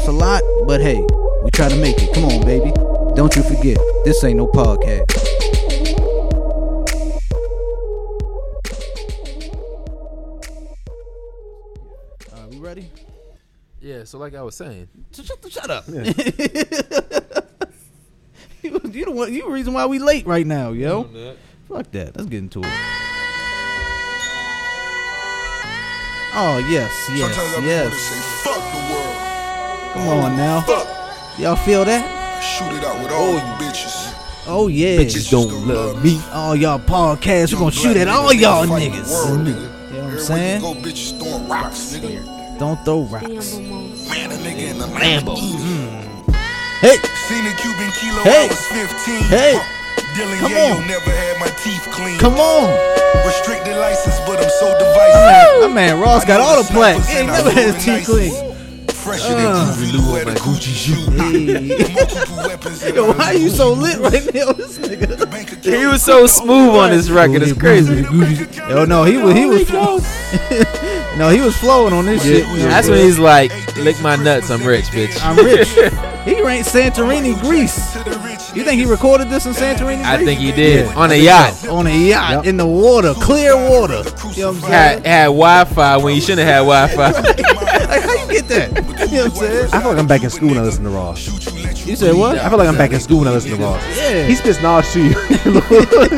I know it's a lot, but hey, we try to make it. Come on, baby. Don't you forget, this ain't no podcast. Uh, we ready? Yeah, so like I was saying, Shut, shut up. Yeah. you, you the one, you the reason why we late right now, yo. Fuck that. Let's get into it. Oh yes, yes, Sometimes I yes. Come on now. Fuck. Y'all feel that? Shoot it out with all oh, you bitches. Oh yeah. bitches don't love me. All y'all podcasts, we Young gonna shoot at all y'all fighting the niggas. world, mm-hmm. nigga. You know what I'm saying? go, bitches throwing rocks, nigga. Don't throw rocks. Man, a nigga in the Lambo. Mm-hmm. Hey, Seen a Cuban kilo, Hey. I was 15. Hey. Dylan Come Yayo on. never had my teeth clean. come on. Restricted license, but I'm so divisive. My man Ross got all the plaques. He ain't never had his teeth clean. Fresher Uh. than Gucci Lou at a Gucci shoe. Hey. Multiple weapons in Yo, my why you so lit right now, this nigga? He was so smooth on this record. It's crazy. Yo, no, he was he was no, he was flowing on this shit. That's when he's like, "Lick my nuts, I'm rich, bitch." I'm rich. He ain't Santorini, Greece. You think he recorded this in Santorini? I think he did on a yacht. on a yacht in the water, clear water. You know what I'm saying? Had had Wi-Fi when he shouldn't have had Wi-Fi. Like, how you get that? You know what I'm saying? I feel like I'm back in school when I listen to Ross. You said what? I feel like I'm back in school when I listen to Ross. Yeah. He spits knowledge to you. I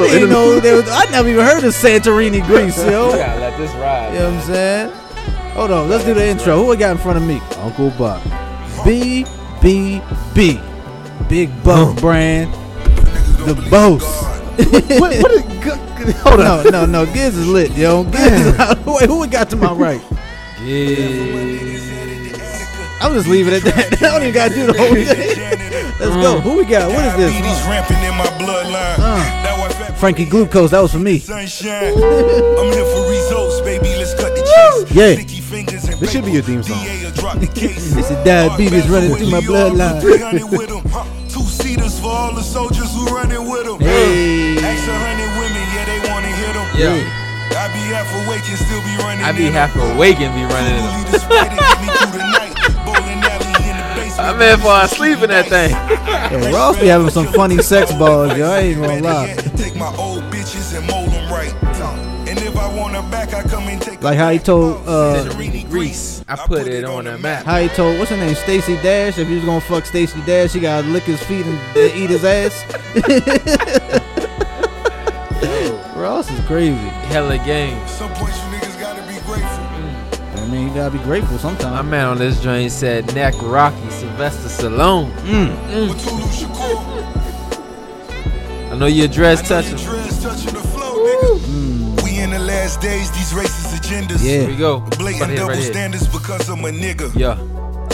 didn't even know there was. I never even heard of Santorini, Greece, yo. You gotta let this ride. You know what I'm saying? Hold on, let's do the intro. Who we got in front of me? Uncle Buck. B B B, Big Buck brand, the boss. what, what is, g- g- hold on. No, no, no. Giz is lit, yo. Giz is out. Wait, who we got to my right? I'm just leaving it at that. I don't even gotta do the whole thing. Let's go. Who we got? What is this? Diabetes rampant in my bloodline. Uh. That why fat Frankie Glucose. That was for me. Sunshine. I'm here for results, baby. Let's cut the chase. Yeah. Sticky fingers and This should be your theme song. DA will drop. This is diabetes running through my bloodline. 300 with 'em. Two seaters for all the soldiers who running with them. Hey. Ask a hundred women, yeah, they wanna hit them. Yeah. I be half awake and still be running. I be half awake and be running. Cool it. lead the spider, get me through the night. Bowling alley in the basement. I fall asleep in that thing. Yeah, Ross be having some funny sex balls, yo. I ain't gonna lie. Take my old bitches and mold them right. And if I want her back, I come and take Like how he told, uh, Grease. I put it on the map. how he told, what's her name, Stacy Dash. If he was gonna fuck Stacy Dash, he gotta lick his feet and, and eat his ass. Ross is crazy. Hella game. Some points you niggas gotta be grateful. Mm. I mean, you gotta be grateful sometimes. My man on this joint said, "Neck Rocky, Sylvester Stallone." Mm. Mm. But Tulu Shakur, I know your dress I know touching. your dreads touching the flow, nigga. We in the last days, these racist agendas. Yeah. Here we go. Blatant here, double right here. standards because I'm a nigga. Yeah,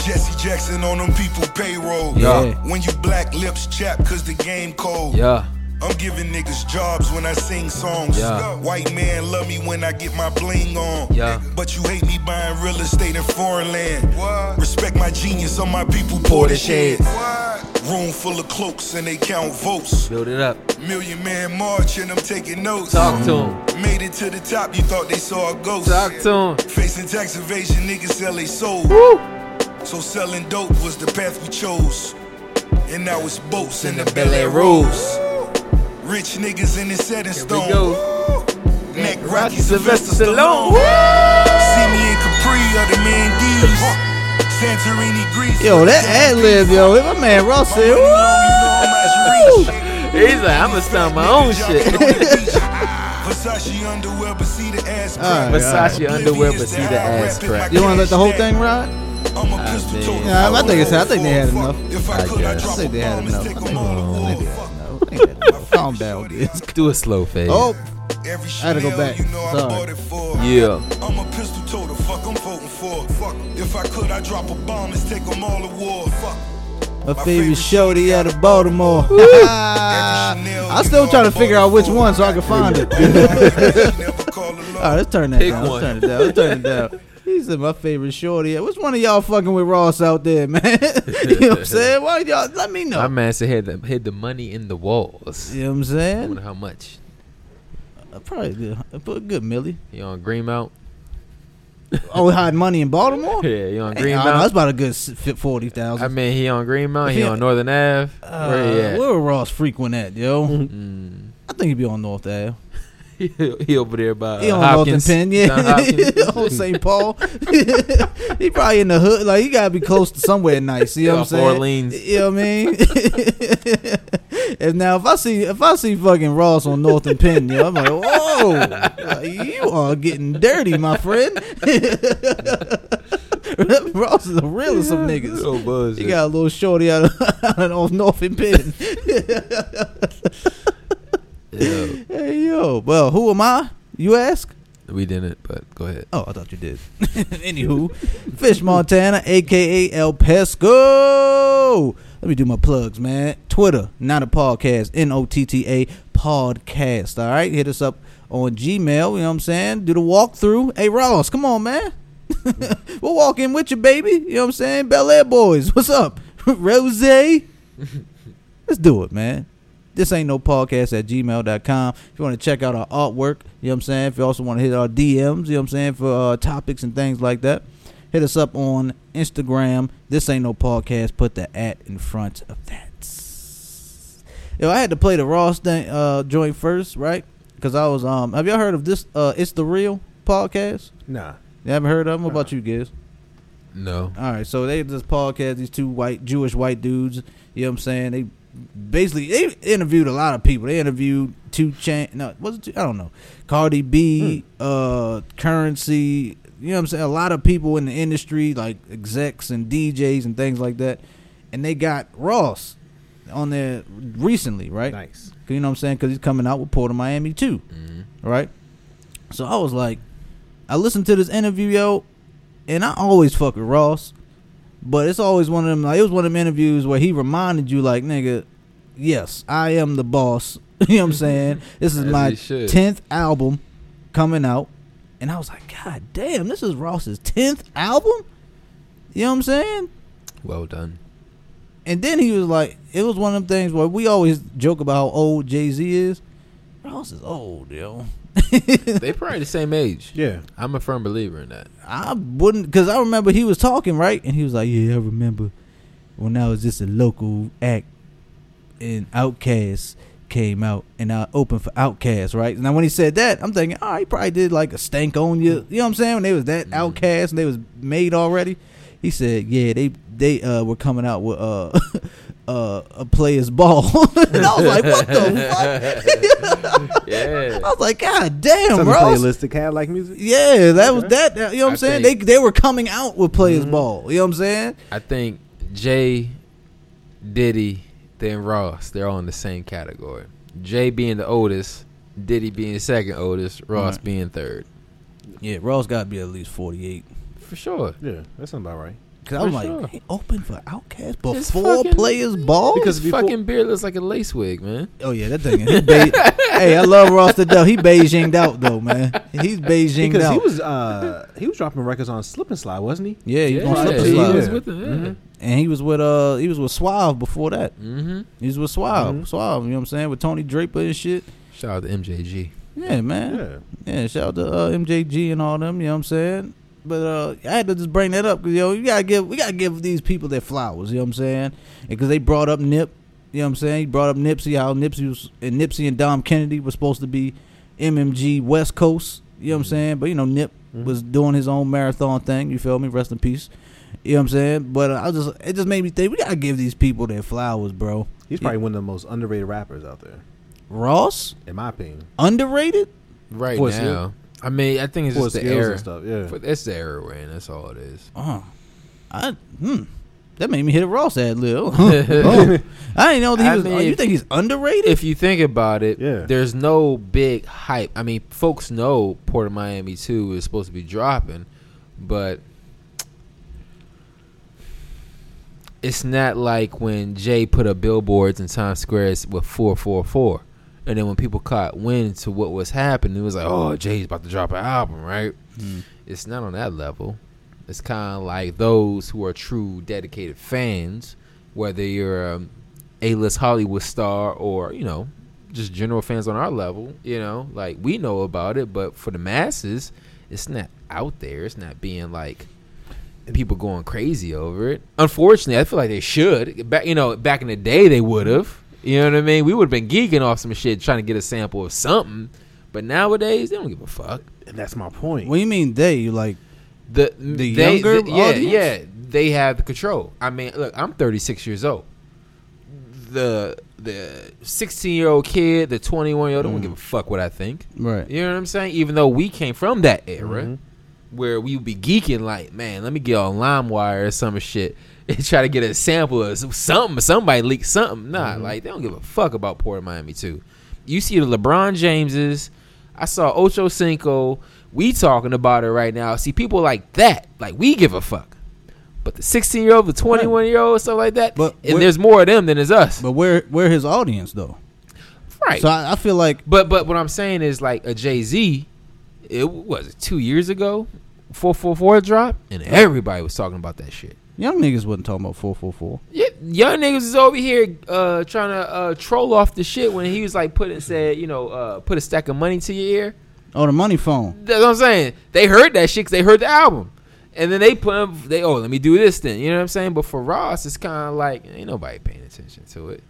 Jesse Jackson on them people payroll. Yeah. When you black lips chap cause the game cold. yeah. I'm giving niggas jobs when I sing songs. Yeah. White man love me when I get my bling on. Yeah. But you hate me buying real estate in foreign land. Respect my genius on my people Pour pour the the shades. shades. Room full of cloaks and they count votes. Build it up. Million man march and I'm taking notes. Talk to him. Made it to the top, you thought they saw a ghost. Talk to him. Facing tax evasion, niggas sell they soul. So selling dope was the path we chose. And now it's boats in the belly rolls. Rich niggas in the setting Here we stone. go. Neck Rocky Rocky Sylvester Sylvester Stallone. Stallone. See me in Capri or the Maldives. Santorini, Greece. Yo, that ad lib, yo. My man Ross said, Money Woo! long, you know how much reach. He's like, I'ma start my own shit. Versace underwear, but see the ass All right, crack. Versace underwear, but see the ass crack. You wanna let the whole thing ride? I'm a ah, pistol mean- Yeah, I think it's- I think they had enough. I I could, I'd guess. I think they had enough. I take think, 'em all I think they war. had enough. I think they had enough. Calm down, Giz. Do a slow fade. Oh, Every I had to go back. You know I Sorry. bought it for. Yeah. I'm a pistol toter, fuck I'm voting for. Fuck. If I could, I'd drop a bomb and take them all to war. Fuck. My My favorite favorite shorty out of Baltimore. I'm still you trying to figure out which one so I can find it. She never called her All right, let's turn that Pick down. one. Let's turn it down. Let's turn it down. He said my favorite shorty. Which one of y'all fucking with Ross out there, man? you know what I'm saying? Why y'all let me know? My man said hid the, hid the money in the walls. you know what I'm saying? I wonder how much. Uh, Probably good. uh, good Millie. You on Greenmount? Oh, hide money in Baltimore? Yeah, you on Hey, I don't that's about a good forty thousand. I mean, he on Greenmount. He he- on Northern Ave. Where he Uh, at? where Ross frequent at, yo? Mm. I think he'd be on North Ave. he, he over there by He uh, on Hopkins. Northern Penn, yeah. On St. Paul. he probably in the hood. Like he gotta be close to somewhere nice. You know what I'm Yeah, saying? Orleans. You know what I mean? and now if I see if I see fucking Ross on Northern Penn, yo, I'm like, whoa, like, you are getting dirty, my friend. Ross is the realest of niggas. So buzz. He got a little shorty out of, out of Northern Penn. Yeah, hey yo, well, who am I? You ask. we didn't, but go ahead. Oh, I thought you did. Anywho, Fish Montana, aka El Pesco. Let me do my plugs, man. Twitter, not a podcast. N O T T A podcast. All right, hit us up on Gmail. You know what I'm saying? Do the walkthrough. Hey Ross, come on, man. we'll walk in with you, baby. You know what I'm saying? Bel Air boys, what's up? Rose. Let's do it, man. This ain't no podcast at gmail.com. If you want to check out our artwork, you know what I'm saying? If you also want to hit our DMs, you know what I'm saying, for uh, topics and things like that, hit us up on Instagram. This ain't no podcast. Put the at in front of that. Yo, I had to play the Ross thing, uh, joint first, right? Because I was, um, have y'all heard of this, uh, It's the Real podcast? Nah. You haven't heard of them? What about you, guys? No. All right, so they this podcast, these two white Jewish white dudes. You know what I'm saying? They basically they interviewed a lot of people. They interviewed two chain. No, was it? Two, I don't know. Cardi B, uh, Currency. You know what I'm saying? A lot of people in the industry, like execs and DJs and things like that. And they got Ross on there recently, right? Nice. You know what I'm saying? Because he's coming out with Port of Miami too Mm. right? So I was like, I listened to this interview, yo, and I always fuck with Ross, but it's always one of them. Like it was one of them interviews where he reminded you, like, nigga, yes, I am the boss. you know what I'm saying? This is As my tenth album coming out, and I was like, God damn, this is Ross's tenth album. You know what I'm saying? Well done. And then he was like, it was one of them things where we always joke about how old Jay Z is. Ross is old, yo. They probably the same age. Yeah. I'm a firm believer in that. I wouldn't, because I remember he was talking, right? And he was like, Yeah, I remember when I was just a local act and Outkast came out and I opened for Outkast, right? Now, when he said that, I'm thinking, Oh, he probably did like a stank on you. You know what I'm saying? When they was that Mhm. Outkast and they was made already. He said, Yeah, they they uh were coming out with uh uh a player's ball. and I was like, What the fuck? Yeah. I was like, God damn, Something bro. playalistic had like music. Yeah, that was Okay. that. that- You know what I'm I saying? think- they they were coming out with players Mhm. ball. You know what I'm saying? I think Jay, Diddy, then Ross, they're all in the same category. Jay being the oldest, Diddy being second oldest, Ross Right. being third. Yeah, Ross got to be at least 48. For sure. Yeah, that sounds about right. Cause I was For like, sure. he opened for Outkast before fucking- players ball. Because His before- fucking beard looks like a lace wig, man. oh yeah, that thing. He Be- hey, I love Ross the death. He Beijinged out though, man. He's Beijinged Because out. he was uh he was dropping records on Slip and Slide, wasn't he? yeah, he was on yeah, Slip and he Slide. was with him. Yeah. Mhm. and he was with uh he was with Suave before that. Mm-hmm. He was with Suave, Mhm. Suave. You know what I'm saying? With Tony Draper and shit. Shout out to MJG. Yeah, man. Yeah. Yeah, shout out to uh, MJG and all them. You know what I'm saying? But uh, I had to just bring that up because yo, you gotta give we gotta give these people their flowers. You know what I'm saying? Because they brought up Nip. You know what I'm saying? He brought up Nipsey. How Nipsey was and Nipsey and Dom Kennedy was supposed to be MMG West Coast. You know what I'm saying? But you know Nip Mhm. was doing his own marathon thing. You feel me? Rest in peace. You know what I'm saying? But uh, I just it just made me think we gotta give these people their flowers, bro. He's probably one of the most underrated rappers out there, Ross in my opinion. underrated. Right For his now. I mean, I think it's just the skills era. and stuff. Yeah. For- It's the era we're in. That's all it is. Oh, I hmm. That made me hit a Ross ad lib. Oh. I didn't know that he I was. mean, oh, you think he's underrated? if you think about it, Yeah. there's no big hype. I mean, folks know Port of Miami 2 is supposed to be dropping, but it's not like when Jay put up billboards in Times Square with 444. And then when people caught wind to what was happening, it was like, oh, Jay's about to drop an album, right? Mm. It's not on that level. It's kind of like those who are true dedicated fans, whether you're um, a-list Hollywood star or you know just general fans on our level. You know, like we know about it, but for the masses, it's not out there. It's not being like people going crazy over it. Unfortunately, I feel like they should. Back you know, back in the day, they would have. You know what I mean? We would have been geeking off some shit trying to get a sample of something. But nowadays, they don't give a fuck. And that's my point. what do you mean they? You like The The they- younger the- yeah, audience? yeah, they have the control. I mean, look, I'm 36 years old. The the 16 year old kid, the 21 year old, don't Mm. give a fuck what I think. right? You know what I'm saying? Even though we came from that era Mhm. where we would be geeking, like, man, let me get on LimeWire or some shit and try to get a sample of something. Somebody leaked something. Nah, Mhm. like they don't give a fuck about Port of Miami too. You see the LeBron Jameses. I saw Ocho Cinco. We talking about it right now. See people like that, like we give a fuck. But the 16 year old, the 21 year old, stuff like that, But and where- there's more of them than is us, But where where his audience though? right? So I, I feel like But but what I'm saying is like a Jay Z, it was it two years ago, four four four drop, and everybody was talking about that shit. Young niggas wasn't talking about four four four. Yeah, young niggas is over here uh, trying to uh, troll off the shit when he was like put it said you know uh, put a stack of money to your ear. Oh, the money phone. That's what I'm saying. They heard that shit 'cause they heard the album. And then they put up, they oh let me do this then you know what I'm saying. But for Ross, it's kind of like ain't nobody paying attention to it.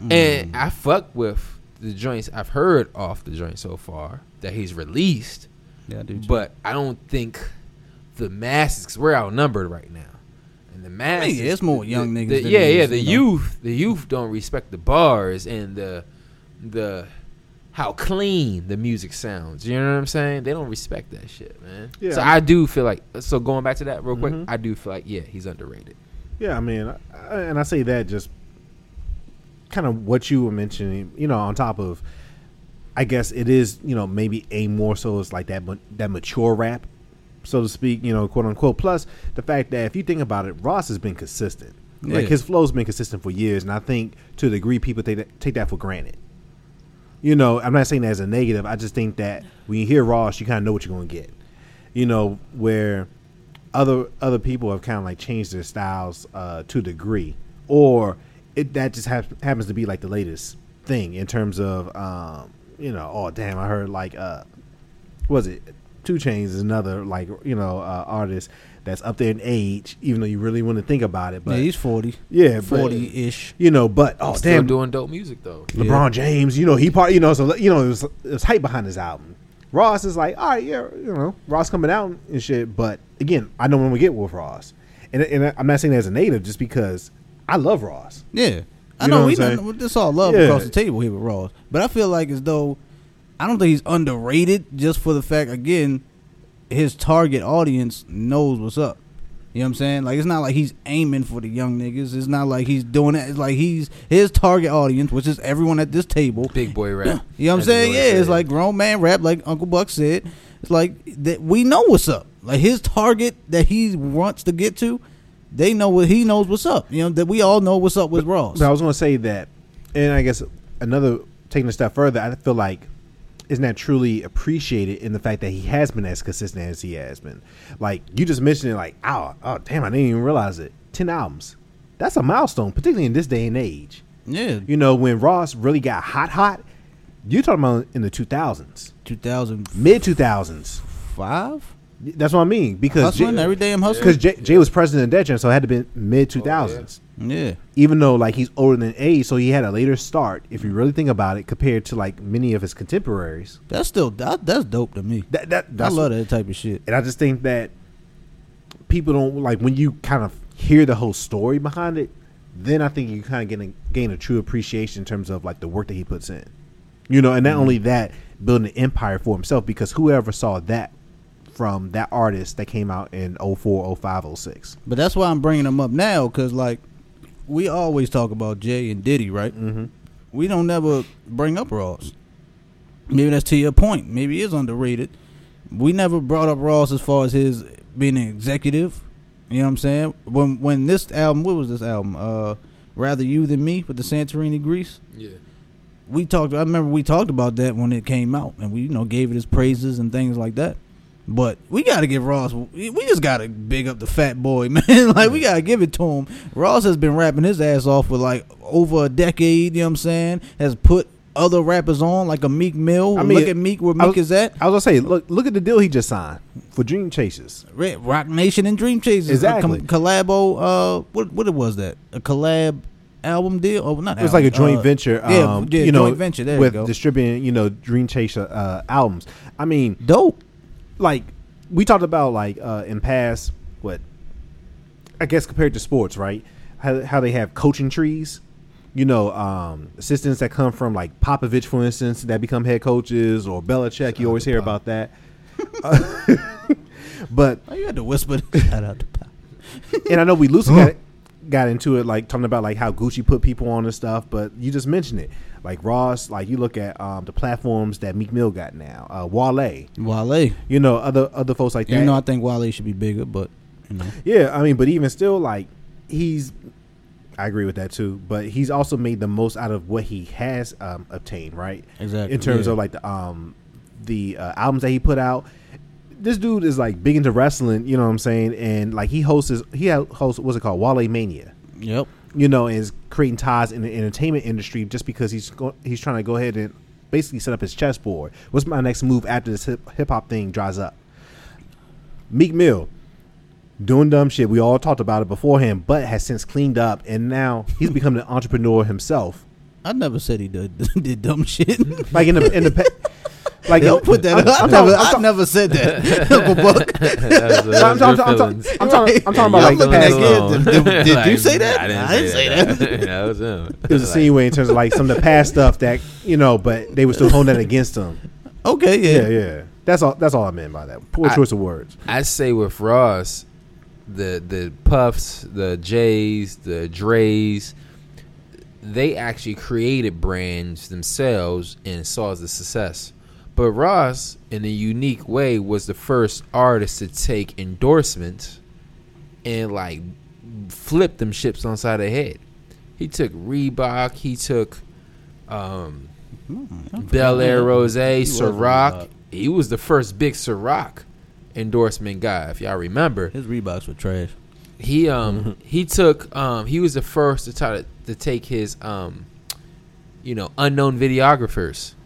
Mm. And I fuck with the joints I've heard off the joint so far that he's released. yeah, dude. But I don't think the masses, because we're outnumbered right now, and the masses, it's more young the- niggas the- than yeah, it yeah, is, the you know. youth, the youth don't respect the bars and the the how clean the music sounds. You know what I'm saying? They don't respect that shit, man. Yeah. So I do feel like. So going back to that real quick, Mhm. I do feel like yeah, he's underrated. Yeah, I mean, I, and I say that just kind of what you were mentioning. You know, on top of, I guess it is. You know, maybe a more so is like that ma- that mature rap, so to speak. You know, quote unquote. Plus the fact that if you think about it, Ross has been consistent. Like his flow's been consistent for years, and I think to a degree people take that, take that for granted. You know, I'm not saying that as a negative. I just think that when you hear Ross, you kind of know what you're going to get. You know, where other other people have kind of like changed their styles uh, to a degree, or it that just hap- happens to be like the latest thing in terms of um, you know. Oh damn! I heard like uh, what was it 2 Chainz is another like you know uh, artist that's up there in age, even though you really want to think about it. But yeah, he's forty. yeah, Forty ish. You know, but oh Still damn, doing dope music though. LeBron James, you know, he part, you know, so you know, it was, it was hype behind his album. Ross is like, all right, yeah, you know, Ross coming out and shit. But again, I know when we get with Ross, and, and I'm not saying that as a native, just because I love Ross. Yeah, I know, know we what I'm done, saying? this all love Yeah. across the table here with Ross, but I feel like as though I don't think he's underrated just for the fact again his target audience knows what's up. You know what I'm saying? Like it's not like he's aiming for the young niggas. It's not like he's doing it. It's like he's his target audience, which is everyone at this table. Big boy rap. You know what I'm saying? always Yeah, it's like grown man rap, like Uncle Buck said. It's like that we know what's up. Like his target that he wants to get to, they know what he knows what's up. You know that we all know what's up with Ross. But I was going to say that, and I guess another taking a step further, I feel like isn't that truly appreciated in the fact that he has been as consistent as he has been. Like you just mentioned it, like oh, oh damn, I didn't even realize it. Ten albums, that's a milestone, particularly in this day and age. Yeah, You know, when Ross really got hot, hot, you talking about in the 2000s, 2005. mid 2000s. five. That's what I mean because Hustling Jay, every day. I'm hustling. because Jay, Jay was president of Def Jam, so it had to be mid 2000s. Yeah, Even though like he's older than age, so he had a later start. If you really think about it, compared to like many of his contemporaries, that's still that, that's dope to me. that that I love that type of shit. And I just think that people don't like when you kind of hear the whole story behind it. Then I think you kind of gain a, gain a true appreciation in terms of like the work that he puts in. You know, and not mm-hmm. only that, building an empire for himself because whoever saw that from that artist that came out in 04, 05, 06. But that's why I'm bringing him up now, because like we always talk about Jay and Diddy, right? Mm-hmm. We don't never bring up Ross. Maybe that's to your point. Maybe he is underrated. We never brought up Ross as far as his being an executive. You know what I'm saying? When when this album, what was this album? Uh, Rather You Than Me with the Santorini Greece. Yeah. we talked. I remember we talked about that when it came out, and we you know gave it his praises and things like that. But we got to give Ross. We just got to big up the Fat Boy, man. like we got to give it to him. Ross has been rapping his ass off for like over a decade. You know what I'm saying? Has put other rappers on like a Meek Mill. I mean, Look at Meek where Meek was- is at. I was gonna say, look, look at the deal he just signed for Dream Chasers. Roc Nation and Dream Chasers. Exactly. A com- collabo. Uh, what what was that? A collab album deal? Oh, not. It was like a joint uh, venture. yeah, Um, yeah, you know, joint venture. There with distributing, you know, Dream Chaser uh, albums. I mean, Dope. Like we talked about, like uh, in past, what I guess compared to sports, right? How how they have coaching trees. You know, um, assistants that come from like Popovich, for instance, that become head coaches, or Belichick. You always hear about that. but Oh, you had to whisper. Shout out to Pop. and I know we loosely got, got into it, like talking about like how Gucci put people on and stuff. But you just mentioned it, like Ross. Like you look at um, the platforms that Meek Mill got now, uh, Wale. Wale. You know, other other folks like that. You know, I think Wale should be bigger, but you know, yeah, I mean, but even still, like he's. I agree with that too, but he's also made the most out of what he has um, obtained, right? Exactly, In terms yeah. of like the um the uh, albums that he put out. This dude is like big into wrestling, you know what I'm saying? And like he hosts his, he hosts what's it called, Wale Mania. yep. You know, is creating ties in the entertainment industry just because he's go- he's trying to go ahead and basically set up his chessboard. What's my next move after this hip hop thing dries up? Meek Mill doing dumb shit. We all talked about it beforehand, but has since cleaned up and now he's become an entrepreneur himself. I never said he did did dumb shit. Like in the in the like Don't put that. I'm, up. I, I'm never, talking- I'm I never said that. Uncle Buck. I'm, talking- was I'm talking- I'm talking. About like the looking past. at Did- did- did- did you say that? I didn't, I didn't say, say that. that was him. It was a scene way in terms of like some of the past stuff that you know, but they were still holding that against him. Okay, Yeah, yeah. yeah. That's all. That's all I meant by that. Poor I- choice of words. I say with Ross, the the Puffs, the Jays, the Dre's, they actually created brands themselves and saw the success. But Ross, in a unique way, was the first artist to take endorsements and like flip them ships on side of the head. He took Reebok, he took um, Bel Air Rose, Ciroc. He was the first big Ciroc endorsement guy, if y'all remember. His Reeboks were trash. He um he took um he was the first to try to, to take his um you know unknown videographers.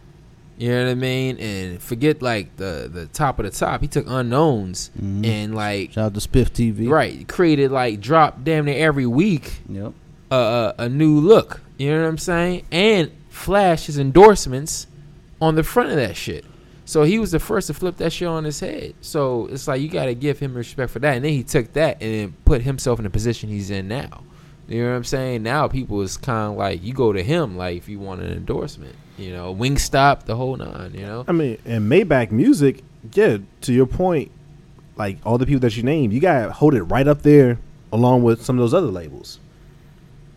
You know what I mean? And forget like the the top of the top. He took unknowns Mhm. and like Shout out to Spiff TV. right created like drop damn near every week Yep. a, a, a new look. You know what I'm saying? And flash his endorsements on the front of that shit. So he was the first to flip that shit on his head. So it's like you got to give him respect for that. And then he took that and put himself in the position he's in now. You know what I'm saying? Now people is kind of like you go to him like if you want an endorsement. You know, Wingstop, the whole nine. You know, I mean, and Maybach Music, yeah. To your point, like all the people that you named, you gotta hold it right up there along with some of those other labels.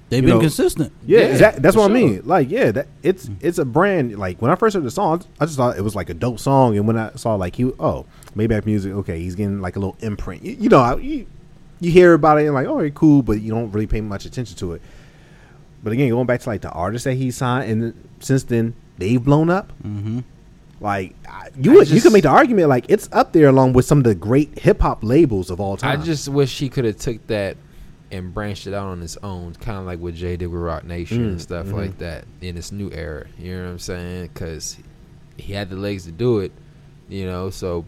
They've You been know, consistent. Yeah, Yeah, exact- that's for what I mean. Like, yeah, that it's mm. it's a brand. Like when I first heard the song, I just thought it was like a dope song, and when I saw like he, oh, Maybach Music, okay, he's getting like a little imprint. You, you know, I- you, you hear about it and like, oh, cool, but you don't really pay much attention to it. But again, going back to like the artists that he signed, and since then they've blown up. Mm-hmm. Like you, would, you just- could make the argument like it's up there along with some of the great hip hop labels of all time. I just wish he could have took that and branched it out on his own, kind of like what Jay did with Roc Nation Mm, and stuff mhm. like that in this new era. You know what I'm saying? Because he had the legs to do it. You know, so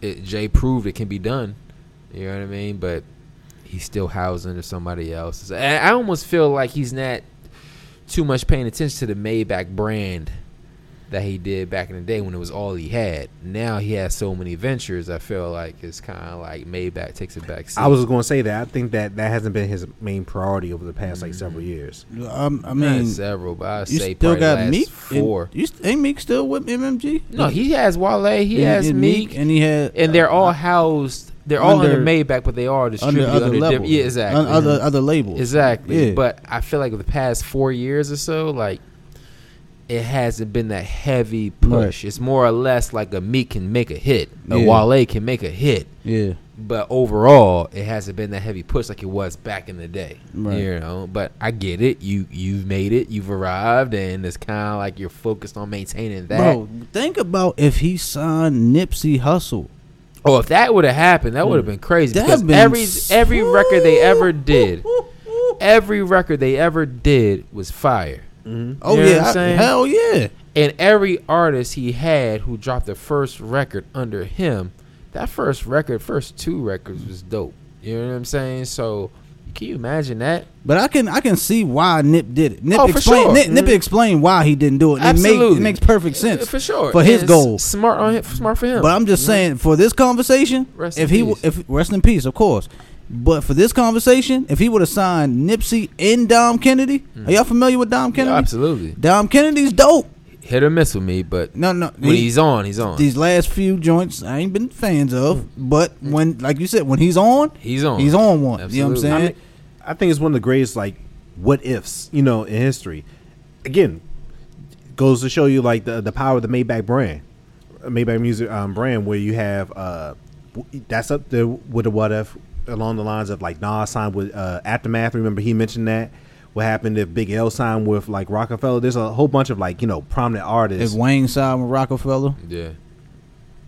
it, Jay proved it can be done. You know what I mean? But he's still housed under somebody else. I almost feel like he's not too much paying attention to the Maybach brand that he did back in the day when it was all he had. Now he has so many ventures. I feel like it's kind of like Maybach takes it back. I was going to say that I think that that hasn't been his main priority over the past like several years. Um, I I mean, several, but I say still got last Meek. four. And you st- ain't Meek still with MMG? no, he has Wale. He And- has and Meek, and he had, and they're all housed. They're all under, Under- Maybach, but they are under distributed other under, levels. different. Yeah, exactly. Un- other other labels. Exactly. Yeah. But I feel like the past four years or so, like it hasn't been that heavy push. It's more or less like a Meek can make a hit, a Yeah. Wale can make a hit. Yeah. But overall, it hasn't been that heavy push like it was back in the day. Right. You know, but I get it. You you've made it. You've arrived, and it's kind of like you're focused on maintaining that. Bro, think about if he signed Nipsey Hussle. Oh, if that would have happened, that would have hmm. been crazy. That because been every every record they ever did, every record they ever did was fire. Mm-hmm. Oh You know yeah, I- hell yeah. And every artist he had who dropped the first record under him, that first record, first two records was dope. You know what I'm saying? So can you imagine that? But I can I can see why Nip did it. Nip Oh, explained sure. Nip, Nip Mhm. explained why he didn't do it. And It, make, Absolutely. it makes perfect sense. for sure for his goal. Smart on him, smart for him. But I'm just saying, for this conversation, Rest if in he peace. if rest in peace, of course. But for this conversation, if he would have signed Nipsey and Dom Kennedy, are y'all familiar with Dom Mm. Yeah, Kennedy? absolutely Dom Kennedy's dope. Hit or miss with me, but No, no. when he- he's on, he's on. these last few joints, I ain't been fans of. But when, like you said, when he's on, He's on. he's on one. You know what I'm saying? I, mean, I think it's one of the greatest like what ifs you know in history. Again, goes to show you like the the power of the Maybach brand, uh, Maybach music um, brand, where you have uh that's up there with the what if along the lines of like Nas signed with uh, Aftermath. Remember he mentioned that. What happened if Big L signed with like Roc-A-Fella? There's a whole bunch of like you know prominent artists. if. Wayne signed with Roc-A-Fella, yeah.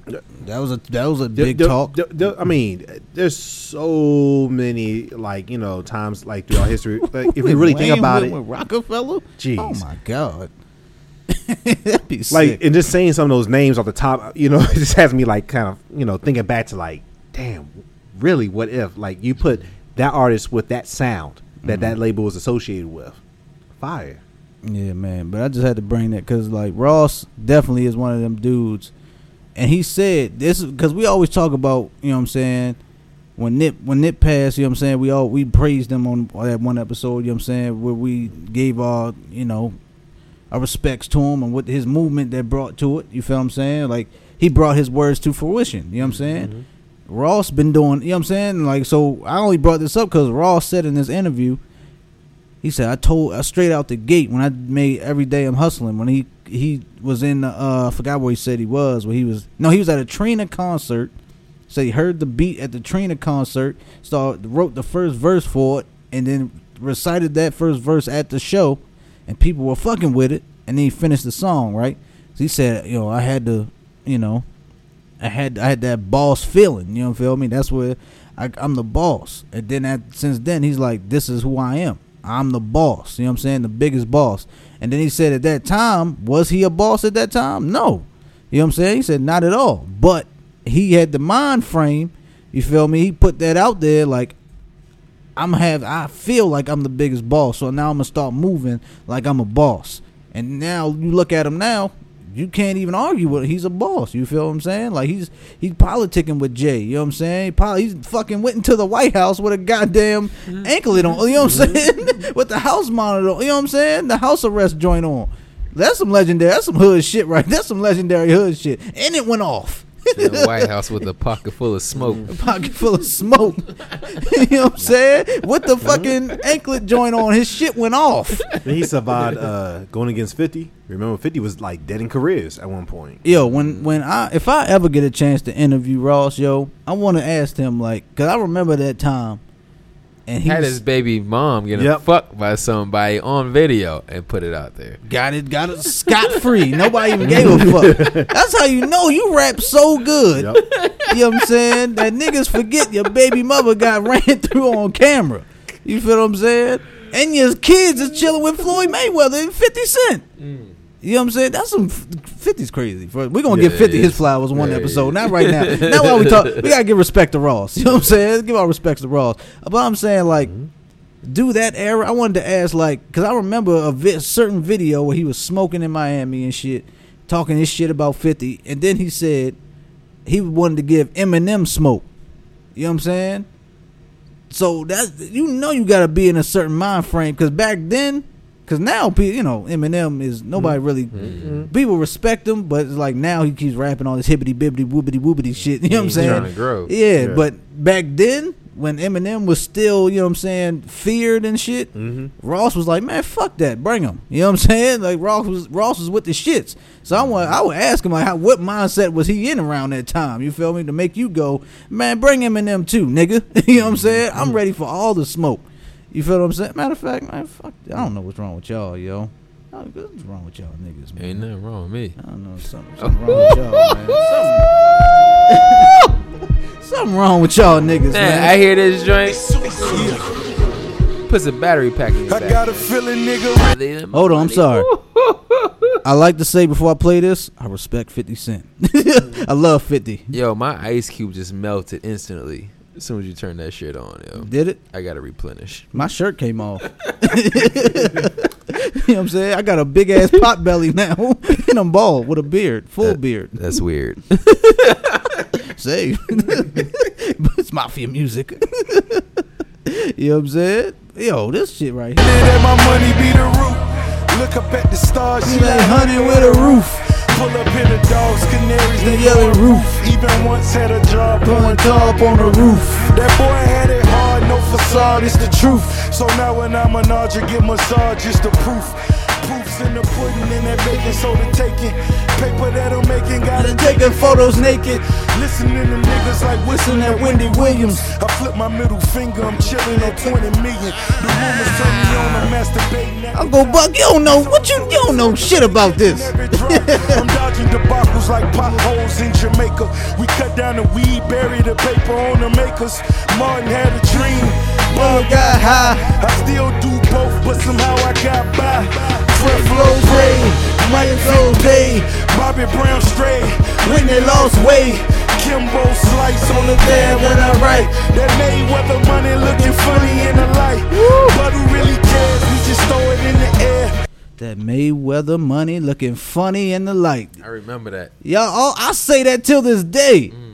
that was a that was a There- big there- talk. there- there- I mean, there's so many like you know times like throughout history. Like, if you really think about with, it, with Roc-A-Fella, Jeez. oh my god, that'd be like sick. and just saying some of those names off the top, you know, it just has me like kind of you know thinking back to like, damn, really, what if like you put that artist with that sound that that label was associated with, fire. Yeah, man. But I just had to bring that because like Ross definitely is one of them dudes, and he said this because we always talk about you know what I'm saying when Nip when Nip passed, you know what I'm saying we all we praised him on that one episode, you know what I'm saying where we gave our you know our respects to him and what his movement that brought to it. You feel what I'm saying? Like he brought his words to fruition. You know what I'm saying? Mm-hmm. Ross been doing, you know what I'm saying? Like, so I only brought this up because Ross said in this interview, he said, I told, I straight out the gate when I made Every Day I'm Hustling, when he he was in, the, uh, I forgot where he said he was, where he was, no, he was at a Trina concert. So he heard the beat at the Trina concert, so wrote the first verse for it, and then recited that first verse at the show, and people were fucking with it, and then he finished the song, right? So he said, you know, I had to, you know, I had I had that boss feeling. You know, feel me? That's where I, I'm the boss. And then at, since then, he's like, this is who I am. I'm the boss. You know what I'm saying? The biggest boss. And then he said at that time, was he a boss at that time? No. You know what I'm saying? He said not at all. But he had the mind frame. You feel me? He put that out there like I'm have I feel like I'm the biggest boss. So now I'm gonna start moving like I'm a boss. And now you look at him now, you can't even argue with Him. he's a boss. You feel what I'm saying? Like he's he's politicking with Jay. You know what I'm saying? He poli- he's fucking went into the White House with a goddamn mm-hmm. anklet on. You know what I'm mm-hmm. saying? with the house monitor. on, You know what I'm saying? The house arrest joint on. That's some legendary. That's some hood shit, right? That's some legendary hood shit. And it went off. In the White House with a pocket full of smoke. A pocket full of smoke. you know what I'm saying? With the fucking anklet joint on, his shit went off. Then he survived uh, going against Fifty. Remember, Fifty was like dead in careers at one point. Yo, when when I if I ever get a chance to interview Ross, yo, I want to ask him like, cause I remember that time, and he Had was- his baby mom getting Yep. fucked by somebody on video and put it out there. got it, got it scot free. Nobody even gave a fuck. That's how you know you rap so good. Yep. You know what I'm saying? That niggas forget your baby mother got ran through on camera. You feel what I'm saying? And your kids is chilling with Floyd Mayweather and 50 Cent. Mm. You know what I'm saying? That's some 50's crazy. We're gonna Yeah, give 50 his is. flowers one Yeah, episode. yeah. Not right now. Not while we talk. We gotta give respect to Ross. You know what I'm saying? Give our respects to Ross. But I'm saying like, mm-hmm. do that era. I wanted to ask like, cause I remember a vi- certain video where he was smoking in Miami and shit. talking his shit about 50, and then he said he wanted to give Eminem smoke. You know what I'm saying? So that you know you got to be in a certain mind frame because back then, because now you know Eminem is nobody mm-hmm. really mm-hmm. people respect him, but it's like now he keeps rapping all this hibbity bibbity woobity woobity shit. You know what I'm saying? trying to grow. Yeah, Yeah. but back then when Eminem was still, you know what I'm saying, feared and shit, Mm-hmm. Ross was like, man, fuck that, bring him. You know what I'm saying? Like Ross was Ross was with the shits. So I want I would ask him like, how, what mindset was he in around that time? You feel me? To make you go, man, bring Eminem too, nigga. you know what I'm mm-hmm. saying? I'm ready for all the smoke. You feel what I'm saying? Matter of fact, man, fuck. I don't know what's wrong with y'all, yo. What's wrong with y'all niggas, man? Ain't nothing wrong with me. I don't know something, something wrong with y'all, man. Something, something wrong with y'all niggas, Man, man. I hear this joint. Puts a battery pack in your I got a feeling, nigga. Hold on, I'm sorry. I like to say before I play this, I respect 50 Cent. I love 50. Yo, my ice cube just melted instantly as soon as you turn that shit on. Yo, Did it? I gotta replenish. My shirt came off. you know what I'm saying? I got a big ass pot belly now, and I'm bald with a beard, full That- beard. That's weird. Say, but it's mafia music. you know what I'm saying? Yo, this shit right here. That my money be the root. Look up at the stars, she She like like honey with a roof. Pull up here the dogs, canaries, The they yellow roof. Even once had a job pouring top on the roof. That boy had it hard, no facade, it's the truth. So now when I'm an archer, get massage, it's the proof. Proofs in the pudding and that bacon soda taking. Paper that I'm making, gotta And taking photos naked. Listening to niggas like whistling at Wendy Williams. I flip my middle finger, I'm chilling at 20 million. The rumors turn me on, I'm masturbating. Uncle Buck, you don't know what you you don't know shit about this. I'm dodging debacles like potholes in Jamaica. We cut down the weed, bury the paper on the makers. Martin had a dream, Bug got high. I still do both, but somehow I got by. Fred Flow Ray, Mike Flow Day, Bobby Brown straight. when they lost weight. Kimbo slice on the bed when I write. That Mayweather money looking funny in the light. But who really cares? We just throw it in the air. That Mayweather money looking funny in the light. I remember that. Y'all, all, I say that till this day. Mm.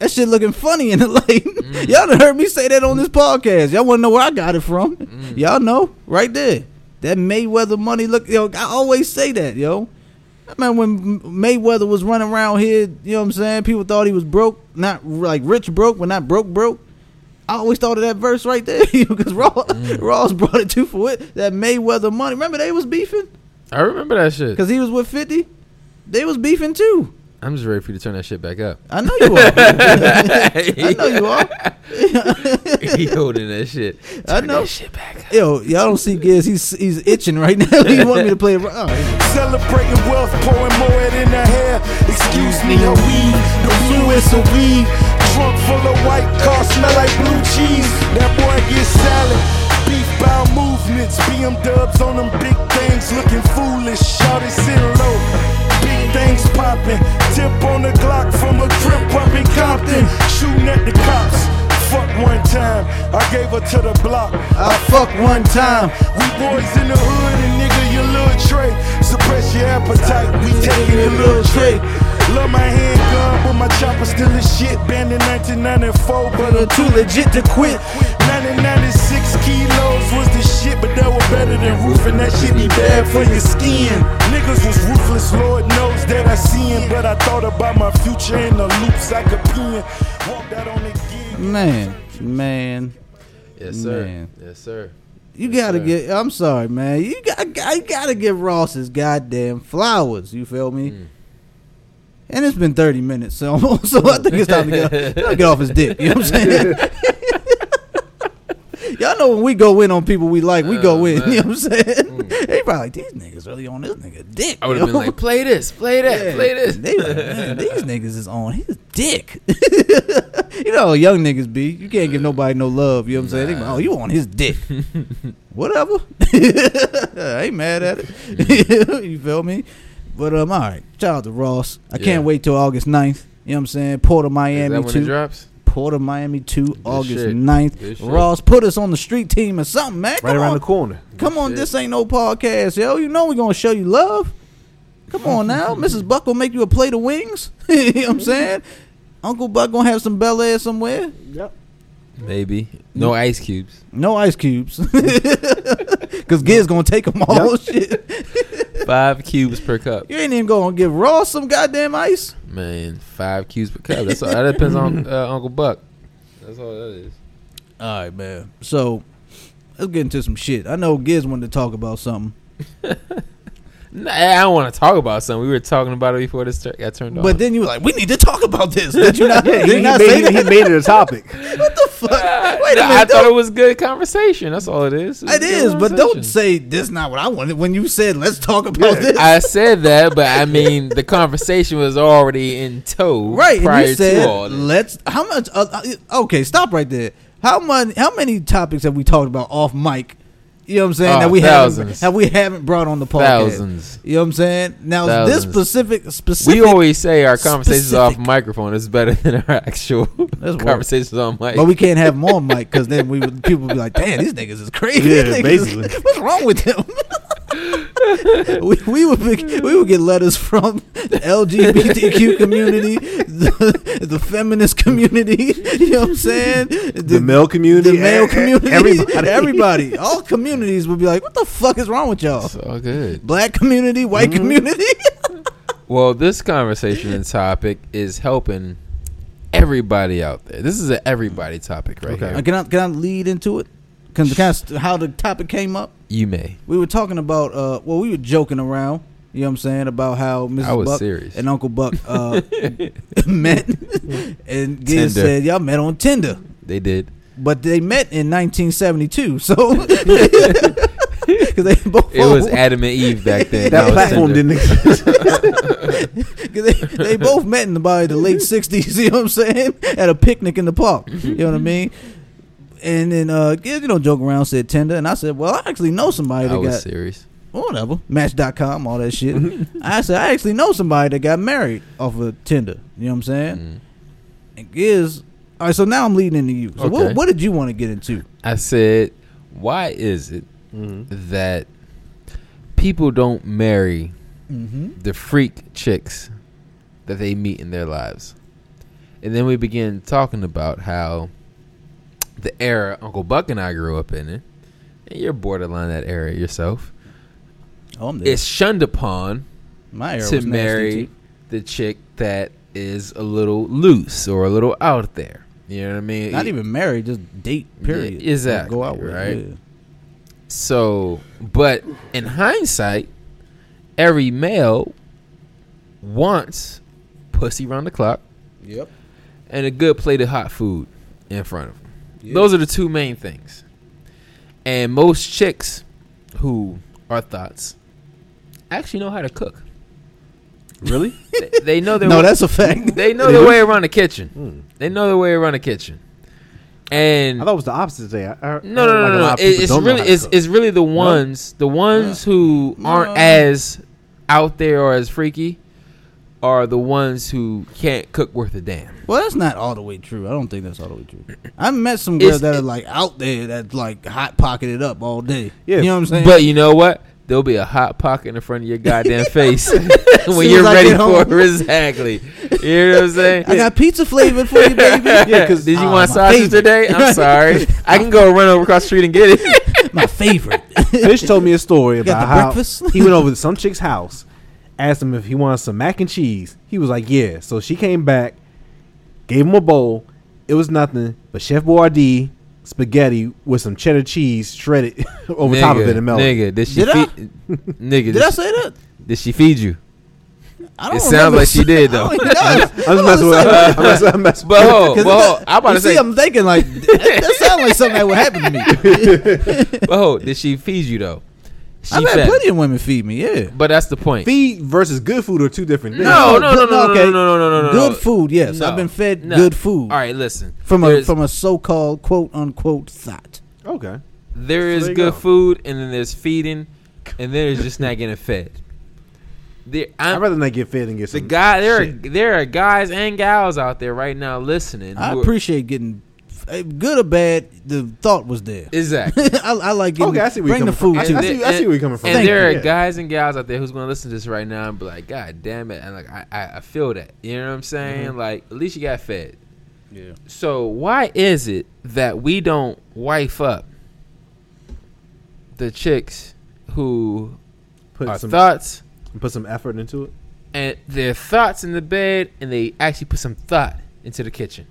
That shit looking funny in the light. Mm. Y'all done heard me say that on this podcast. Y'all want to know where I got it from? Mm. Y'all know right there. That Mayweather money look. Yo, I always say that, yo. I mean, when Mayweather was running around here, you know what I'm saying? People thought he was broke, not like rich broke, but not broke broke. I always thought of that verse right there because Ross, Ross brought it to for it. That Mayweather money. Remember they was beefing I remember that shit. because he was with 50. They was beefing too. I'm just ready for you to turn that shit back up. I know you are. I know you are. he holding that shit. I know. that shit back up. Yo, y'all don't see Giz. He's he's itching right now. he want me to play. it. Oh, Celebrating wealth, pouring more in the hair. Excuse me, a weed, the fluence of weed. Trunk full of white car, smell like blue cheese. That boy get salad. Beef bound movements, BM dubs on them big things, looking foolish. Shout it, sit low. Things popping. Tip on the Glock from a crib up in Compton. Shooting at the cops. Fuck one time, I gave her to the block. I fuck one time. We boys in the hood and nigga, your little tray. Suppress your appetite, we taking your little tray. Love my handgun, but my chopper still is shit. Banned in 1994, but But I'm too legit to quit. 1996 kilos was the shit, but that was better than roof, and that shit be bad for your skin. Niggas was ruthless, Lord knows that I seen, but I thought about my future in the loops I could pin. Walked out on the gig. Man, man, Yes, sir. Man. Yes, sir. you Yes, gotta sir. get. I'm sorry, man. You got you gotta give Ross his goddamn flowers. You feel me? Mm. And it's been 30 minutes, so so I think it's time to get, to get off his dick. You know what I'm saying? Y'all know when we go in on people we like, we go in. You know what I'm saying? Mm. They probably like these niggas really on this nigga dick. I would yo." have been like, play this, play that, Yeah. play this. They like, man, these niggas is on his dick. you know how young niggas be. You can't give nobody no love. You know what I'm saying? They like, oh, you on his dick. Whatever. I ain't mad at it. you feel me? But um, all right. Shout out to Ross. I Yeah. can't wait till August 9th. You know what I'm saying? Port of Is Miami that when it too. drops? Port of Miami 2, August shit. 9th. Good shit. Ross, put us on the street team or something, man. Right around on. the corner. Come on, shit. this ain't no podcast, yo. You know we're gonna show you love. Come on now, Mrs. Buck will make you a plate of wings. you know what I'm saying? Uncle Buck gonna have some Bel Air somewhere. Yep. Maybe no ice cubes. No ice cubes, because Giz gonna take them all. Shit, Five cubes per cup. you ain't even gonna give Ross some goddamn ice. Man, five cubes per cup. That's all, that depends on uh, Uncle Buck. That's all that is. All right, man. So let's get into some shit. I know Giz wanted to talk about something, Nah, I don't want to talk about something. We were talking about it before this tur- got turned on. but then you were like, "We need to talk about this." Did you not? Yeah, did he, you he not made, say it- he made it a topic. What the fuck? Wait a minute. I thought don't- it was good conversation. That's all it is. It's It good is, but don't say this. Not what I wanted. When you said, "Let's talk about Yeah. this," I said that, but I mean the conversation was already in tow right? prior And you said, to all this. "Let's." How much? Uh, uh, okay, stop right there. How much? How many topics have we talked about off mic? You know what I'm saying? Oh, that ah, we haven't thousands. have we haven't brought on the podcast. Thousands. You know what I'm saying? Now Thousands. this specific specific. We always say our conversations off microphone is better than our actual That's work. conversations on mic. but we can't have them on mic because then we would, people would be like, "Damn, these niggas is crazy." Yeah, niggas basically. is- what's wrong with them? we, we would be, we would get letters from the LGBTQ community, the, the feminist community. You know what I'm saying? The male community, the male community, everybody. everybody, all communities would be like, "What the fuck is wrong with y'all?" it's all good. Black community, white Mhm. community. Well, this conversation and topic is helping everybody out there. This is an everybody topic right Okay. Here. can I can I lead into it? Can, can I how the topic came up? You may. We were talking about uh well we were joking around, you know what I'm saying, about how Mrs. I was Buck serious. and Uncle Buck uh met and Giz Tinder. said y'all met on Tinder. They did. But they met in 1972, so because they both It was Adam and Eve back then. That was platform didn't exist. 'cause they, they both met in about the late 60s, you know what I'm saying, at a picnic in the park, you know what I mean. And then uh, you know, joke around said Tinder, and I said, well, I actually know somebody I that was got serious. Whatever. Match.com, all that shit. I said, I actually know somebody that got married off of Tinder. You know what I'm saying? Mm. And Giz, all right, so now I'm leading into you. So Okay. what, what did you want to get into? I said, why is it Mm-hmm. that people don't marry Mm-hmm. the freak chicks that they meet in their lives? And then we begin talking about how the era Uncle Buck and I grew up in it, and you're borderline that era yourself, Oh, I'm there. is shunned upon My era to was marry the chick that is a little loose or a little out there. You know what I mean? Not even married, just date, period. Yeah, exactly, Go out with, right? yeah. So, but in hindsight, every male wants pussy round the clock Yep. and a good plate of hot food in front of. Yeah. Those are the two main things. And most chicks who are thoughts actually know how to cook. Really? They, they know their No, way, that's a fact. they know They their way around the kitchen. Mm. They know their way around the kitchen. And I thought it was the opposite today. I, I, No, no, no, like no. no. It, it's really it's, it's really the ones the ones who aren't No. as out there or as freaky are the ones who can't cook worth a damn. Well, that's not all the way true. I don't think that's all the way true. I've met some girls It's- that are like out there that like hot pocketed up all day. Yeah. You know what I'm saying? But you know what? There'll be a hot pocket in front of your goddamn face when you're as ready for it. Exactly. You know what I'm saying? I got pizza flavored for you, baby. Yeah, because did you Oh, want my sausage favorite. today? I'm sorry. I can go run over across the street and get it. My favorite. Fish told me a story about how breakfast? he went over to some chick's house, asked him if he wanted some mac and cheese. He was like, "Yeah." So she came back, gave him a bowl. It was nothing but Chef Boyardee spaghetti with some cheddar cheese shredded over top of it and melted. Nigga, did she Did I? feed? Nigga, did, Did I say that? did she feed you? I don't It sounds remember like she did, though. don't. I'm just messing with. I'm messing, I'm messing But hold, but hold, I'm about you to see, say, I'm thinking like that, that sounds like something that would happen to me. but hold, did she feed you though? She I've had fed. plenty of women feed me. Yeah. But that's the point. Feed versus good food are two different things. No, no, no, good- no, no, okay. no, no, no, no, no, Good no. food, yes. No. I've been fed No. good food All right, listen. from a There's- from a so-called quote unquote thought. Okay. there So is there you good go. food, and then there's feeding, and then there's just not getting fed. There, I'd I'm, rather not get fed and get the some. guy, there are shit. there are guys and gals out there right now listening. I who are- appreciate getting good or bad, the thought was there. exactly. I, I like getting, Okay, I see where you're bring the food from. I, too. I see, I see where you're coming from. And Thank there you. are guys and gals out there who's going to listen to this right now and be like, God damn it. And like, I, I, I feel that. You know what I'm saying? Mm-hmm. Like, at least you got fed. Yeah. So why is it that we don't wife up the chicks who Put are some thoughts and put some effort into it. and their thoughts in the bed and they actually put some thought into the kitchen?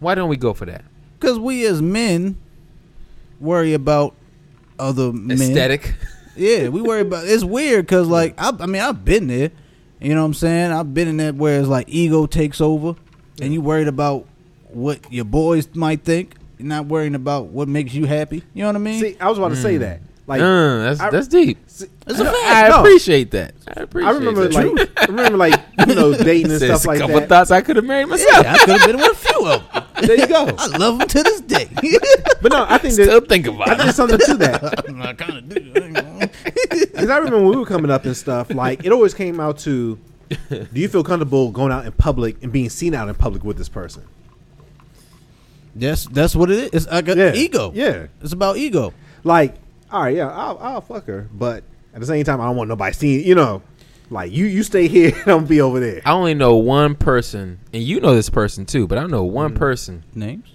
Why don't we go for that? Because we as men worry about other men. Aesthetic. Yeah, we worry about. It's weird because like I, I mean I've been there. You know what I'm saying? I've been in that where it's like ego takes over, and you worried about what your boys might think. You're not worrying about what makes you happy. You know what I mean? See, I was about to say Mm. that. Like, Uh, that's I- that's deep. see- It's a I- fact. I no. appreciate that. I appreciate I remember that. like I remember like you know dating and There's stuff a like couple that. thoughts I could have married myself. yeah, I could have been with a few of them. There you go. I love them to this day. But no, I think Still that think I about think it. there's something to that. I kind of do. I Because I remember when we were coming up and stuff, like it always came out to, do you feel comfortable going out in public and being seen out in public with this person? That's that's what it is. It's like a Yeah, ego. Yeah, It's about ego. like all right, yeah, I'll, I'll fuck her, but at the same time, I don't want nobody seeing. You know, like you you stay here, and I'm be over there. I only know one person, and you know this person too, but I know one Mm. person. Names.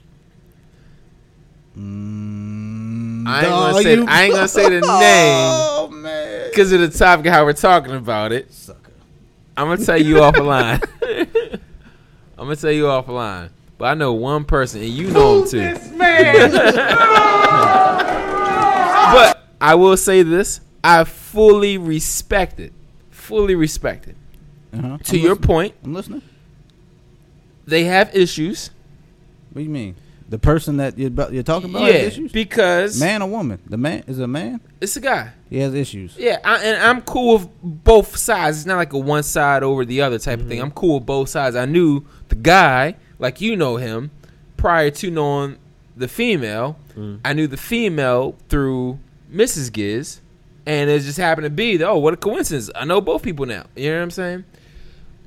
Mm, I ain't gonna dawg, say- you- I ain't gonna say the name. Oh man, Because of the topic how we're talking about it, sucker. I'm gonna tell you off the line. I'm gonna tell you off the line. But I know one person, and you know him too. But I will say this: I fully respect it. Fully respect it. Uh-huh. To I'm your listening. point, I'm listening. they have issues. What do you mean? The person that you're, about, you're talking about yeah, has issues. because Man or woman? The man is it a man. it's a guy. He has issues. Yeah, I, and I'm cool with both sides. It's not like a one side over the other type of thing. I'm cool with both sides. I knew the guy, like you know him, prior to knowing the female. I knew the female through Mrs. Giz, and it just happened to be, oh, what a coincidence. I know both people now. You know what I'm saying?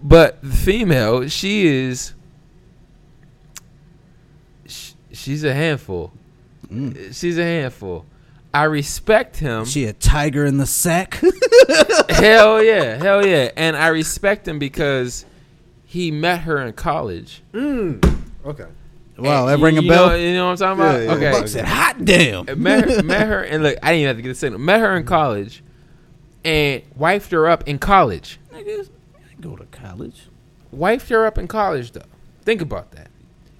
But the female, she is, sh- she's a handful. Mm. She's a handful. I respect him. She a tiger in the sack. hell yeah, hell yeah, and I respect him because he met her in college. Mm. Okay. Wow, And that you- ring a you bell. Know, you know what I'm talking about? Yeah, yeah. okay. Buck said, "Hot damn." met her, met her, and look, I didn't even have to get a signal. Met her in college, and wifed her up in college. Niggas go to college. Wifed her up in college, though. Think about that.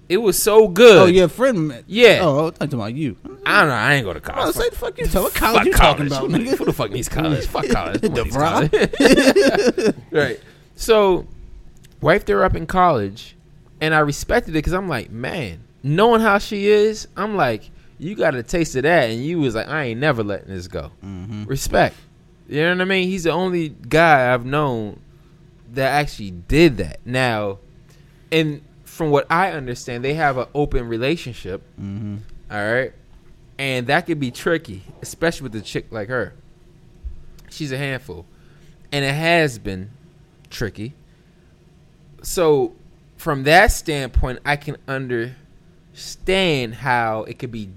It was so good. Oh, your friend. met- Yeah. Oh, I'm talking about you. I don't know. I ain't go to college. was say, the fuck you talking? What Fuck college you talking college. about, Who, nigga? who the fuck needs college? Fuck college. Who needs DeVry. college? right. So, wifed her up in college, and I respected it because I'm like, man, knowing how she is, I'm like, you got a taste of that, and you was like, I ain't never letting this go. Mhm. Respect. You know what I mean? He's the only guy I've known that actually did that. Now, and from what I understand, they have an open relationship. Mhm. All right. And that could be tricky, especially with a chick like her. She's a handful. And it has been tricky. So, from that standpoint, I can understand how it could be.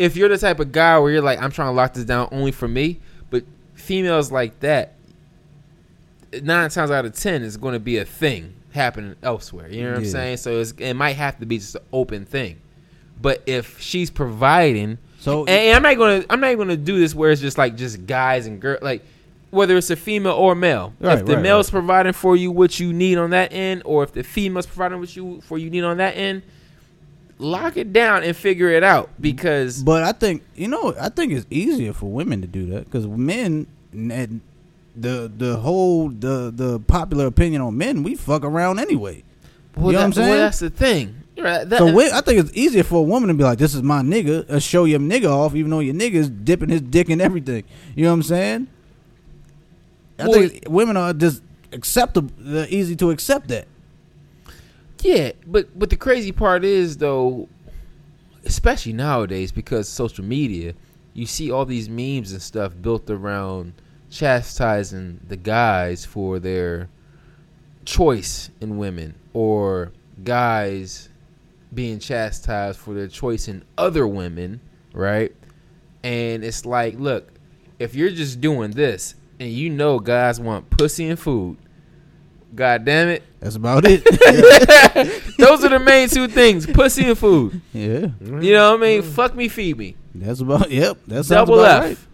If you're the type of guy where you're like, I'm trying to lock this down only for me, but females like that, nine times out of ten, is going to be a thing happening elsewhere. You know what I'm saying? So it's, it might have to be just an open thing. But if she's providing, So and, and I'm not gonna, I'm not gonna do this where it's just like just guys and girls, like whether it's a female or male. Right, if the right, male's right. providing for you what you need on that end, or if the female's providing what you for you need on that end, lock it down and figure it out because But I think you know, I think it's easier for women to do that because men and the the whole the the popular opinion on men, we fuck around anyway. well, you know what I'm saying? well, that's the thing. Right. That- So we, I think it's easier for a woman to be like, "This is my nigga," uh, show your nigga off, even though your nigga's dipping his dick in everything. You know what I'm saying? I Well, think women are just acceptable, easy to accept that. Yeah, but but the crazy part is though, especially nowadays because social media, you see all these memes and stuff built around chastising the guys for their choice in women or guys being chastised for their choice in other women, right? And it's like, look, if you're just doing this and you know guys want pussy and food, god damn it, That's about it. those are the main two things: pussy and food. yeah. You know what I mean? Fuck me, feed me. That's about. Yep. That's Double F.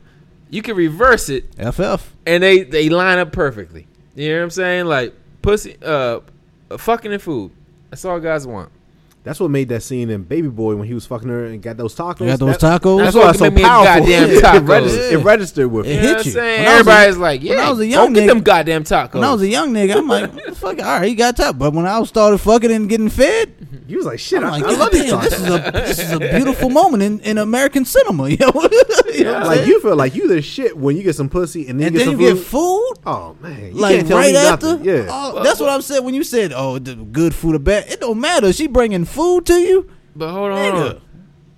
You can reverse it. FF. and they they line up perfectly. You know what I'm saying? Like pussy, uh, fucking and food. That's all guys want. That's what made that scene in Baby Boy when he was fucking her and got those tacos. You got those That- tacos. That's That's why what it's so made me powerful. goddamn it, tacos. registered, it registered with It me. You hit know what I'm you. saying? When I was a- Everybody's like, yeah, when I was a go young get nigga- them goddamn tacos. When I was a young nigga, I'm like, fuck, all right, he got top. But when I started fucking and getting fed, You was like, shit, I'm I, like, I love these damn, this is a this is a beautiful moment in, in American cinema. Yo, you know what I'm Like you feel like you the shit when you get some pussy and then and you get then some you food. get food. oh man, you like right after. Yeah, Oh, that's what I'm saying. When you said, "Oh, the good food or bad," it don't matter. She bringing food to you. But hold on. Nigga.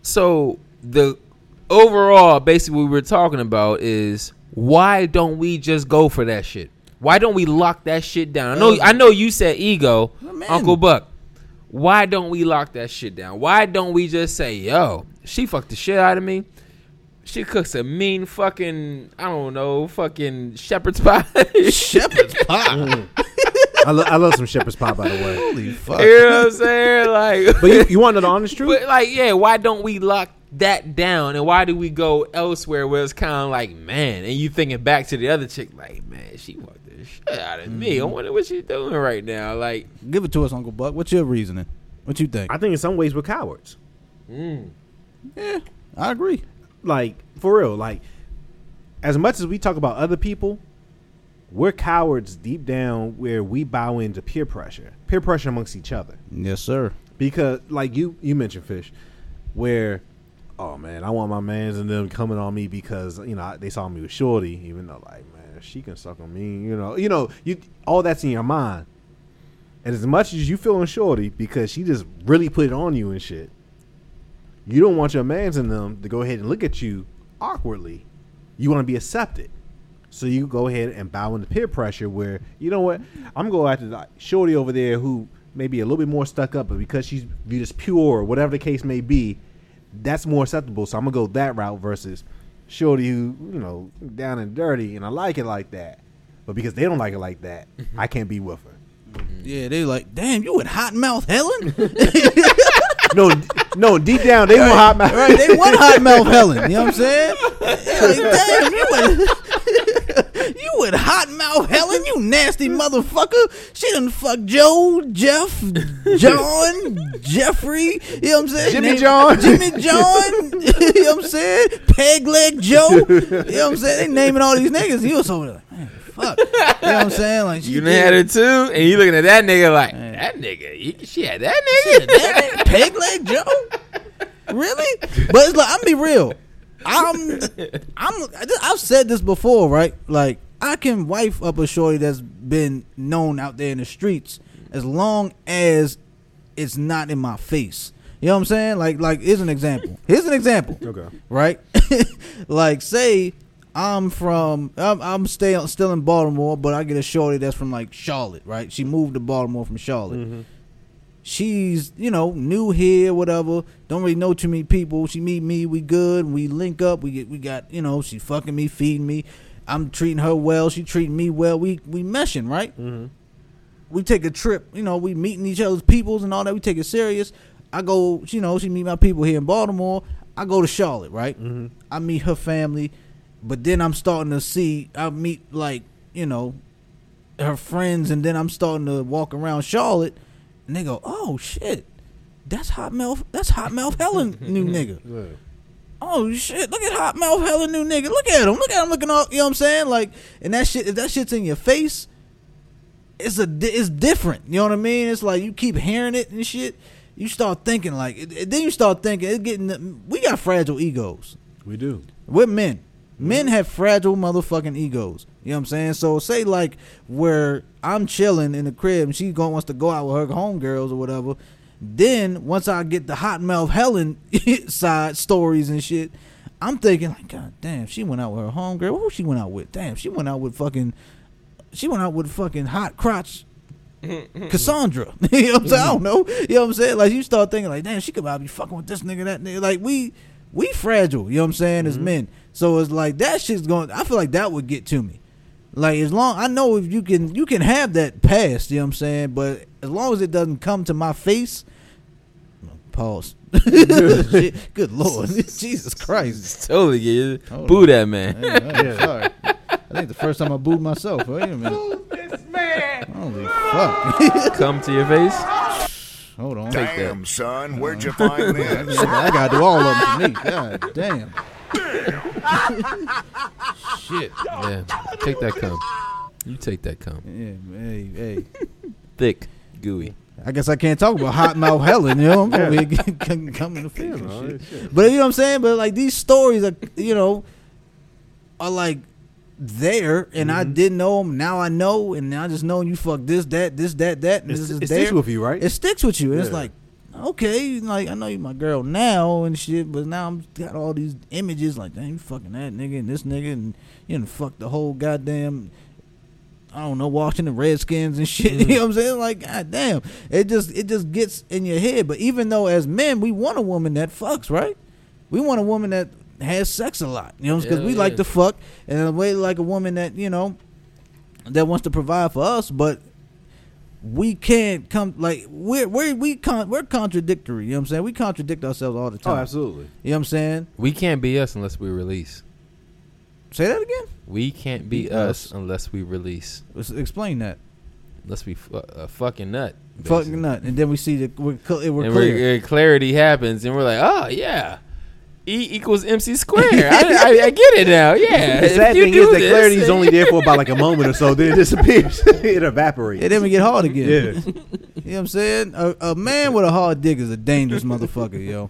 So the overall, basically, what we're talking about is why don't we just go for that shit? Why don't we lock that shit down? I know, I know you said ego, Man. Uncle Buck. Why don't we lock that shit down? Why don't we just say, "Yo, she fucked the shit out of me." She cooks a mean fucking, I don't know, fucking shepherd's pie. Shepherd's pie. Mm. I, lo- I love some shepherd's pie by the way. Holy fuck! you know what I'm saying? Like, But you, you want to know the honest truth? But like, yeah, why don't we lock that down? And why do we go elsewhere where it's kind of like, man, and you thinking back to the other chick, like, man, she fucked the shit out of me. I Mm-hmm. wonder what she's doing right now. Like, Give it to us, Uncle Buck. What's your reasoning? What you think? I think in some ways we're cowards. yeah, I agree. Like for real, like as much as we talk about other people, we're cowards deep down where we bow into peer pressure, peer pressure amongst each other. Yes, sir. because like you you mentioned fish where oh man i want my mans and them coming on me because you know they saw me with shorty even though like man she can suck on me you know you know you all that's in your mind and as much as you feeling shorty because she just really put it on you and shit you don't want your mans and them to go ahead and look at you awkwardly you want to be accepted so you go ahead and bow into peer pressure where, you know what, I'm going after like Shorty over there who may be a little bit more stuck up, but because she's viewed as pure or whatever the case may be, that's more acceptable. So I'm going to go that route versus Shorty who, you know, down and dirty and I like it like that. But because they don't like it like that, mm-hmm. I can't be with her. Mm-hmm. Yeah, they like, damn, you with hot mouth Helen? No, no, deep down they want hot mouth. right, they want hot mouth Helen. You know what I'm saying? Like, damn, you with, you with hot mouth Helen, you nasty motherfucker. She done fuck Joe, Jeff, John, Jeffrey. You know what I'm saying? Jimmy Name- John. Jimmy John. you know what I'm saying? Peg leg Joe. You know what I'm saying? They naming all these niggas. He was over there like, man, fuck. You know what I'm saying? Like she you done had it too, and you looking at that nigga like, that nigga, he, she had that nigga. that ain't peg leg Joe? Really? But it's like I'm be real. I'm I'm I've said this before, right? Like I can wife up a shorty that's been known out there in the streets as long as it's not in my face. You know what I'm saying? Like like here's an example. Here's an example. Okay. Right? like say I'm from I'm, I'm stay, still in Baltimore, but I get a shorty that's from like Charlotte, right? She moved to Baltimore from Charlotte mm-hmm. she's you know new here whatever don't really know too many people she meet me we good we link up we get we got you know she fucking me feeding me i'm treating her well. She treating me well. We we meshing right? Mm-hmm. We take a trip you know we meeting each other's peoples and all that. We take it serious. I go you know she meet my people here in baltimore. I go to charlotte right? Mm-hmm. I meet her family but then i'm starting to see i meet like you know her friends and then i'm starting to walk around charlotte and they go, "Oh shit, that's hot mouth. That's hot mouth Helen, new nigga. Oh shit, look at hot mouth Helen new nigga. Look at him. Look at him looking all. You know what I'm saying? Like, and that shit. If that shit's in your face, it's a. It's different. You know what I mean? It's like you keep hearing it and shit. You start thinking like. it- Then you start thinking it's getting. We got fragile egos. We do. We're men. Men have fragile motherfucking egos. You know what I'm saying? So say like where I'm chilling in the crib and she going wants to go out with her homegirls or whatever. Then once I get the hot mouth Helen side stories and shit, I'm thinking like, God damn, she went out with her homegirl. Who she went out with? Damn, she went out with fucking. She went out with fucking hot crotch Cassandra. you know what I'm saying? I don't know. You know what I'm saying? Like you start thinking like, damn, she could probably be fucking with this nigga, that nigga. Like we we fragile. You know what I'm saying? As mm-hmm. men, so it's like that shit's going. I feel like that would get to me. Like as long I know if you can you can have that past. You know what I'm saying? But as long as it doesn't come to my face. Pause. Good lord, Jesus Christ! Totally get it. Hold Boo on. that man. Hey, I'm sorry. I think the first time I booed myself. Wait a minute. Holy fuck! Come to your face. Hold on. Take that. Damn, son, where'd you find this? I gotta do all of them for me. God damn. Shit. Yeah. Take that cum. You take that cum. Yeah, hey, hey. Thick, gooey. I guess I can't talk about hot mouth Helen. You know, I'm over here coming to and shit. But you know what I'm saying. But like these stories are, you know, are like there, and I mm-hmm. didn't know them. Now I know, and now I just know you fuck this, that, this, that, that. And It, this is it there. sticks with you, right? It sticks with you. And It's Yeah. like, okay, like I know you my girl now and shit, but now I'm got all these images like, damn, you fucking that nigga and this nigga and you know fuck the whole goddamn I don't know, Washington Redskins and shit. You mm. know what I'm saying? Like, god damn. It just it just gets in your head. But even though as men we want a woman that fucks, right? We want a woman that has sex a lot. You know, because Hell we yeah. like to fuck and in a way like a woman that, you know, that wants to provide for us, but we can't come like we're we're we con- we're contradictory. You know what I'm saying? We contradict ourselves all the time. oh, time. absolutely. You know what I'm saying? We can't be us unless we release. Say that again. We can't be Be us us. unless we release. Let's explain that. Unless we fu- a fucking nut. Fucking nut, and then we see that we're cl- we're and clear. we're- uh, clarity happens, and we're like, oh yeah, E equals MC squared. I, I, I get it now. Yeah. The sad thing is that this- clarity is only there for about like a moment or so, then it disappears. it evaporates. and then we get hard again. yeah. You know what I'm saying? A, a man with a hard dick is a dangerous motherfucker, yo.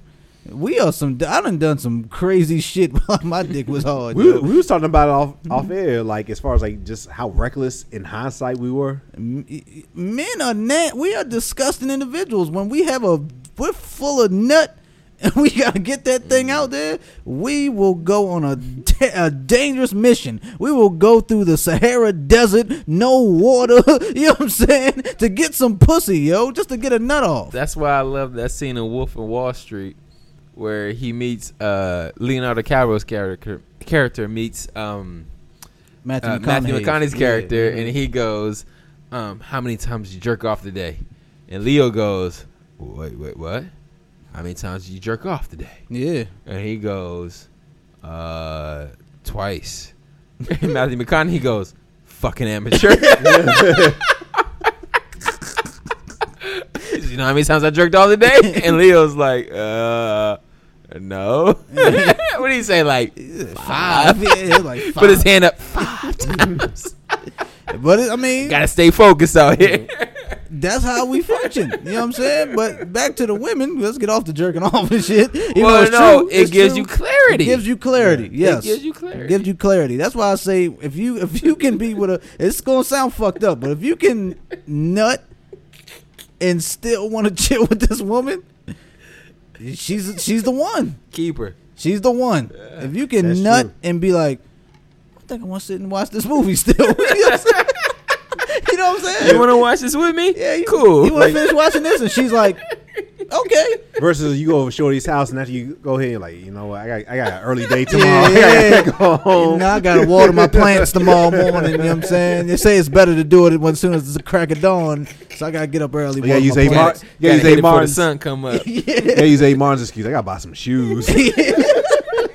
We are some. I done done some crazy shit while my dick was hard. We, yo. we was talking about it off off air, like as far as like just how reckless in hindsight we were. Men are na- we are disgusting individuals when we have a we're full of nut and we gotta get that thing out there we will go on a, da- a dangerous mission we will go through the sahara desert no water you know what i'm saying to get some pussy yo just to get a nut off That's why I love that scene in Wolf of Wall Street where he meets uh, Leonardo DiCaprio's character. Character meets um, matthew, uh, Matthew McConaughey's character, Yeah. and he goes, um, "How many times you jerk off today?" And Leo goes, "Wait, wait, what? How many times you jerk off today?" yeah And he goes, "Uh, twice." And Matthew McConaughey goes, "Fucking amateur." you know how many times I jerked off today? And Leo's like, "Uh." No. what do you say? Like five yeah, like Put his hand up five times. but it, i mean Gotta stay focused out here. that's how we function. You know what I'm saying? But back to the women. Let's get off the jerking off and shit. Even though well, it's no, true, it gives true. you clarity. It gives you clarity. Yes, It gives you clarity. It gives you clarity. That's why I say if you if you can be with a, it's gonna sound fucked up, but if you can nut and still want to chill with this woman, she's she's the one. Keep her. She's the one. If you can nut true. and be like, I think I want to sit and watch this movie still. you know what I'm saying? You know what I'm saying? You want to watch this with me? yeah, you, cool. You want to finish watching this? And she's like, okay. Versus you go over Shorty's house and after you go ahead, like you know what, I got I got an early day Yeah, tomorrow. yeah. I gotta go home. Now I gotta water my plants tomorrow morning. You know what I'm saying? They say it's better to do it when as soon as it's a crack of dawn. So I gotta get up early. Yeah, gotta use my a Mar- plants. you gotta Gotta use hit a it before the Martin's. sun come up. You gotta use a Martin's excuse. I gotta buy some shoes.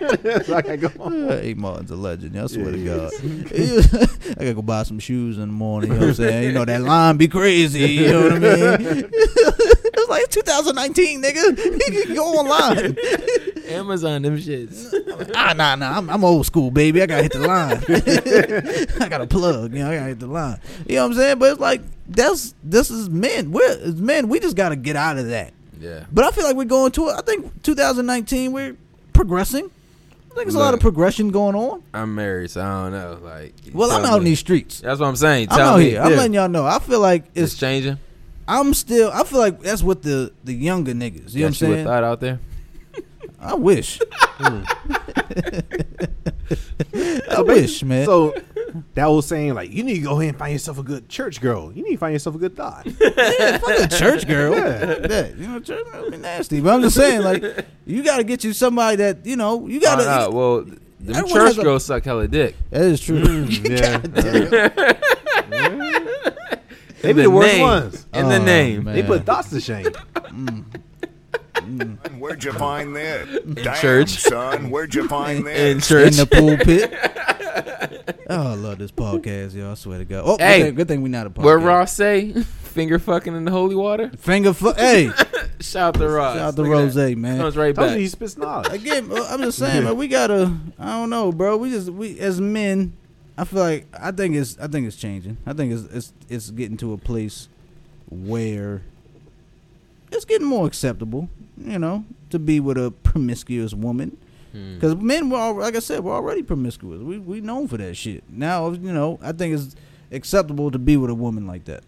so I gotta go home. Hey, Martin's a legend. I swear Yeah, to God. I gotta go buy some shoes in the morning. You know what I'm saying? You know that line be crazy. You know what I mean? it's like 2019, nigga. You can go online. Amazon them shits. Ah, nah, nah. I'm, I'm old school, baby. I gotta hit the line. I gotta plug. You know, I gotta hit the line. You know what I'm saying? But it's like that's this is men. We're as men. We just gotta get out of that. Yeah. But I feel like we're going to. I think 2019 we're progressing. I think there's a lot of progression going on. I'm married, so I don't know. Like, Well, I'm out in these streets. That's what I'm saying. I'm out me. here. I'm letting y'all know. I feel like It's it's. changing. I'm still. I feel like that's what the the younger niggas. You know what I'm Got saying? thought out there. I wish. I wish, man. So that was saying like you need to go ahead and find yourself a good church girl. You need to find yourself a good thought. Yeah, fuck a church girl. Fuck that. You know, church girl be nasty. But I'm just saying, like, you got to get you somebody that you know. You got to. no, well, them Everyone church a- girls suck hella dick. that is true. Mm, yeah. God damn. They In the the worst name. ones. In the Oh, name. man. They put thoughts to shame. Mm. Mm. Where'd you find that? Damn, church. son. Where'd you find that? In church. in the pulpit. oh, I love this podcast, yo. I swear to God. Oh, Hey, good, thing, good thing we not a podcast. Where Ross say finger fucking in the holy water? Finger foot. Hey, Shout out to Ross. shout out to Rose, that. man. Comes right Told back. you he spits knowledge. Again, I'm just saying, man. We gotta. I don't know, bro. We just we as men. I feel like I think it's I think it's changing. I think it's it's it's getting to a place where it's getting more acceptable. You know, to be with a promiscuous woman. Hmm. Because men were all, like I said, we're already promiscuous. We we known for that shit. Now you know, I think it's acceptable to be with a woman like that.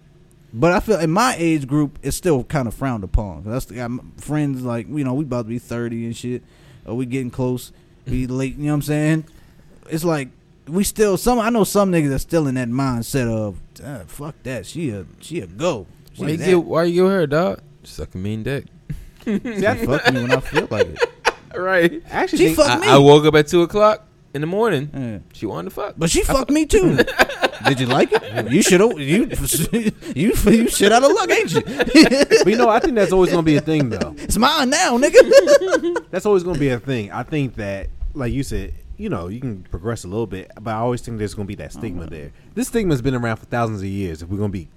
But I feel in my age group, it's still kind of frowned upon. That's the, I'm friends like you know we about to be thirty and shit, or we getting close, we late. You know what I'm saying? It's like we still some. I know some niggas that's still in that mindset of "Ah, fuck that. She a she a go. She Why you that. give, why you give her, dog? Suck a mean dick. She fuck me when I feel like it. Right. Actually, She think- fuck me. I, I woke up at 2 o'clock in the morning. Yeah. She wanted to fuck. But she fucked me too. Did you like it? You should have. You you you shit out of luck, ain't you? but you know, I think that's always gonna be a thing, though. it's mine now, nigga. That's always gonna be a thing. I think that, like you said, you know, you can progress a little bit, but I always think there's gonna be that stigma oh, there. This stigma's been around for thousands of years. If we're gonna be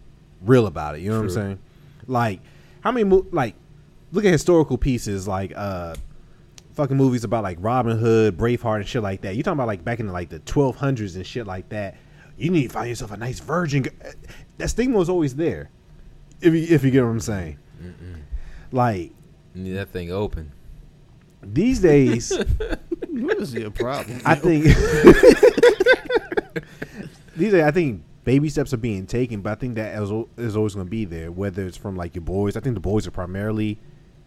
real about it, you know what I'm saying? Like, how many mo- like look at historical pieces like uh fucking movies about like Robin Hood, Braveheart, and shit like that. You talking about like back in like the 1200s and shit like that. You need to find yourself a nice virgin. That stigma was always there. If you if you get what I'm saying, like Need that thing open. these days. what is your problem? I think these are, I think baby steps are being taken, but I think that is, is always going to be there. Whether it's from like your boys, I think the boys are primarily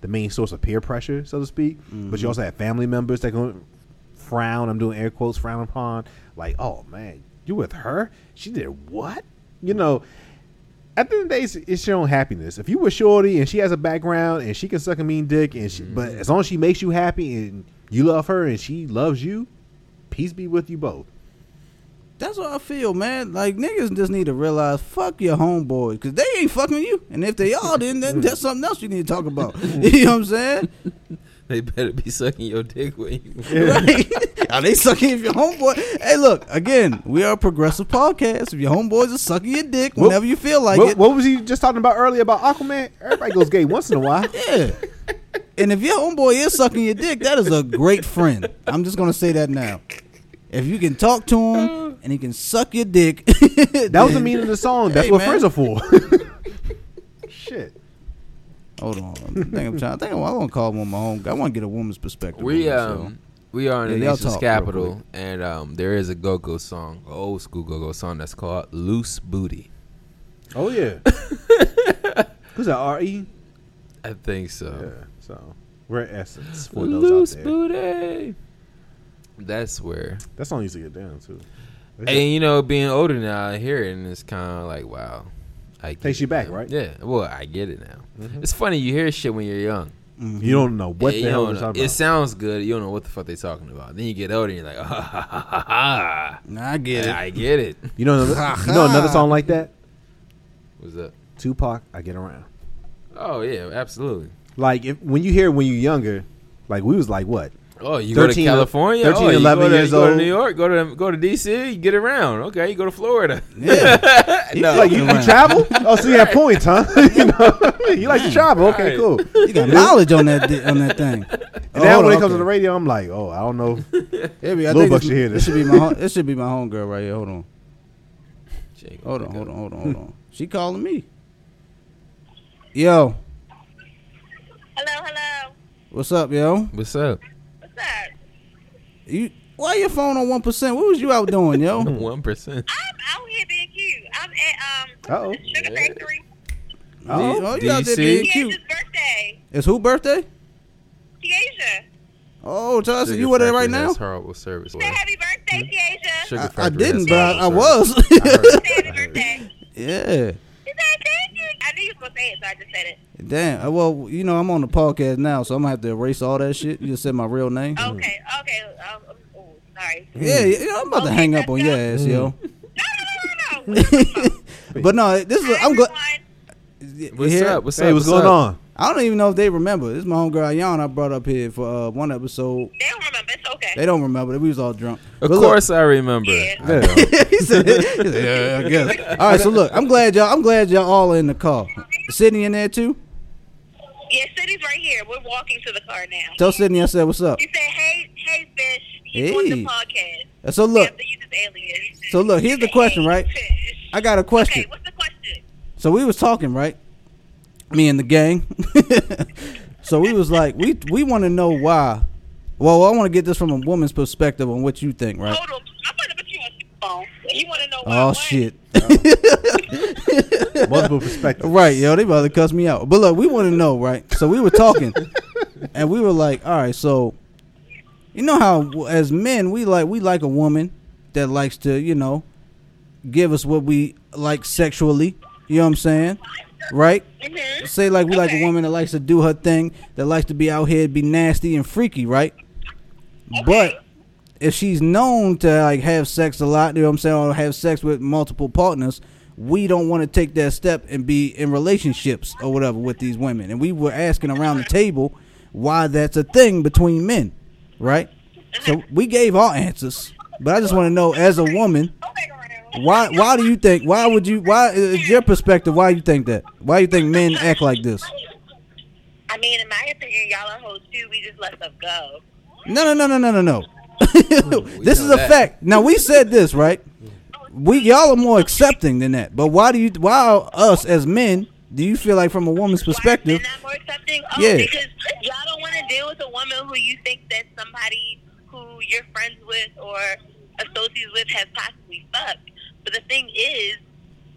the main source of peer pressure, so to speak. But you mm-hmm. also have family members that going frown. I'm doing air quotes, frown upon. Like, oh man, you with her? She did what? You know. At the end of the day, it's, it's your own happiness. If you were shorty and she has a background and she can suck a mean dick, and she, but mm-hmm. as long as she makes you happy and you love her and she loves you, peace be with you both. That's what I feel, man. Like niggas just need to realize, fuck your homeboys, because they ain't fucking you. And if they are, then, then that's something else you need to talk about. you know what I'm saying? They better be sucking your dick when you. Right? are they sucking if your homeboy? Hey, look, again, we are a progressive podcast. If your homeboys are sucking your dick What- whenever you feel like what, it, what was he just talking about earlier about Aquaman? Everybody goes gay once in a while. yeah. And if your homeboy is sucking your dick, that is a great friend. I'm just gonna say that now. If you can talk to him and he can suck your dick, That was the meaning of the song. That's Hey, what man. friends are for. Shit. Hold on, I think I'm trying. I think I want to call one of my home. I want to get a woman's perspective. We on this, yo. um we are in the Yeah, y'all nation's capital, and um there is a go go song, a old school go go song that's called "Loose Booty." Oh yeah. Who's that? R E. I think so. Yeah. So Rare Essence for those Loose out there. booty. That's where. That song used to get down too. And you know, being older now, I hear it, and it's kind of like, wow. I Takes you back, now. right? Yeah. Well, I get it now. Mhm. It's funny you hear shit when you're young. You don't know what Yeah, the hell they're talking It sounds good. You don't know what the fuck they're talking about. Then you get older, and you're like, ah, ha, ha, ha, ha. Nah, I get it. I get it. You know, another, you know another song like that. What's up? Tupac, I get around. Oh yeah, absolutely. Like if when you hear it when you're younger, like we was like what? Oh, you go to California, 13, oh, you 11 go to, years you go to old. New York, go to go to DC, you get around. Okay, you go to Florida. Yeah, no, like you, you travel? Oh, so you have points, huh? you know, you like to travel? Okay, Right. cool. you got knowledge on that di- on that thing. And now when it oh, comes to the radio, I'm like, oh, I don't know. Here we, I Lil think this, should hear this this. should be my home, this should be my homegirl right here. Hold on, She ain't hold on, hold on, hold on, hold on. She calling me. Yo, Hello, hello. what's up, yo? What's up? What's up? You why your phone on one percent? What was you out doing, yo? One percent. I'm out here being cute. I'm at um Uh-oh. Sugar Factory. Oh, oh, you out there DC? being Tiaja's cute. birthday. It's who birthday? Tiaja. Oh, Tasha, you with her right now? That's horrible service. Say happy birthday, Tiaja. Sugar I, Factory. I didn't, has but I, I of was. those. I heard it. Happy I heard it. birthday. yeah. Is that thank you? I knew you was gonna say it, so I just said it. Damn. uh, Well, you know, I'm on the podcast now, so I'm gonna have to erase all that shit. You just said my real name. Okay, okay. Um, oh, sorry. Yeah, yeah, I'm about to hang up on go. your ass, yo. No, no, no, no, no. But no, this is Hi, I'm glad. everyone. What's here- up? What's Hey, up? what's going up? on? I don't even know if they remember. This is my homegirl Ayan I brought up here for uh, one episode. They don't remember. It's okay. They don't remember. We was all drunk. Of But look- course, I remember. Yeah. I he said, he said, yeah, I guess. All right, so look, I'm glad y'all. I'm glad y'all all in the car. Sydney in there too. Yeah, City's right here. We're walking to the car now. Tell Sydney I said what's up. You said, hey, hey, fish. You on Hey. the podcast. So look, have to use this alias. so look. Here's the question, right? Fish. I got a question. Okay, what's the question? So we was talking, right? Me and the gang. so we was like, we we want to know why. Well, I want to get this from a woman's perspective on what you think, right? Hold on. I'm going to put you on phone. You want to know why? Oh what? shit. Multiple perspectives. Right, yo, they about to cuss me out. But look, we want to know, right? So we were talking, and we were like, all right, so you know how as men we like we like a woman that likes to, you know, give us what we like sexually. You know what I'm saying? Right? Mhm. Say like we like a woman that likes to do her thing, that likes to be out here, be nasty and freaky, right? But if she's known to like have sex a lot, you know what I'm saying, or have sex with multiple partners, we don't want to take that step and be in relationships or whatever with these women. And we were asking around the table why that's a thing between men, right? So we gave our answers, but I just want to know, as a woman, why why do you think? Why would you? Why is your perspective? Why you think that? Why do you think men act like this? I mean, in my opinion, y'all are hoes too. We just let stuff go. No, no, no, no, no, no, no. this is a that. fact. Now we said this, right? We y'all are more accepting than that. But why do you? Why us as men? Do you feel like from a woman's perspective? Why is men not more accepting? Oh, Yeah. because y'all don't want to deal with a woman who you think that somebody who you're friends with or associates with has possibly fucked. But the thing is,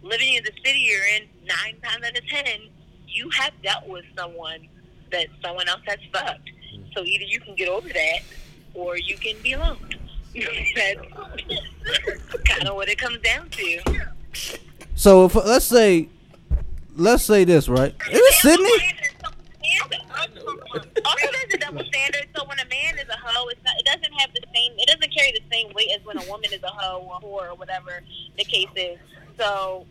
living in the city you're in, nine times out of ten, you have dealt with someone that someone else has fucked. So either you can get over that, or you can be alone. That's kind of what it comes down to. So if, let's say, let's say this, right? Is it Sydney? Also, there's a double standard. So when a man is a hoe, it's not. It doesn't have the same. It doesn't carry the same weight as when a woman is a hoe or a whore or whatever the case is. So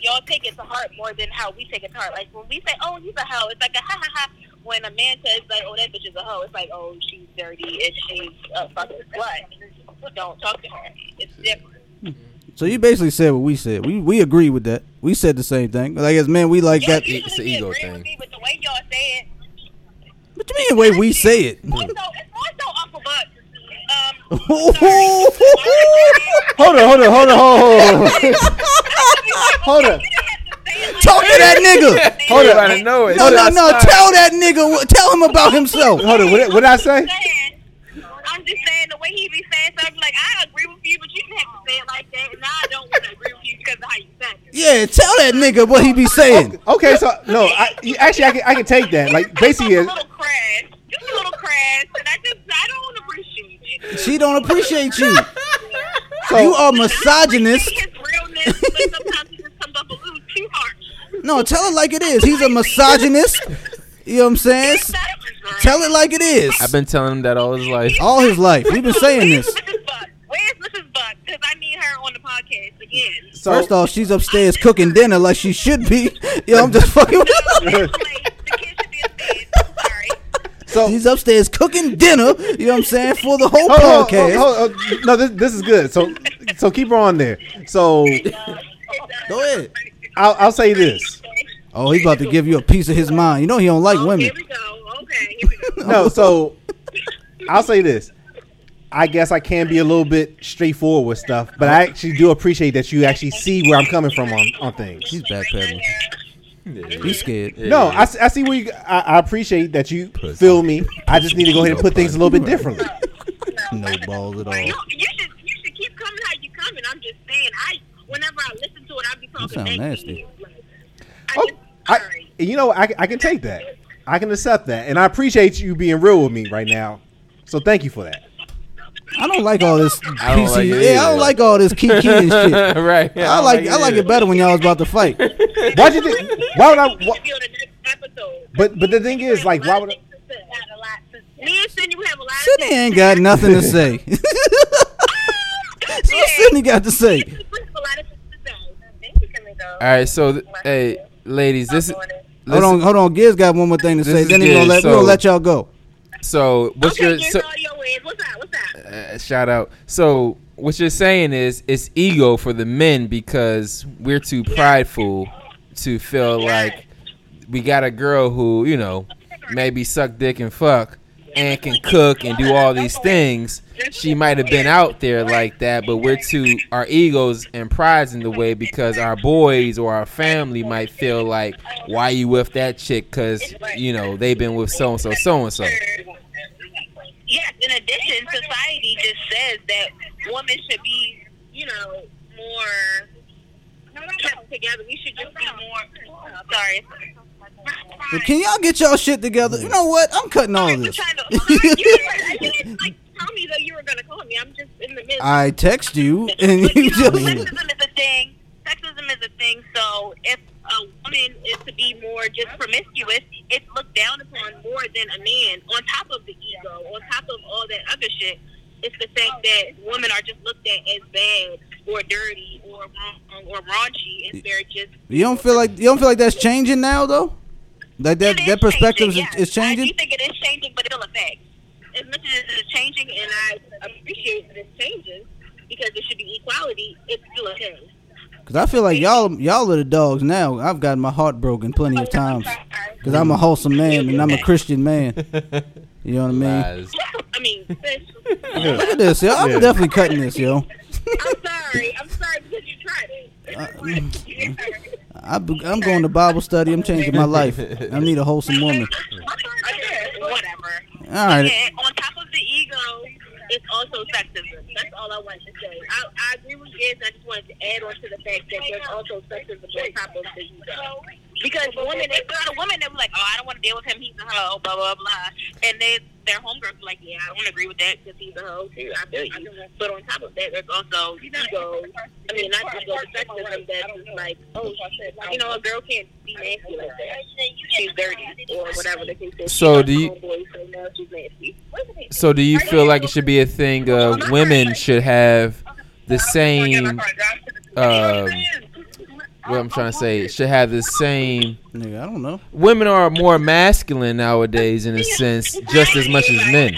y'all take it to heart more than how we take it to heart. Like when we say, "Oh, he's a hoe," it's like a ha ha ha. When a man says like, "Oh, that bitch is a hoe," it's like, "Oh, she's dirty and she's a fucking slut." Don't talk to her. It's different. So you basically said what we said. We we agree with that. We said the same thing. Like as men, we like Yeah, that. It's shouldn't an ego agreeing thing. with me, but the way y'all say it, What you mean the way we say it? more so, it's more so Uncle Buck. Sorry. Hold on, hold on, hold on, hold on. Hold on. Talk to that nigga. Hold on. I know it. No, no, no. Tell that nigga. Tell him about himself. Hold on. What, did- what did I say? I'm just saying the way he be saying stuff, like I agree with you, but you didn't have to say it like that, and now I don't want to agree with you because of how you said it. Yeah, tell that nigga what he be saying. Okay, so no, I, actually I can I can take that. Like basically, a little crash, just a little crash, and I just I don't want to appreciate it. She don't appreciate you. so You are misogynist. realness, but sometimes he just comes up a little too harsh. No, tell it like it is. He's a misogynist. You know what I'm saying? It's Tell it like it is. I've been telling him that all his life. All his life. We've been saying Where's this. Mrs. Buck? Where's Mrs. Buck? Because I need her on the podcast again. so First off, she's upstairs cooking dinner like she should be. Yo, I'm just fucking with No, her. it's late. The kid should be upstairs. Sorry. So She's upstairs cooking dinner. You know what I'm saying? For the whole hold on, hold podcast. on, hold no, this this is good. So so keep her on there. So Go ahead. I'll I'll say this. Oh, he's about to give you a piece of his mind. You know he don't like Oh, women. Here we go. Okay, here we go. No, so I'll say this. I guess I can be a little bit straightforward with stuff, but I actually do appreciate that you actually see where I'm coming from on, on things. He's backpedaling. He's scared. No, I, s- I see where you. I, I appreciate that you feel me. I just need to go ahead and put things a little bit differently. No balls at all. You, you should you should keep coming how you coming. I'm just saying. I whenever I listen to it, I be talking sound nasty. you. Like, I Oh, just, I, sorry. you know, I, I can take that. I can accept that, and I appreciate you being real with me right now. So thank you for that. I don't like all this I don't like it yeah, I don't like all this kiki and shit. right. I like I like it better when y'all was about to fight. Why'd you think? Why would I? We Why, be on the next episode. but but the thing is, like, why would I? Me and Sydney we have a lot of Sydney things. ain't got nothing to say. Oh, That's what Sydney got to say. We have a lot of things to say. Thank you, Camille. All right, so th- hey, ladies, this is Hold on, hold on. Giz got one more thing to This say. is Then he gonna Giz, let we so- gonna let y'all go. So what's Okay, your get so, all. What's up? uh, shout out? So what you're saying is it's ego for the men because we're too prideful to feel like we got a girl who you know maybe suck dick and fuck and can cook and do all these things. She might have been out there like that, but we're too our egos and pride's in the way because our boys or our family might feel like, why you with that chick? Because you know they've been with so and so, so and so. Yes, in addition, society just says that women should be, you know, more kept together. We should just be more. Sorry. But can y'all get y'all shit together? You know what? I'm cutting all Sorry, this. you didn't- you didn't, like, tell me that you were gonna call me. I'm just in the midst. I text you and you you know, just sexism is a thing. Sexism is a thing. So if a woman is to be more just promiscuous, it's looked down upon more than a man. On top of the ego, on top of all that other shit, it's the fact that women are just looked at as bad or dirty or wrong um, or raunchy, and they're just. You don't feel like you don't feel like that's changing now though? Like that that perspective is, changing, is yes. changing? I do think it is changing, but it'll affect. As much as it is changing, and I appreciate that it's changing because there should be equality, it's still a change. Cause I feel like y'all y'all are the dogs now. I've gotten my heart broken plenty of times. Cause I'm a wholesome man and I'm a Christian man. You know what I mean? Lies. I mean, fish. Look at this, yo. I'm Yeah. definitely cutting this, yo. I'm sorry. I'm sorry because you tried it. I, I'm going to Bible study. I'm changing my life. I need a wholesome woman. Whatever. All right. And on top of the ego, it's also sexism. That's all I wanted to say. I, I agree with Giz. I just wanted to add on to the fact that there's also sexism on top of the. Because women, there's a lot of women that were like, oh, I don't want to deal with him. He's a hoe, blah, blah, blah. And they, their homegirls were like, yeah, I don't agree with that because he's a hoe, too. I feel you. But on top of that, there's also ego. I mean, not ego, but sexism that's just like, oh, you know, a girl can't be nasty like that. She's dirty or whatever the case is. So do you- so now she's nasty. So do you feel like it should be a thing of women should have the same um what I'm trying to say it should have the same Nigga, I don't know. women are more masculine nowadays in a sense just as much as men.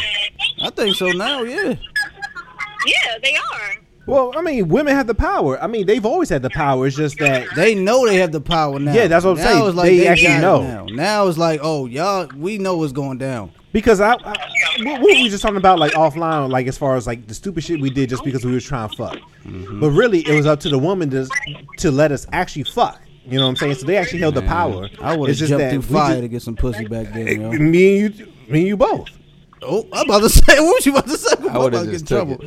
I think so now, yeah. Yeah, they are. Well, I mean, women have the power. I mean, they've always had the power. It's just that They know they have the power now. Yeah, that's what I'm now saying. It's like They they, actually got it know. Now. now it's like, oh, y'all, we know what's going down. because I, I what, what were we just talking about like offline, like as far as like the stupid shit we did just because we were trying to fuck. Mm-hmm. But really, it was up to the woman to to let us actually fuck. You know what I'm saying? So they actually held the power. I would have just jumped through fire just- to get some pussy back then, yo. me and you, me and you both. Oh, I'm about to say, what was you about to say? I'm would've about to get in just took trouble.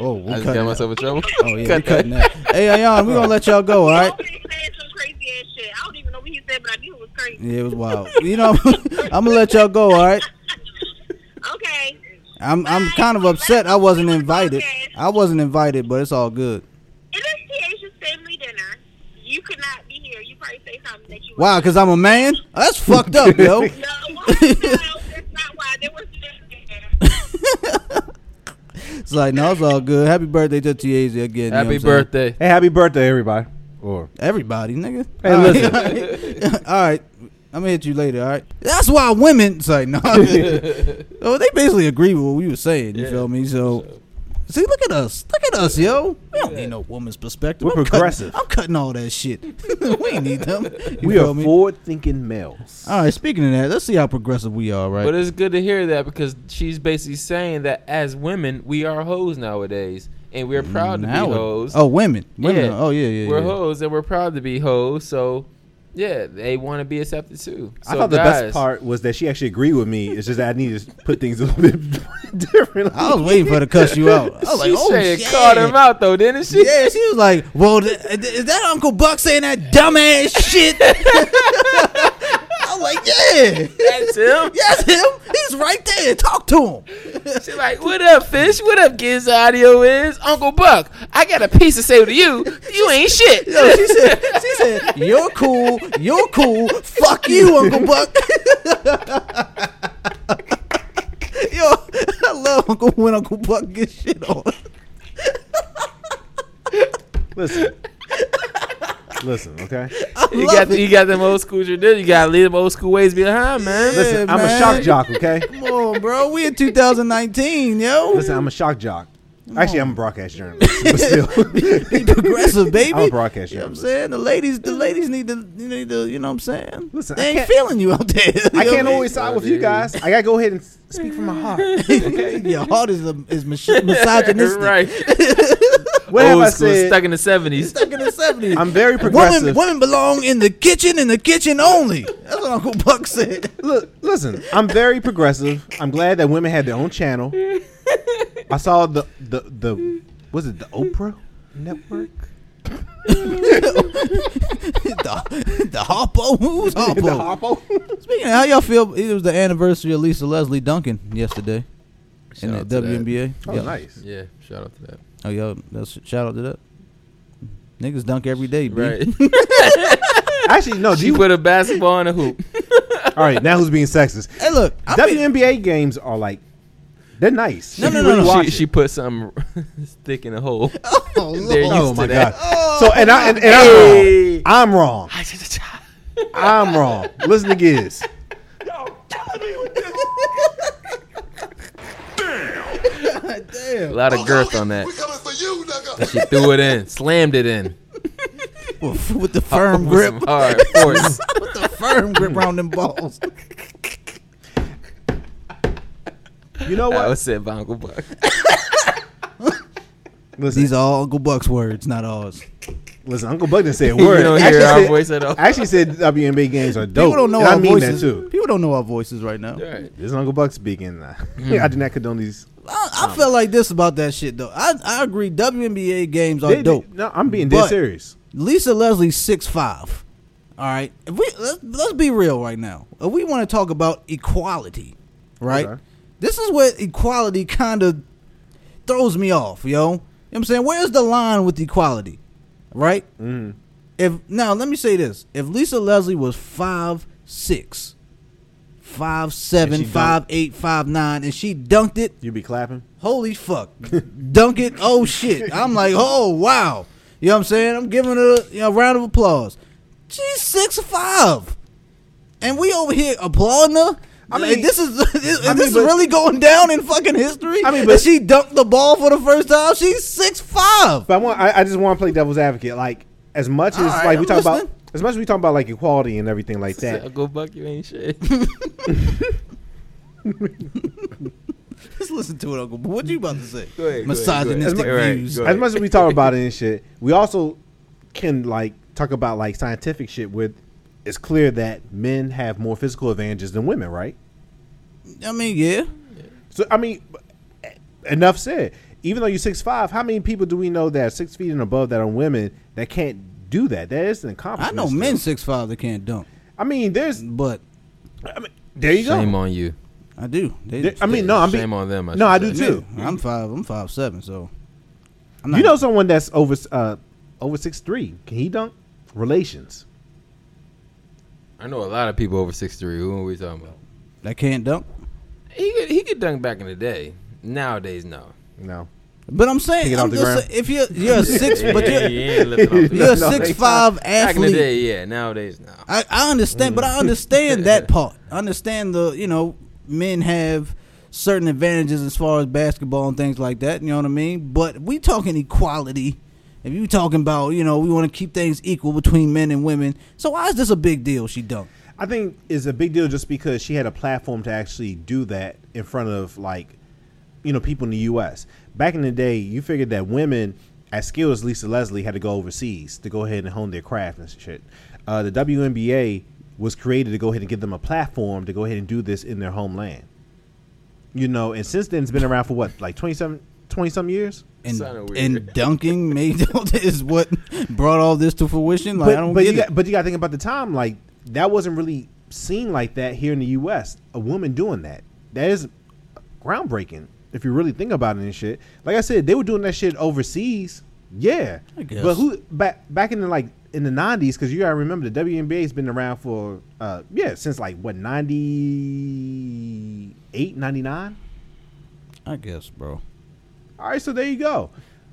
Oh, we I just got myself in trouble. Oh yeah, we Cut cutting that. Hey, Ayan, we gonna let y'all go, all right? He said some crazy ass shit. I don't even know what he said, but I knew it was crazy. Yeah, it was wild. You know, I'm gonna let y'all go, all right? Okay. I'm I'm kind of upset I wasn't invited. I wasn't invited, but it's all good. It is Tia's family dinner. You could not be here. You probably say something that you. Why? Cause I'm a man? Oh, that's fucked up, yo. No, no, that's not why. There was. It's like, no, it's all good. Happy birthday to Tiazi again. you know Happy saying? birthday. Hey, happy birthday, everybody. Or Everybody, nigga. Hey, all listen. Right. all right. I'm gonna hit you later, all right? That's why women it's like no. oh, they basically agree with what we were saying. You Yeah, feel me? So, see, look at us, look at us, yo. We don't need no woman's perspective. We're I'm cutting- progressive. I'm cutting all that shit. we ain't need them. You we feel are me? forward-thinking males. All right. Speaking of that, let's see how progressive we are, right? But it's good to hear that because she's basically saying that as women, we are hoes nowadays. And we're proud to be it- hoes. Oh, women. Women. Yeah. Oh, yeah, yeah. we're yeah. hoes and we're proud to be hoes. So, yeah, they want to be accepted too. So I thought the guys, best part was that she actually agreed with me. It's just that I need to put things a little bit differently. I was waiting for her to cuss you out. I was like, she oh straight shit. called him out though, didn't she? Yeah, she was like, "Well, th- th- is that Uncle Buck saying that dumbass shit?" I I'm like, yeah, That's him. yes, him. He's right there. Talk to him. She's like, "What up, fish? What up, Giz Audio is Uncle Buck? I got a piece to say to you. You ain't shit." Yo, she said, she said, you're cool, you're cool. Fuck you, Uncle Buck. Yo, I love Uncle when Uncle Buck gets shit on. Listen. Listen, okay. You got it. you got them old school traditions. You got to leave them old school ways behind, man. Listen, Yeah, I'm a man. shock jock, okay? Come on, bro. We in 2019, yo. Listen, I'm a shock jock. Actually, I'm a broadcast journalist, but still, Be progressive, baby. I'm a broadcast journalist. You know what I'm saying? The ladies, the ladies need to, you need to, you know what I'm saying? Listen, they I ain't feeling you out there. I You know can't mean? always side with you guys. I gotta go ahead and speak from my heart. Okay. Your heart is a, is mis- misogynistic. right. What have old I said? stuck in the seventies. Stuck in the 70s. I'm very progressive. women belong in the kitchen, in the kitchen only. That's what Uncle Buck said. Look, listen, I'm very progressive. I'm glad that women had their own channel. I saw the the the was it the Oprah network? the, the Harpo? Who's Harpo? the Harpo. Speaking of how y'all feel, it was the anniversary of Lisa Leslie Duncan yesterday in Shout that out to that. WNBA. Oh, Yeah. nice. Yeah, shout out to that. Oh, y'all, that's, shout out to that. Niggas dunk every day, B. Right. Actually, no. Do you, put a basketball in a hoop. all right, now who's being sexist? Hey, look, I mean, WNBA games are like they're nice. No, If no, you no, really no. watch she, it. she put something stick in a hole. oh, They're Lord. Oh used my that. god. Oh, so and I and, and Hey. I'm wrong. I'm wrong. I'm wrong. Listen to Giz. Damn. A lot of girth on that. We coming for you, nigga. And she threw it in, slammed it in. With, with the firm With grip. hard force. with the firm grip around them balls. You know what? I was said by Uncle Buck. Listen, These are all Uncle Buck's words, not ours. listen. Uncle Buck didn't say a You don't Actually hear our said- voice at all. Actually said WNBA games are dope. People don't know and our I mean voices. that too. People don't know our voices right now. Right. This is Uncle Buck speaking. Mm. I do not condone these. I, feel like this about that shit though. I I agree. WNBA games are They- dope. No, I'm being dead serious. Lisa Leslie six five. All right, if we let's, let's be real right now. If we want to talk about equality, right? Okay. This is where equality kind of throws me off, yo. You know what I'm saying? Where's the line with equality? Right? Mm. If now let me say this. If Lisa Leslie was five six, five seven, five eight, five nine, and she dunked it, You'd be clapping. Holy fuck. Dunk it, oh shit. I'm like, oh wow. You know what I'm saying? I'm giving her you know, a round of applause. She's six five. And we over here applauding her. I I mean, mean- this is is I mean, this but- really going down in fucking history? I mean, that but- she dunked the ball for the first time. She's six five. But I want. I, I just want to play devil's advocate. Like as much as All right, like we I'm talk about, as much as we talk about like equality and everything like Said, that. Go Buck, you ain't shit. Let's listen to it, Uncle. But What you about to say? Go ahead, go ahead, go ahead. Misogynistic Right, right, views. go As much as we talk about it and shit, we also can like talk about like scientific shit. with it's clear that men have more physical advantages than women, right? I mean, yeah. So I mean, enough said. Even though you're six five, how many people do we know that are six feet and above that are women that can't do that? That is an accomplishment. I know still. men six five that can't dunk, I mean, there's. but I mean, there you Shame go. Shame on you. I do. They, There- I mean, no, I'm being. Shame on them. I No, I do say. too. Yeah, I'm five. I'm five seven. So I'm You know someone that's over uh over six three? Can he dunk? Relations. I know a lot of people over six three. Who are we talking about? that can't dunk. He could he could dunk back in the day. Nowadays, no. No. But I'm saying, I'm off just ground. if you're you're a six, but you're he ain't lifting off the you're a six they- five Back in the athlete. day, yeah. Nowadays, no. I, I understand, but I understand that part. I understand the you know men have certain advantages as far as basketball and things like that. You know what I mean? But we talking equality. If you talking about you know we want to keep things equal between men and women, so why is this a big deal? She dunked. I think it's a big deal just because she had a platform to actually do that in front of like, you know, people in the U.S. Back in the day, you figured that women as skilled as Lisa Leslie had to go overseas to go ahead and hone their craft and shit. Uh, the WNBA was created to go ahead and give them a platform to go ahead and do this in their homeland. You know, and since then it's been around for what, like 27, 20 some years? And and dunking made is what brought all this to fruition. Like but I don't but get you it. got, but you got to think about the time. Like that wasn't really seen like that here in the U.S. A woman doing that. That is groundbreaking if you really think about it and shit. Like I said, they were doing that shit overseas. Yeah, I guess. but who back back in the like in the nineties? Because you gotta remember the WNBA has been around for uh yeah since like what 98, 99? I guess, bro. All right, so there you go.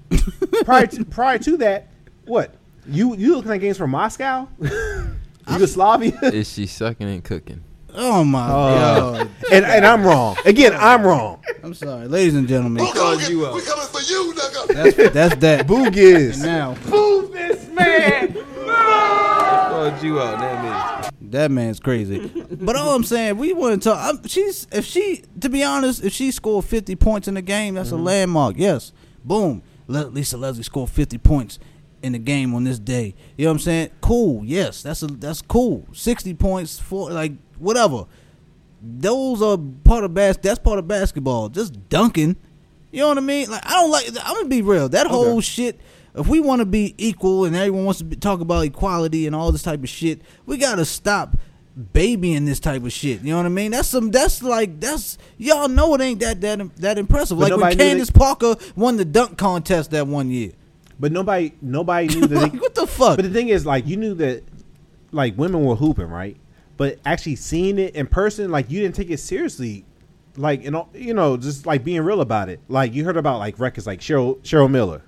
prior to, prior to that, what you you looking at games from Moscow, Yugoslavia, Is she sucking and cooking? Oh my uh, god! and and I'm wrong again. I'm wrong. I'm sorry, ladies and gentlemen. Called you out. coming for you, nigga. That's that's that. Boog And is now Called you out. That that man's crazy. But all I'm saying, we want to talk. I'm, she's if she, to be honest, if she scored 50 points in the game, that's a mm-hmm. landmark. Yes, boom. Le- Lisa Leslie scored 50 points in the game on this day. You know what I'm saying? Cool. Yes, that's a that's cool. 60 points for like whatever. Those are part of bas. That's part of basketball. Just dunking. You know what I mean? Like I don't like. I'm gonna be real. That whole shit. If we want to be equal and everyone wants to be, talk about equality and all this type of shit, we gotta stop babying this type of shit. You know what I mean? That's some. That's like that's y'all know it ain't that that that impressive. But like when Candace Parker won the dunk contest that one year. But nobody nobody knew that. Like, they, what the fuck? but the thing is, like, you knew that, like, women were hooping, right? But actually seeing it in person, like, you didn't take it seriously. Like, you know, you know, just like being real about it. Like, you heard about like records like Cheryl Cheryl Miller.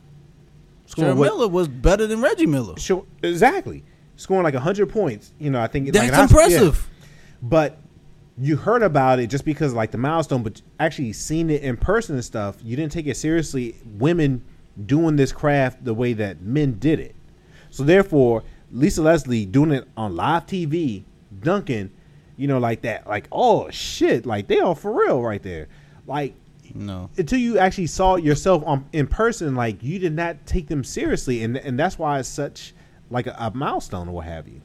Scoring Cheryl what- Miller was better than Reggie Miller. Exactly scoring like hundred points. You know, I think That's like, and I- yeah. impressive. But you heard about it just because like the milestone, but actually seeing it in person and stuff, you didn't take it seriously. Women doing this craft the way that men did it. So therefore, Lisa Leslie doing it on live TV, dunking, you know, like that, like oh shit, like they are for real right there. Like No. until you actually saw yourself on in person, like you did not take them seriously, and and that's why it's such like a, a milestone or what have you.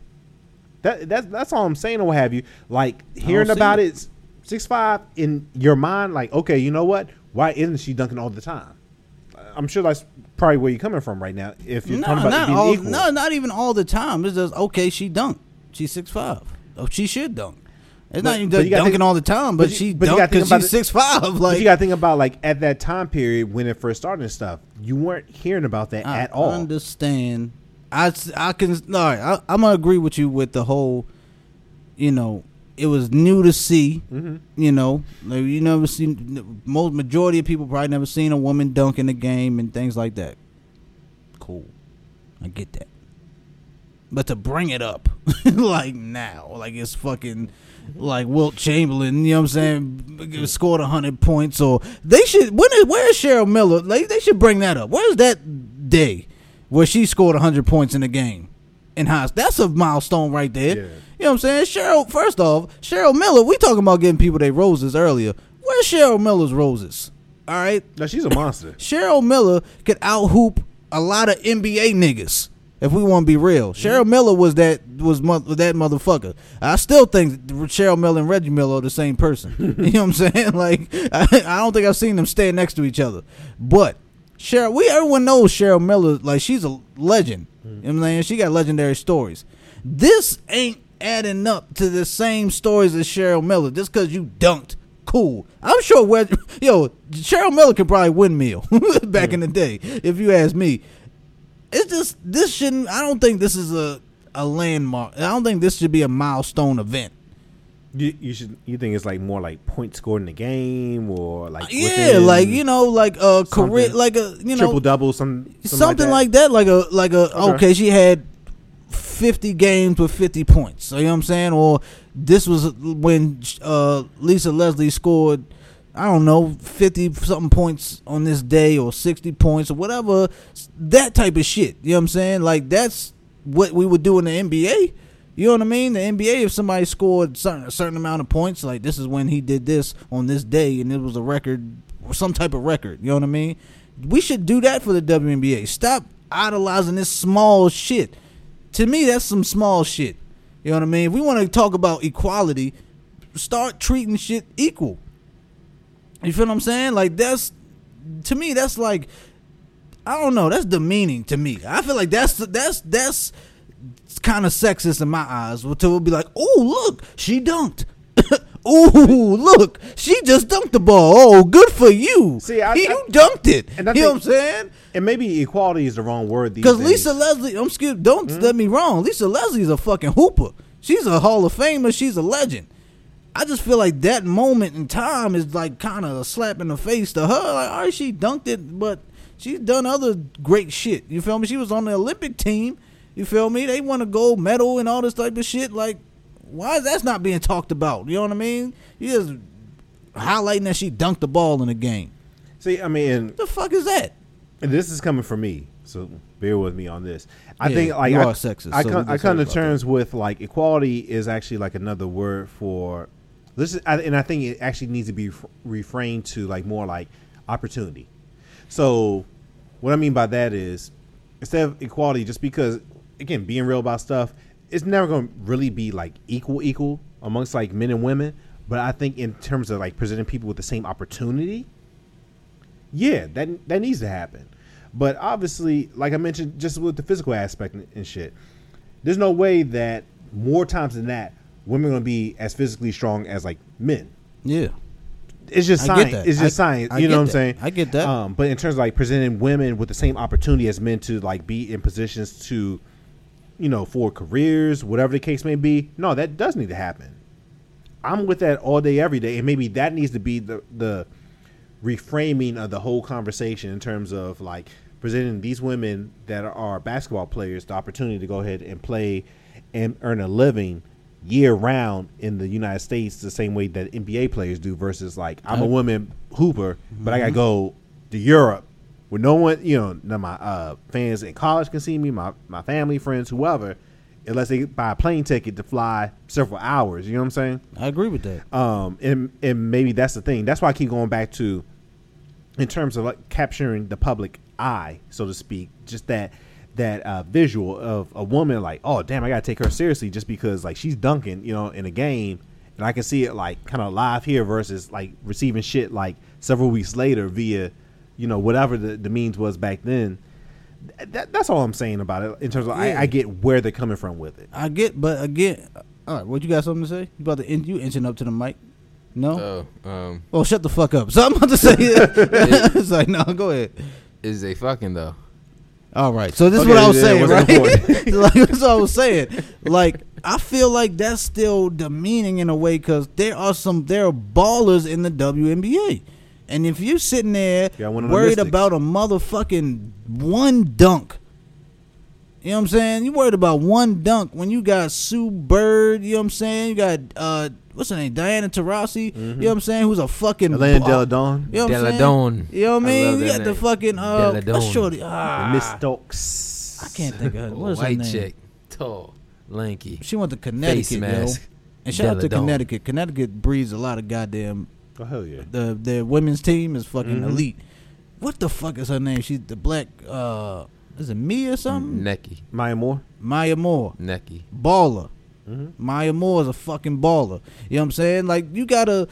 That that's that's all I'm saying or what have you. Like hearing about it. it, six five in your mind, like okay, you know what? Why isn't she dunking all the time? I'm sure that's probably where you're coming from right now. If you're No, talking about not being all, equal, no, not even all the time. It's just okay. She dunked. She's six five. Oh, she should dunk. It's But- not even but dunking think- all the time, but, but she but you dunked gotta think because about she's six five. But Like you got to think about like at that time period when it first started and stuff. You weren't hearing about that I at all. Understand? I understand. I, s- I can. All right, I, I'm gonna agree with you with the whole. You know, it was new to see. Mm-hmm. You know, like you never seen. Most majority of people probably never seen a woman dunk in the game and things like that. Cool, I get that. But to bring it up like now, like it's fucking like Wilt Chamberlain, you know what I'm saying, scored hundred points or they should when is where's Cheryl Miller? Like they should bring that up. Where's that day where she scored hundred points in the game in high That's a milestone right there. Yeah. You know what I'm saying? Cheryl first off, Cheryl Miller, we talking about giving people their roses earlier. Where's Cheryl Miller's roses? All right. no, she's a monster. Cheryl Miller could out hoop a lot of NBA niggas. If we want to be real, mm-hmm. Cheryl Miller was that was mo- that motherfucker. I still think Cheryl Miller and Reggie Miller are the same person. you know what I'm saying? Like I, I don't think I've seen them stand next to each other. But Cheryl, we everyone knows Cheryl Miller. Like she's a legend. Mm-hmm. You know what I'm saying? She got legendary stories. This ain't adding up to the same stories as Cheryl Miller. Just because you dunked cool. I'm sure where yo Cheryl Miller could probably windmill back in the day, if you ask me. It's just this shouldn't. I don't think this is a a landmark. I don't think this should be a milestone event. You, you should. You think it's like more like point scored in the game or like Yeah, like you know, like a career, like a you know triple double, some something, like, that. like a like a okay. Okay. she had 50 games with 50 points so you know what i'm saying or this was when uh lisa leslie scored i don't know 50 something points on this day or 60 points or whatever that type of shit you know what i'm saying like that's what we would do in the nba you know what I mean? The NBA, if somebody scored certain, a certain amount of points, like this is when he did this on this day, and it was a record or some type of record. You know what I mean? We should do that for the WNBA. Stop idolizing this small shit. To me, that's some small shit. You know what I mean? If we want to talk about equality, start treating shit equal. You feel what I'm saying? Like that's to me, that's like I don't know. That's demeaning to me. I feel like that's that's that's kind of sexist in my eyes. To it'll be like, oh look, she dunked. Ooh, look, she just dunked the ball. Oh, good for you. See, I- you I- dunked it. and I you know what I'm saying? And maybe equality is the wrong word these Because. Lisa Leslie, I'm scared. Don't Hmm? let me wrong. Lisa Leslie's a fucking hooper. She's a Hall of Famer. She's a legend. I just feel like that moment in time is like kind of a slap in the face to her. Like, all right, she dunked it, but she's done other great shit. You feel me? She was on the Olympic team. You feel me? They won a gold medal and all this type of shit. Like, why is that not being talked about? You know what I mean? You just highlighting that she dunked the ball in the game. See, I mean, What the fuck is that? and this is coming from me, so bear with me on this. I Yeah, think like I, sexist, I so come, I come to terms with like equality is actually like another word for this, is, and I think it actually needs to be reframed to like more like opportunity. So, what I mean by that is instead of equality, just because again being real about stuff, it's never going to really be like equal equal amongst like men and women. But I think in terms of like presenting people with the same opportunity, yeah, that that needs to happen. But obviously, like I mentioned, just with the physical aspect and, and shit, there's no way that more times than that, women are gonna be as physically strong as like men. Yeah. It's just I get science. that. It's just I- science. I you know what I'm that. saying? I get that. Um, but in terms of like presenting women with the same opportunity as men to like be in positions to, you know, for careers, whatever the case may be, no, that does need to happen. I'm with that all day, every day, and maybe that needs to be the the reframing of the whole conversation in terms of like presenting these women that are basketball players the opportunity to go ahead and play and earn a living year round in the United States the same way that NBA players do versus like I'm a woman hooper but I gotta go to Europe where no one you know none of my uh, fans in college can see me my my family friends whoever unless they buy a plane ticket to fly several hours you know what I'm saying I agree with that. um, and and maybe that's the thing. That's why I keep going back to, in terms of like capturing the public eye, so to speak, just that that uh, visual of a woman like, oh damn, I gotta take her seriously just because like she's dunking, you know, in a game, and I can see it like kind of live here versus like receiving shit like several weeks later via, you know, whatever the, the means was back then. That, that's all I'm saying about it. In terms of, Yeah. I, I get where they're coming from with it. I get, but again, all right. What you got something to say? You about to in, you inching up to the mic? No. Oh, um, oh, shut the fuck up. So I'm about to say. It, it's like no, go ahead. is they fucking though? All right. So this is Okay, what I was yeah, saying, right? like that's what I was saying. Like I feel like that's still demeaning in a way because there are some there are ballers in the WNBA, and if you're sitting there Yeah, one the worried about a motherfucking one dunk. You know what I'm saying? You worried about one dunk when you got Sue Bird, you know what I'm saying? You got uh what's her name? Diana Taurasi, you know what I'm saying? Who's a fucking Elena ba- Delle Donne, You know what I'm saying? Delle Donne. You know what I I mean? love You that got the fucking uh what's Delle Donne. shorty? Ah, Miss Stokes. I can't think of her. A What is her white name? chick, tall, lanky, She went to Connecticut, face yo. And shout out to Connecticut. Connecticut breeds a lot of goddamn Oh hell yeah. the the women's team is fucking Mhm. elite. What the fuck is her name? She's the black uh is it me or something? Necky, Maya Moore. Maya Moore. necky. Baller. Mm-hmm. Maya Moore is a fucking baller. You know what I'm saying? Like you gotta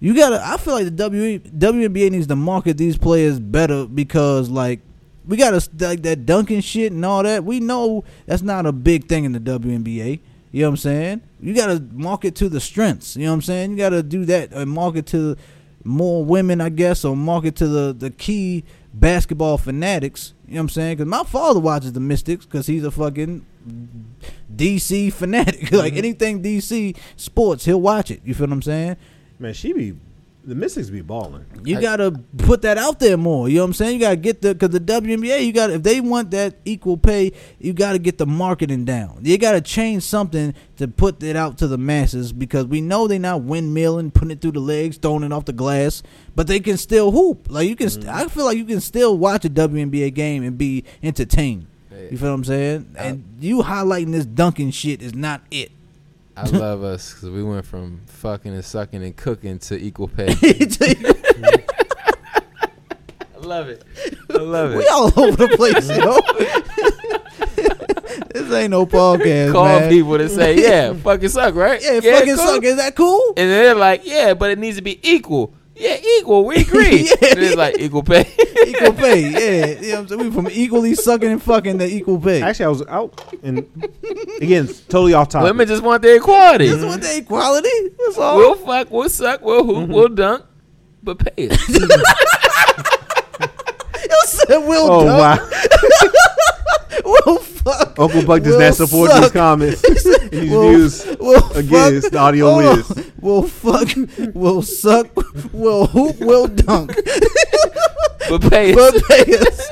you gotta I feel like the W WNBA needs to market these players better because like we gotta like that dunking shit and all that. We know that's not a big thing in the WNBA. You know what I'm saying? You gotta market to the strengths. You know what I'm saying? You gotta do that and market to more women, I guess, or market to the the key basketball fanatics. You know what I'm saying? Because my father watches the Mystics because he's a fucking DC fanatic. like mm-hmm. anything DC sports, he'll watch it. You feel what I'm saying? Man, she be the Mystics be balling. You I- gotta put that out there more. You know what I'm saying? You gotta get the because the WNBA, you got if they want that equal pay, you gotta get the marketing down. You gotta change something to put it out to the masses because we know they're not windmilling, putting it through the legs, throwing it off the glass, but they can still hoop. Like you can, st- mm-hmm. I feel like you can still watch a WNBA game and be entertained. You feel what I'm saying? And you highlighting this dunking shit is not it. I love us because we went from fucking and sucking and cooking to equal pay. I love it. I love it. we all over the place, yo. this ain't no podcast, Call man. people to say, yeah, fucking suck, right? Yeah, fucking cool. suck. Is that cool? And then they're like, yeah, but it needs to be equal. Yeah, equal. We agree. Yeah. It's like equal pay. equal pay. Yeah, you know what I'm saying? We from equally sucking and fucking to equal pay. Actually, I was out and again, totally off topic. Women just want their equality. This want the equality. That's all. We'll fuck, we'll suck, we'll hoop, Mm-hmm. we'll dunk, but pay us. You said we'll oh dunk. wow, We'll fuck. Uncle Buck does We'll not support these comments. and these We'll- views We'll against fuck. the audio Hold on. is. We'll fuck. We'll suck. We'll hoop. We'll dunk. but pay but pay us.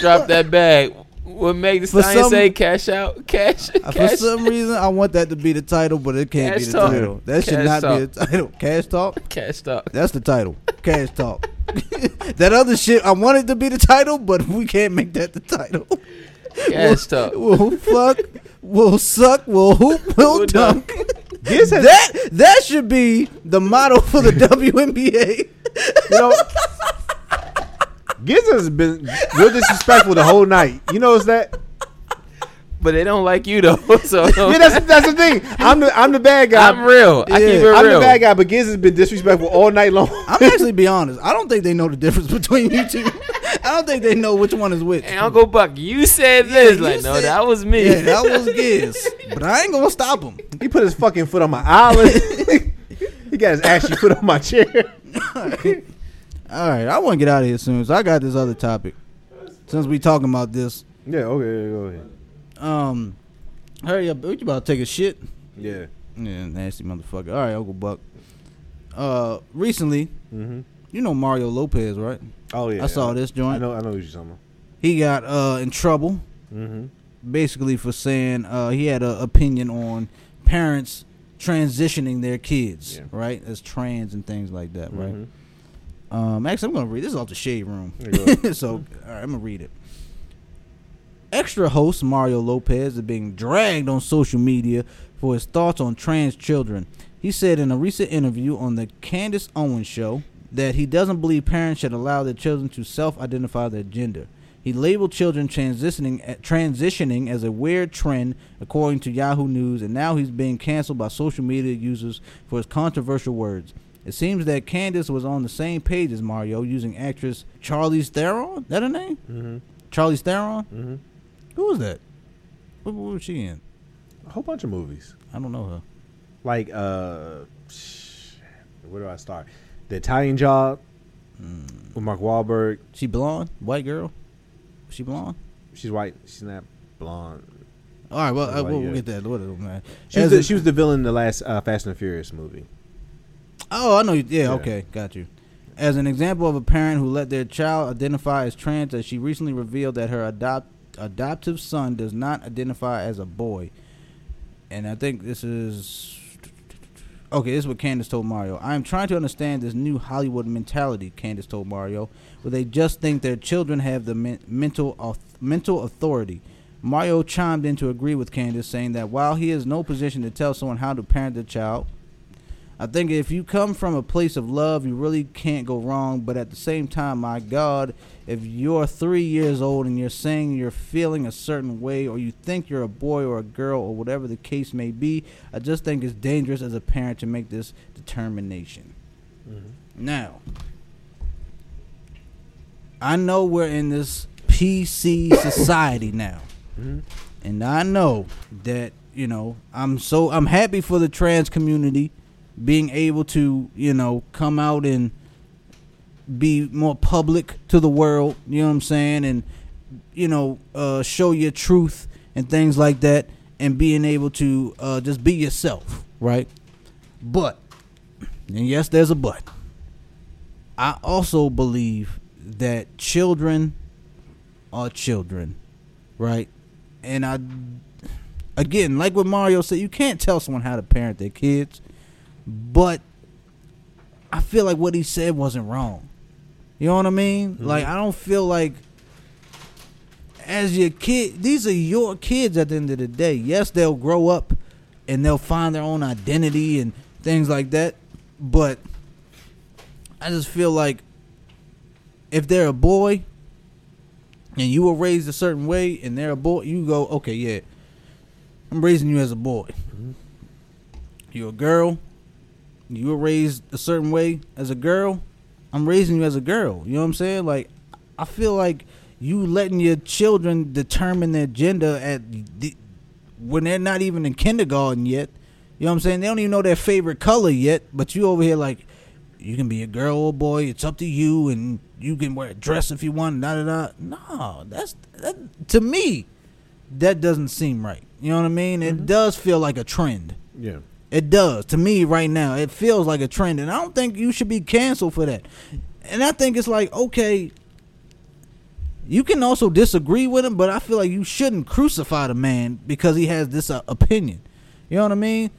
Drop that bag. What make the For sign some- say cash out? Cash. Uh, for some reason, I want that to be the title, but it can't be the Talk. title. That should not Talk. be the title. Cash talk. Cash talk. That's the title. Cash talk. that other shit, I wanted to be the title, but we can't make that the title. Cash talk. We'll fuck. We'll suck. We'll hoop. We'll, We'll dunk. dunk. Giz That that should be the motto for the WNBA. you know, Giz has been real disrespectful the whole night. You notice that? But they don't like you though. So Yeah, that's that's the thing. I'm the I'm the bad guy. I'm real. I Yeah. keep it I'm the bad guy, but Giz has been disrespectful all night long. I'm actually be honest. I don't think they know the difference between you two. I don't think they know which one is which. And Uncle Buck, you said this. you like, no, said- that was me. Yeah, that was Giz. But I ain't gonna stop him. he put his fucking foot on my island. he got his ashy foot on my chair. All right, I want to get out of here soon. So I got this other topic. Since we talking about this, Yeah, okay, go ahead. um, hurry up. You about to take a shit? Yeah. Yeah, nasty motherfucker. All right, Uncle Buck. Uh, recently, Mm-hmm. you know Mario Lopez, right? Oh yeah. I saw this joint. I know. I know what you're talking about. He got uh in trouble Mm-hmm. basically for saying uh he had an opinion on parents transitioning their kids, Yeah. right, as trans and things like that, right? Mhm. Um, actually, I'm gonna read. This is off the shade room. There you go. so, all right, I'm gonna read it. Extra host Mario Lopez is being dragged on social media for his thoughts on trans children. He said in a recent interview on the Candace Owens show that he doesn't believe parents should allow their children to self-identify their gender. He labeled children transitioning eh, transitioning as a weird trend, according to Yahoo News, and now he's being canceled by social media users for his controversial words. It seems that Candace was on the same page as Mario, using actress Charlize Theron. That her name? Mm-hmm. Charlize Theron. Mm-hmm. Who was that? What, what was she in? A whole bunch of movies. I don't know her. Like uh, where do I start? The Italian Job Mm. with Mark Wahlberg. She blonde, white girl. She blonde. She's white. She's not blonde. All right, well, uh, we'll, we'll get that. What is it, man? She was, the, she was the villain in the last uh, Fast and Furious movie. Oh, I know. you- Yeah, Yeah. okay, got you. As an example of a parent who let their child identify as trans, as she recently revealed that her adopt adoptive son does not identify as a boy, and I think this is okay. This is what Candace told Mario. I am trying to understand this new Hollywood mentality. Candace told Mario, where they just think their children have the men- mental auth- mental authority. Mario chimed in to agree with Candace, saying that while he is no position to tell someone how to parent their child, I think if you come from a place of love, you really can't go wrong. But at the same time, my God, if you're three years old and you're saying you're feeling a certain way, or you think you're a boy or a girl, or whatever the case may be, I just think it's dangerous as a parent to make this determination. Mm-hmm. Now, I know we're in this PC society now. Mm-hmm. And I know that, you know, I'm so I'm happy for the trans community being able to, you know, come out and be more public to the world, you know what I'm saying, and you know, uh, show your truth and things like that, and being able to uh, just be yourself, right? But, and yes, there's a but. I also believe that children are children, right? And I, again, like what Mario said, you can't tell someone how to parent their kids, but I feel like what he said wasn't wrong. You know what I mean? Mm-hmm. Like I don't feel like as your kid, these are your kids at the end of the day. Yes, they'll grow up and they'll find their own identity and things like that, but I just feel like if they're a boy and you were raised a certain way and they're a boy, you go, okay, yeah, I'm raising you as a boy. Mm-hmm. You're a girl, you were raised a certain way as a girl, I'm raising you as a girl. You know what I'm saying? Like, I feel like you letting your children determine their gender at the, when they're not even in kindergarten yet. You know what I'm saying? They don't even know their favorite color yet, but you over here like, you can be a girl or boy. It's up to you, and you can wear a dress if you want. Da da da. No, that's that, to me. That doesn't seem right. You know what I mean? It mm-hmm. does feel like a trend. Yeah. It does to me right now. It feels like a trend, and I don't think you should be canceled for that. And I think it's like okay, you can also disagree with him, but I feel like you shouldn't crucify the man because he has this uh, opinion. You know what I mean?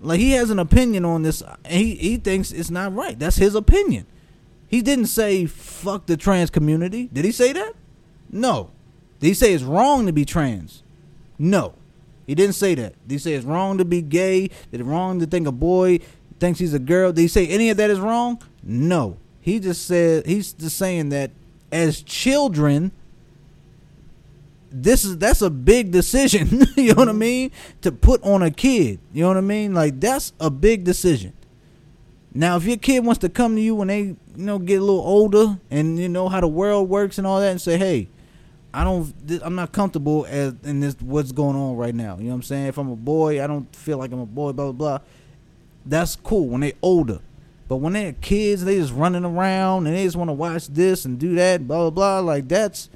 Like he has an opinion on this, he he thinks it's not right. That's his opinion. He didn't say fuck the trans community. Did he say that? No. Did he say it's wrong to be trans? No. He didn't say that. He say it's wrong to be gay? Did it wrong to think a boy thinks he's a girl? Did he say any of that is wrong? No. He just said he's just saying that as children, this is that's a big decision. you know what I mean? To put on a kid. You know what I mean? Like that's a big decision. Now, if your kid wants to come to you when they, you know, get a little older and you know how the world works and all that, and say, "Hey, I don't, I'm not comfortable as in this what's going on right now." You know what I'm saying? If I'm a boy, I don't feel like I'm a boy. Blah blah blah. That's cool when they older, but when they're kids, they just running around and they just want to watch this and do that. Blah blah blah. Like that's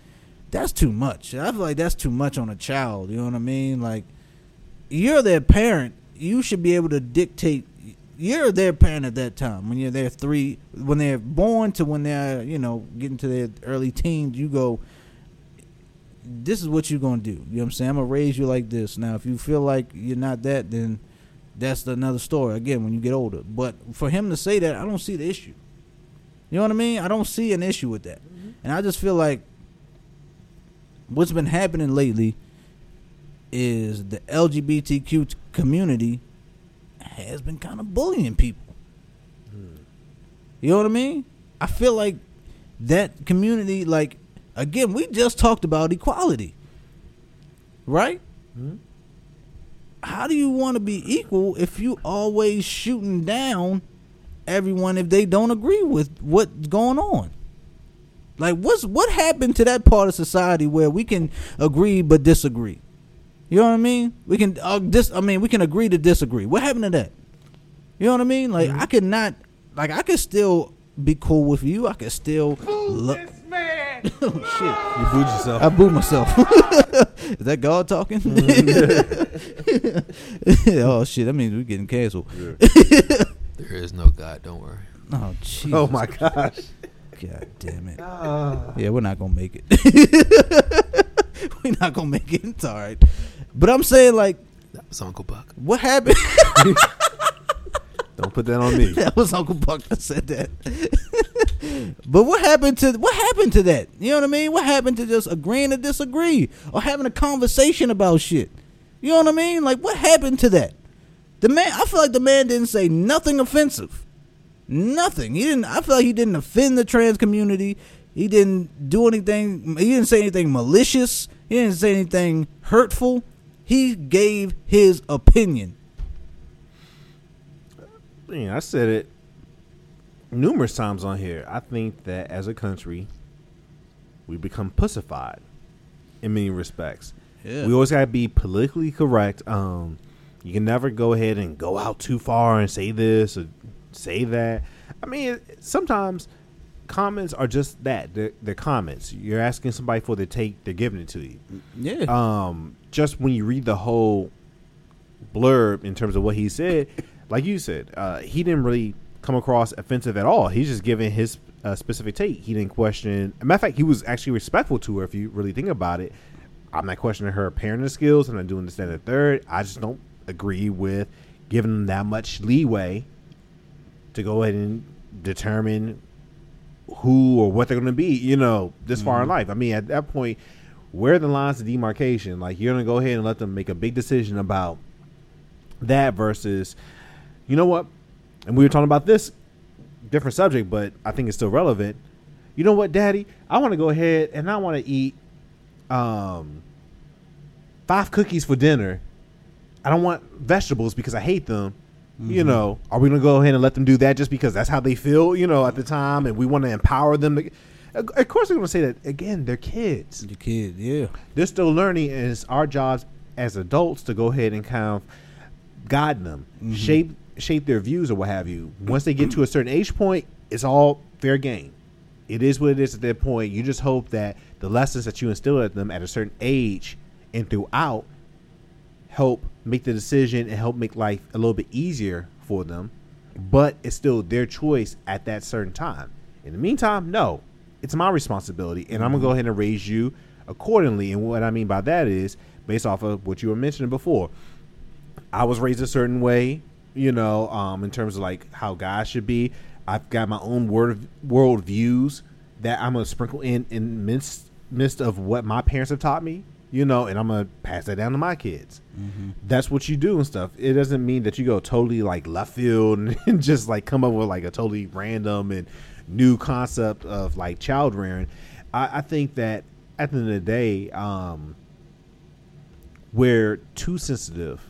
that's too much. I feel like that's too much on a child. You know what I mean? Like you're their parent. You should be able to dictate. You're their parent at that time when you're their three, when they're born to when they're you know getting to their early teens. You go. This is what you're gonna do. You know what I'm saying? I'm gonna raise you like this. Now, if you feel like you're not that, then that's another story. Again, when you get older. But for him to say that, I don't see the issue. You know what I mean? I don't see an issue with that. Mm-hmm. And I just feel like what's been happening lately is the LGBTQ community has been kind of bullying people. Hmm. You know what I mean? I feel like that community, like, again, we just talked about equality, right? How do you want to be equal if you always shooting down everyone if they don't agree with what's going on? Like what's what happened to that part of society where we can agree but disagree? You know what I mean? We can uh, dis I mean we can agree to disagree. What happened to that? You know what I mean? Like I could not like I could still be cool with you. I could still love oh shit. You booed yourself. I booed myself. Is that God talking? oh shit, that means we're getting canceled. There is no God. Don't worry. Oh jeez. oh my gosh. God damn it. Ah. Yeah, we're not gonna make it. we're not gonna make it. It's all right. But I'm saying, like, That was Uncle Buck. what happened? Don't put that on me. that was Uncle Buck that said that. But what happened to what happened to that? You know what I mean? What happened to just agreeing to disagree or having a conversation about shit? You know what I mean? Like, what happened to that? The man, I feel like the man didn't say nothing offensive. Nothing. He didn't. I feel like he didn't offend the trans community. He didn't do anything. He didn't say anything malicious. He didn't say anything hurtful. He gave his opinion. Man, I said it numerous times on here. I think that as a country, we become pussified in many respects. Yeah. We always gotta be politically correct. Um, you can never go ahead and go out too far and say this or say that. I mean, sometimes comments are just that. They're, they're comments. You're asking somebody for their take. They're giving it to you. Yeah. Um, just when you read the whole blurb in terms of what he said, like you said, uh, he didn't really come across offensive at all. He's just giving his uh, specific take. He didn't question. Matter of fact, he was actually respectful to her. If you really think about it, I'm not questioning her parenting skills. I'm not doing this, that, and third. I just don't agree with giving them that much leeway to go ahead and determine who or what they're going to be. You know, this far in life. I mean, at that point, where are the lines of demarcation? Like you're going to go ahead and let them make a big decision about that versus, you know what? And we were talking about this different subject, but I think it's still relevant. You know what, Daddy? I want to go ahead and I want to eat um five cookies for dinner. I don't want vegetables because I hate them. You know, are we gonna go ahead and let them do that just because that's how they feel? You know, at the time, and we want to empower them. To, of course, they're gonna say that again. They're kids. Your kid, yeah. They're still learning, and it's our jobs as adults to go ahead and kind of guide them, shape shape their views or what have you. Once they get to a certain age point, it's all fair game. It is what it is at that point. You just hope that the lessons that you instill at them at a certain age and throughout help make the decision and help make life a little bit easier for them. But it's still their choice at that certain time. In the meantime, no, it's my responsibility, and I'm gonna go ahead and raise you accordingly. And what I mean by that is based off of what you were mentioning before. I was raised a certain way, you know, um, in terms of like how guys should be. I've got my own word world views that I'm gonna sprinkle in in midst midst of what my parents have taught me, you know, and I'm gonna pass that down to my kids. That's what you do and stuff. It doesn't mean that you go totally like left field and just like come up with like a totally random and new concept of like child rearing. I, I think that at the end of the day, um, we're too sensitive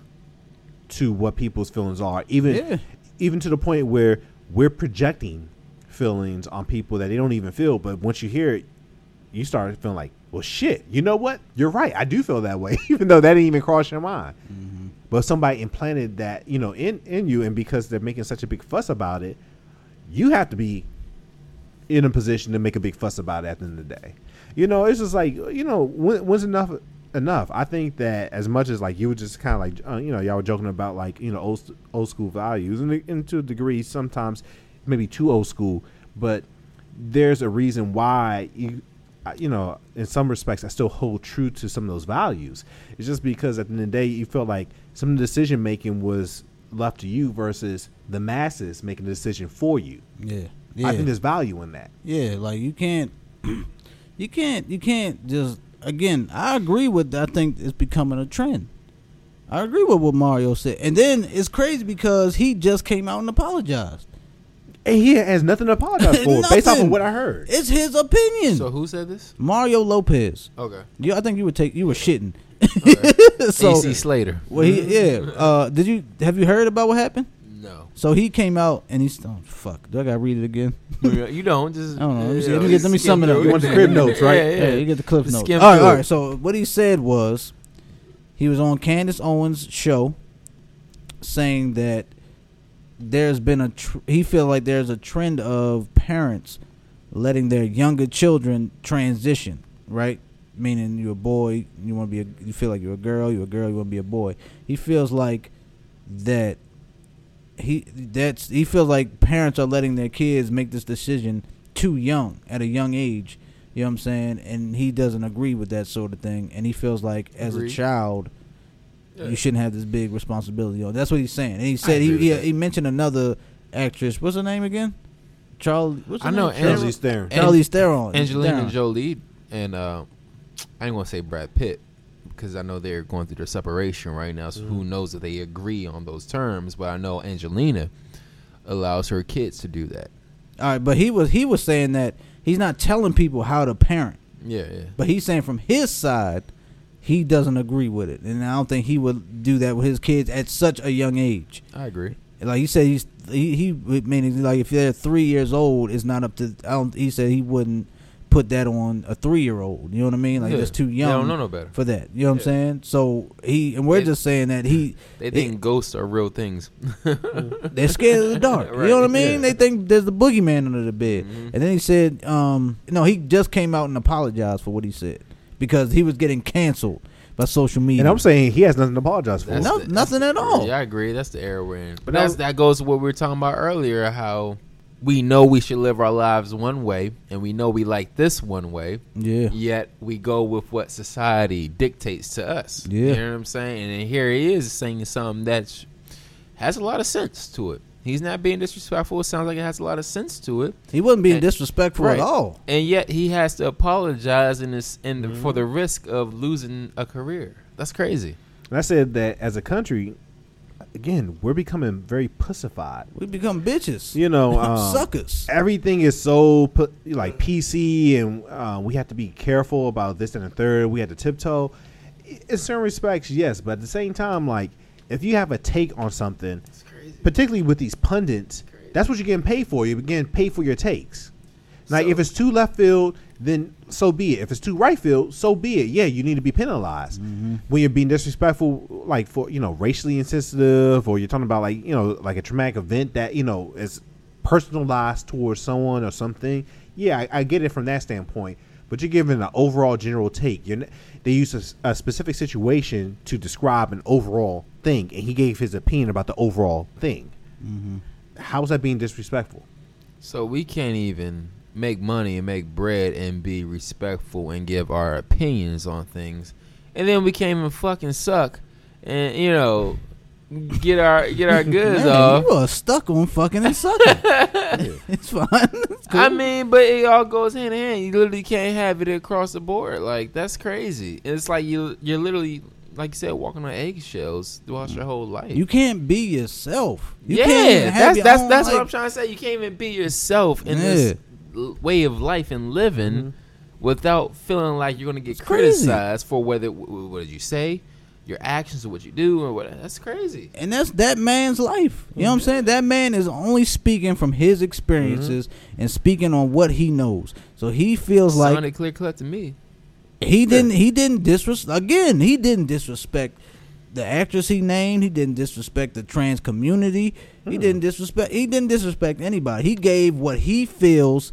to what people's feelings are, even Yeah. even to the point where we're projecting feelings on people that they don't even feel. But once you hear it, you start feeling like, well, shit. You know what? You're right. I do feel that way, even though that didn't even cross your mind. Mm-hmm. But somebody implanted that, you know, in in you, and because they're making such a big fuss about it, you have to be in a position to make a big fuss about it at the end of the day. You know, it's just like you know, when, when's enough enough? I think that as much as like you were just kind of like uh, you know y'all were joking about like you know old old school values, and, and to a degree sometimes maybe too old school, but there's a reason why you you know in some respects I still hold true to some of those values. It's just because at the end of the day you felt like some of the decision making was left to you versus the masses making the decision for you. Yeah. Yeah. I think there's value in that. Yeah, like you can't, you can't, you can't just. Again, I agree with. I think it's becoming a trend. I agree with what Mario said, and then it's crazy because he just came out and apologized. And he has nothing to apologize for based off of what I heard. It's his opinion. So who said this? Mario Lopez. Okay. You, I think you would take. You were shitting. okay. so, AC Slater. well, he, yeah. Uh, did you have you heard about what happened? So he came out and he's oh fuck. Do I gotta read it again? you don't just. I don't know. Let me see. Let me get- let me sum it up. You want the crib notes, right? Yeah, yeah. Yeah, you get the Just notes. All right, all right. So what he said was, he was on Candace Owens' show, saying that there's been a tr- he feel like there's a trend of parents letting their younger children transition, right? Meaning you're a boy, you want to be a, you feel like you're a girl, you're a girl, you want to be a boy. He feels like that he that's he feels like parents are letting their kids make this decision too young at a young age. You know what I'm saying? And he doesn't agree with that sort of thing. And he feels like as Agreed. a child, Yeah. you shouldn't have this big responsibility. on. That's what he's saying. And he said he he, he mentioned another actress. What's her name again? Charlie. What's her I know, name? Angela- Charlize Theron. Charlize Theron. Angelina Theron. Jolie and uh, I ain't gonna say Brad Pitt because I know they're going through their separation right now. So who mm-hmm. knows if they agree on those terms? But I know Angelina allows her kids to do that. All right, but he was he was saying that he's not telling people how to parent. Yeah, yeah. But he's saying from his side, he doesn't agree with it, and I don't think he would do that with his kids at such a young age. I agree. Like he said, he's he he meaning like if they're three years old, it's not up to. I don't. He said he wouldn't put that on a three year old. You know what I mean? Like Yeah. that's too They young. don't know no better. for that. You know what Yeah. I'm saying? So he and we're They- just saying that he They think ghosts are real things. they're scared of the dark. You know what I mean? yeah. They think there's the boogeyman under the bed. Mhm. And then he said, um, no, he just came out and apologized for what he said because he was getting canceled by social media. And I'm saying he has nothing to apologize for. No- the- nothing at all. Yeah, I agree. That's the era we're in. But No. that's that goes to what we were talking about earlier. How we know we should live our lives one way, and we know we like this one way. yeah, Yet we go with what society dictates to us. Yeah. you know what I'm saying. And here he is saying something that has a lot of sense to it. He's not being disrespectful. It sounds like it has a lot of sense to it. he wasn't being And- disrespectful Right. at all. And yet he has to apologize in this in the, Mm-hmm. for the risk of losing a career. That's crazy. And I said that as a country, again, we're becoming very pussified. We become bitches, You know, um, suckers. everything is so put like PC, and uh, we have to be careful about this and the third. We have to tiptoe. In certain respects, yes, but at the same time, like if you have a take on something, particularly with these pundits, that's what you're getting paid for. You're getting paid for your takes. Like So- if it's too left field, then so be it. If it's too right field, so be it. Yeah, you need to be penalized mm-hmm. when you're being disrespectful, like for you know racially insensitive, or you're talking about like you know like a traumatic event that you know is personalized towards someone or something. Yeah, I, I get it from that standpoint. But you're giving an overall general take. You're, they use a specific situation to describe an overall thing, and he gave his opinion about the overall thing. Mm-hmm. How is that being disrespectful? So we can't even make money and make bread and be respectful and give our opinions on things, and then we came and fucking suck and you know get our get our goods Man, off. you are stuck on fucking and sucking. it's fine. It's cool. I mean, but it all goes hand in hand. You literally can't have it across the board. Like that's crazy. It's like you you're literally like you said walking on eggshells throughout your whole life. you can't be yourself. You yeah, can't that's that's that's what I'm trying to say. You can't even be yourself in this l- way of life and living mm-hmm. without feeling like you're gonna get It's crazy. criticized for whether w- what did you say, your actions, or what you do, or what. That's crazy. and that's that man's life. You know what I'm mm-hmm. saying? That man is only speaking from his experiences mm-hmm. and speaking on what he knows. So he feels like Sounded clear cut to me. he didn't he didn't disrespect again, he didn't disrespect the actress he named, he didn't disrespect the trans community. He mm. didn't disrespect he didn't disrespect anybody. He gave what he feels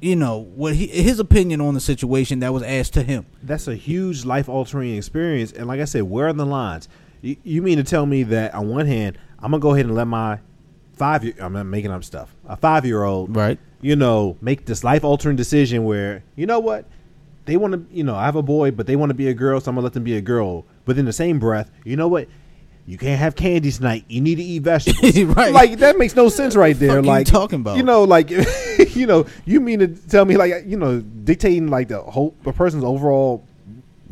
you know, what he his opinion on the situation that was asked to him. That's a huge life altering experience. And like I said, where are the lines? You, you mean to tell me that on one hand, I'm gonna go ahead and let my five year I'm not making up stuff. A five year old Right. you know, make this life altering decision where, you know what? They want to, you know, I have a boy, but they want to be a girl, so I'm going to let them be a girl. But in the same breath, you know what? You can't have candy tonight. You need to eat vegetables. Right. Like, that makes no sense right there. like, talking about? You know, like, you know, you mean to tell me, like, you know, dictating, like, the whole, a person's overall,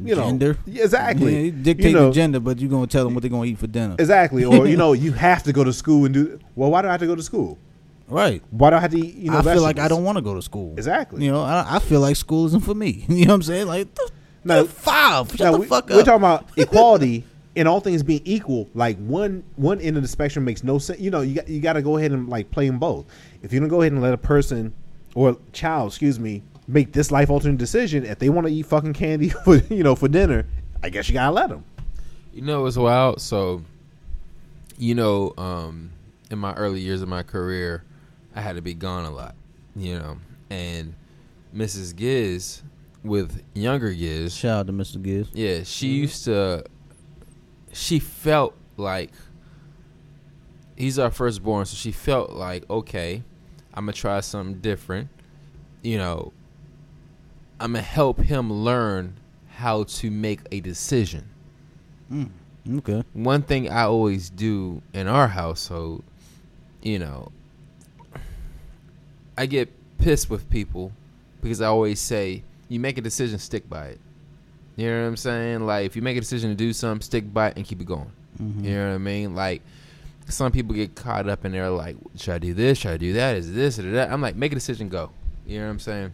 you know. Gender. Exactly. Yeah, you dictate you know, the gender, but you're gonna tell them what they're gonna eat for dinner. Exactly. Or, you know, you have to go to school and do, well, why do I have to go to school? Right. Why do I have to eat, you know, I feel like I don't want to go to school. Exactly. You know, I, I feel like school isn't for me. You know what I'm saying? Like, the, No. the five. Shut Now, the we, fuck We're talking about equality and all things being equal. Like one one end of the spectrum makes no sense. You know, you got you got to go ahead and like play them both. If you don't go ahead and let a person or child, excuse me, make this life altering decision, if they want to eat fucking candy for you know for dinner, I guess you gotta let them. You know, it's wild. So, you know, um, in my early years of my career, I had to be gone a lot, you know, and Mrs. Giz with younger Giz, Shout out to Mr. Gibbs. yeah, she used to, she felt like he's our firstborn, so she felt like, okay, I'm gonna try something different, you know, I'm gonna help him learn how to make a decision mm, Okay. one thing I always do in our household, you know, I get pissed with people because I always say, you make a decision, stick by it. You know what I'm saying? Like, if you make a decision to do something, stick by it and keep it going. You know what I mean? Like, some people get caught up in there, like, should I do this? Should I do that? Is this or that? I'm like, make a decision, go. You know what I'm saying?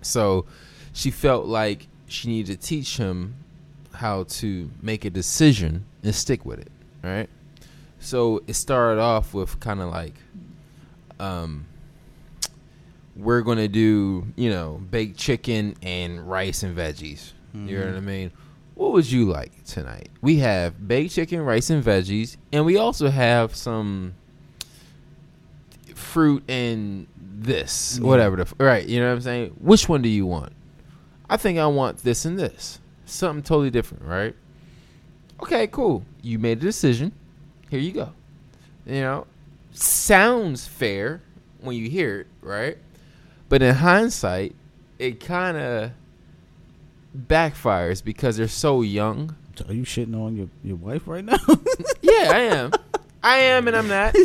So she felt like she needed to teach him how to make a decision and stick with it, right? So it started off with kind of like, um, we're gonna do, you know, baked chicken and rice and veggies. You know mm-hmm. what I mean? What would you like tonight? We have baked chicken, rice and veggies, and we also have some fruit and this, whatever the f- right. You know what I'm saying? Which one do you want? I think I want this and this. Something totally different, right? Okay, cool. You made a decision. Here you go. You know, sounds fair when you hear it, right? But in hindsight, it kind of backfires because they're so young. Are you shitting on your, your wife right now? Yeah, I am. I am and I'm not.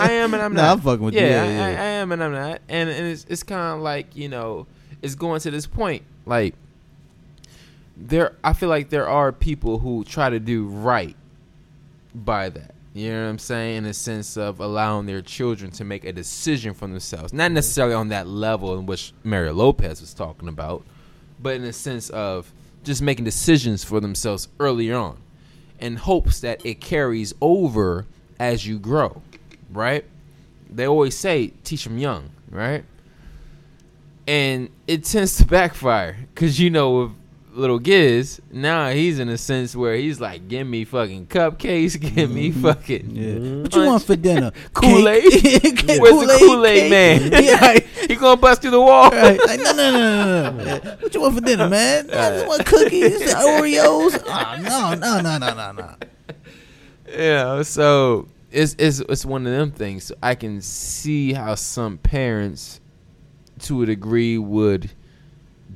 I am and I'm Nah, not. I'm fucking with you. yeah, Yeah, I, yeah. I, I am and I'm not. And, and it's it's kind of like you know, it's going to this point. Like there, I feel like there are people who try to do right by that. You know what I'm saying? In the sense of allowing their children to make a decision for themselves, not mm-hmm. necessarily on that level in which Mario Lopez was talking about, but in the sense of just making decisions for themselves earlier on in hopes that it carries over as you grow, right? They always say teach them young, right? And it tends to backfire because you know little Giz, now he's in a sense where he's like, give me fucking cupcakes, give me mm-hmm. fucking Yeah. What you want for dinner? Kool Aid. Where's the Kool Aid man? Yeah, right. he gonna bust through the wall. Right. Like, no, no, no, no, no. What you want for dinner, man? I just want cookies, Oreos. Oh, no, no, no, no, no, no. Yeah, so it's it's it's one of them things. So I can see how some parents, to a degree, would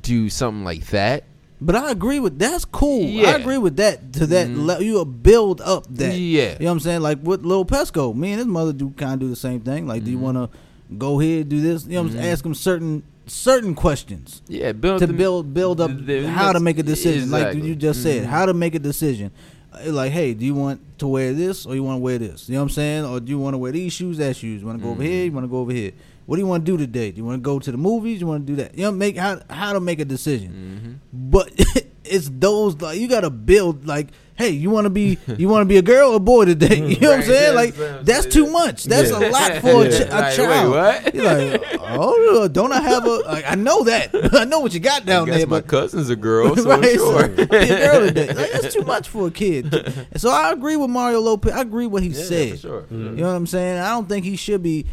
do something like that. But I agree with that's cool. Yeah. I agree with that to that Mhm. level. You build up that. Yeah. You know what I'm saying? Like with Lil Pesco, me and his mother do kind of do the same thing. Like, Mm-hmm. do you want to go here, do this? You know, what I'm saying? ask them certain certain questions Yeah, build to the- build build up the- the- how to make a decision. Like you just said, how to make a decision. Uh, Like, hey, do you want to wear this or you want to wear this? You know what I'm saying? Or do you want to wear these shoes, that shoes? You want to go over Mm-hmm. here? You want to go over here? What do you want to do today? Do you want to go to the movies? You want to do that? You know, make how how to make a decision. Mm-hmm. But it's those like you got to build like, hey, you want to be you want to be a girl or a boy today? You know what I'm saying? that's Like that's too much. That's Yeah. a lot for a, ch- a Like, wait, child. what? You're like, oh, don't I have a? Like, I know that. I know what you got I down guess there, my but cousin's a girl, so right, sure. so, girl today. Like, that's too much for a kid. And so I agree with Mario Lopez. I agree what he yeah, said. for sure. You know what I'm saying? I don't think he should be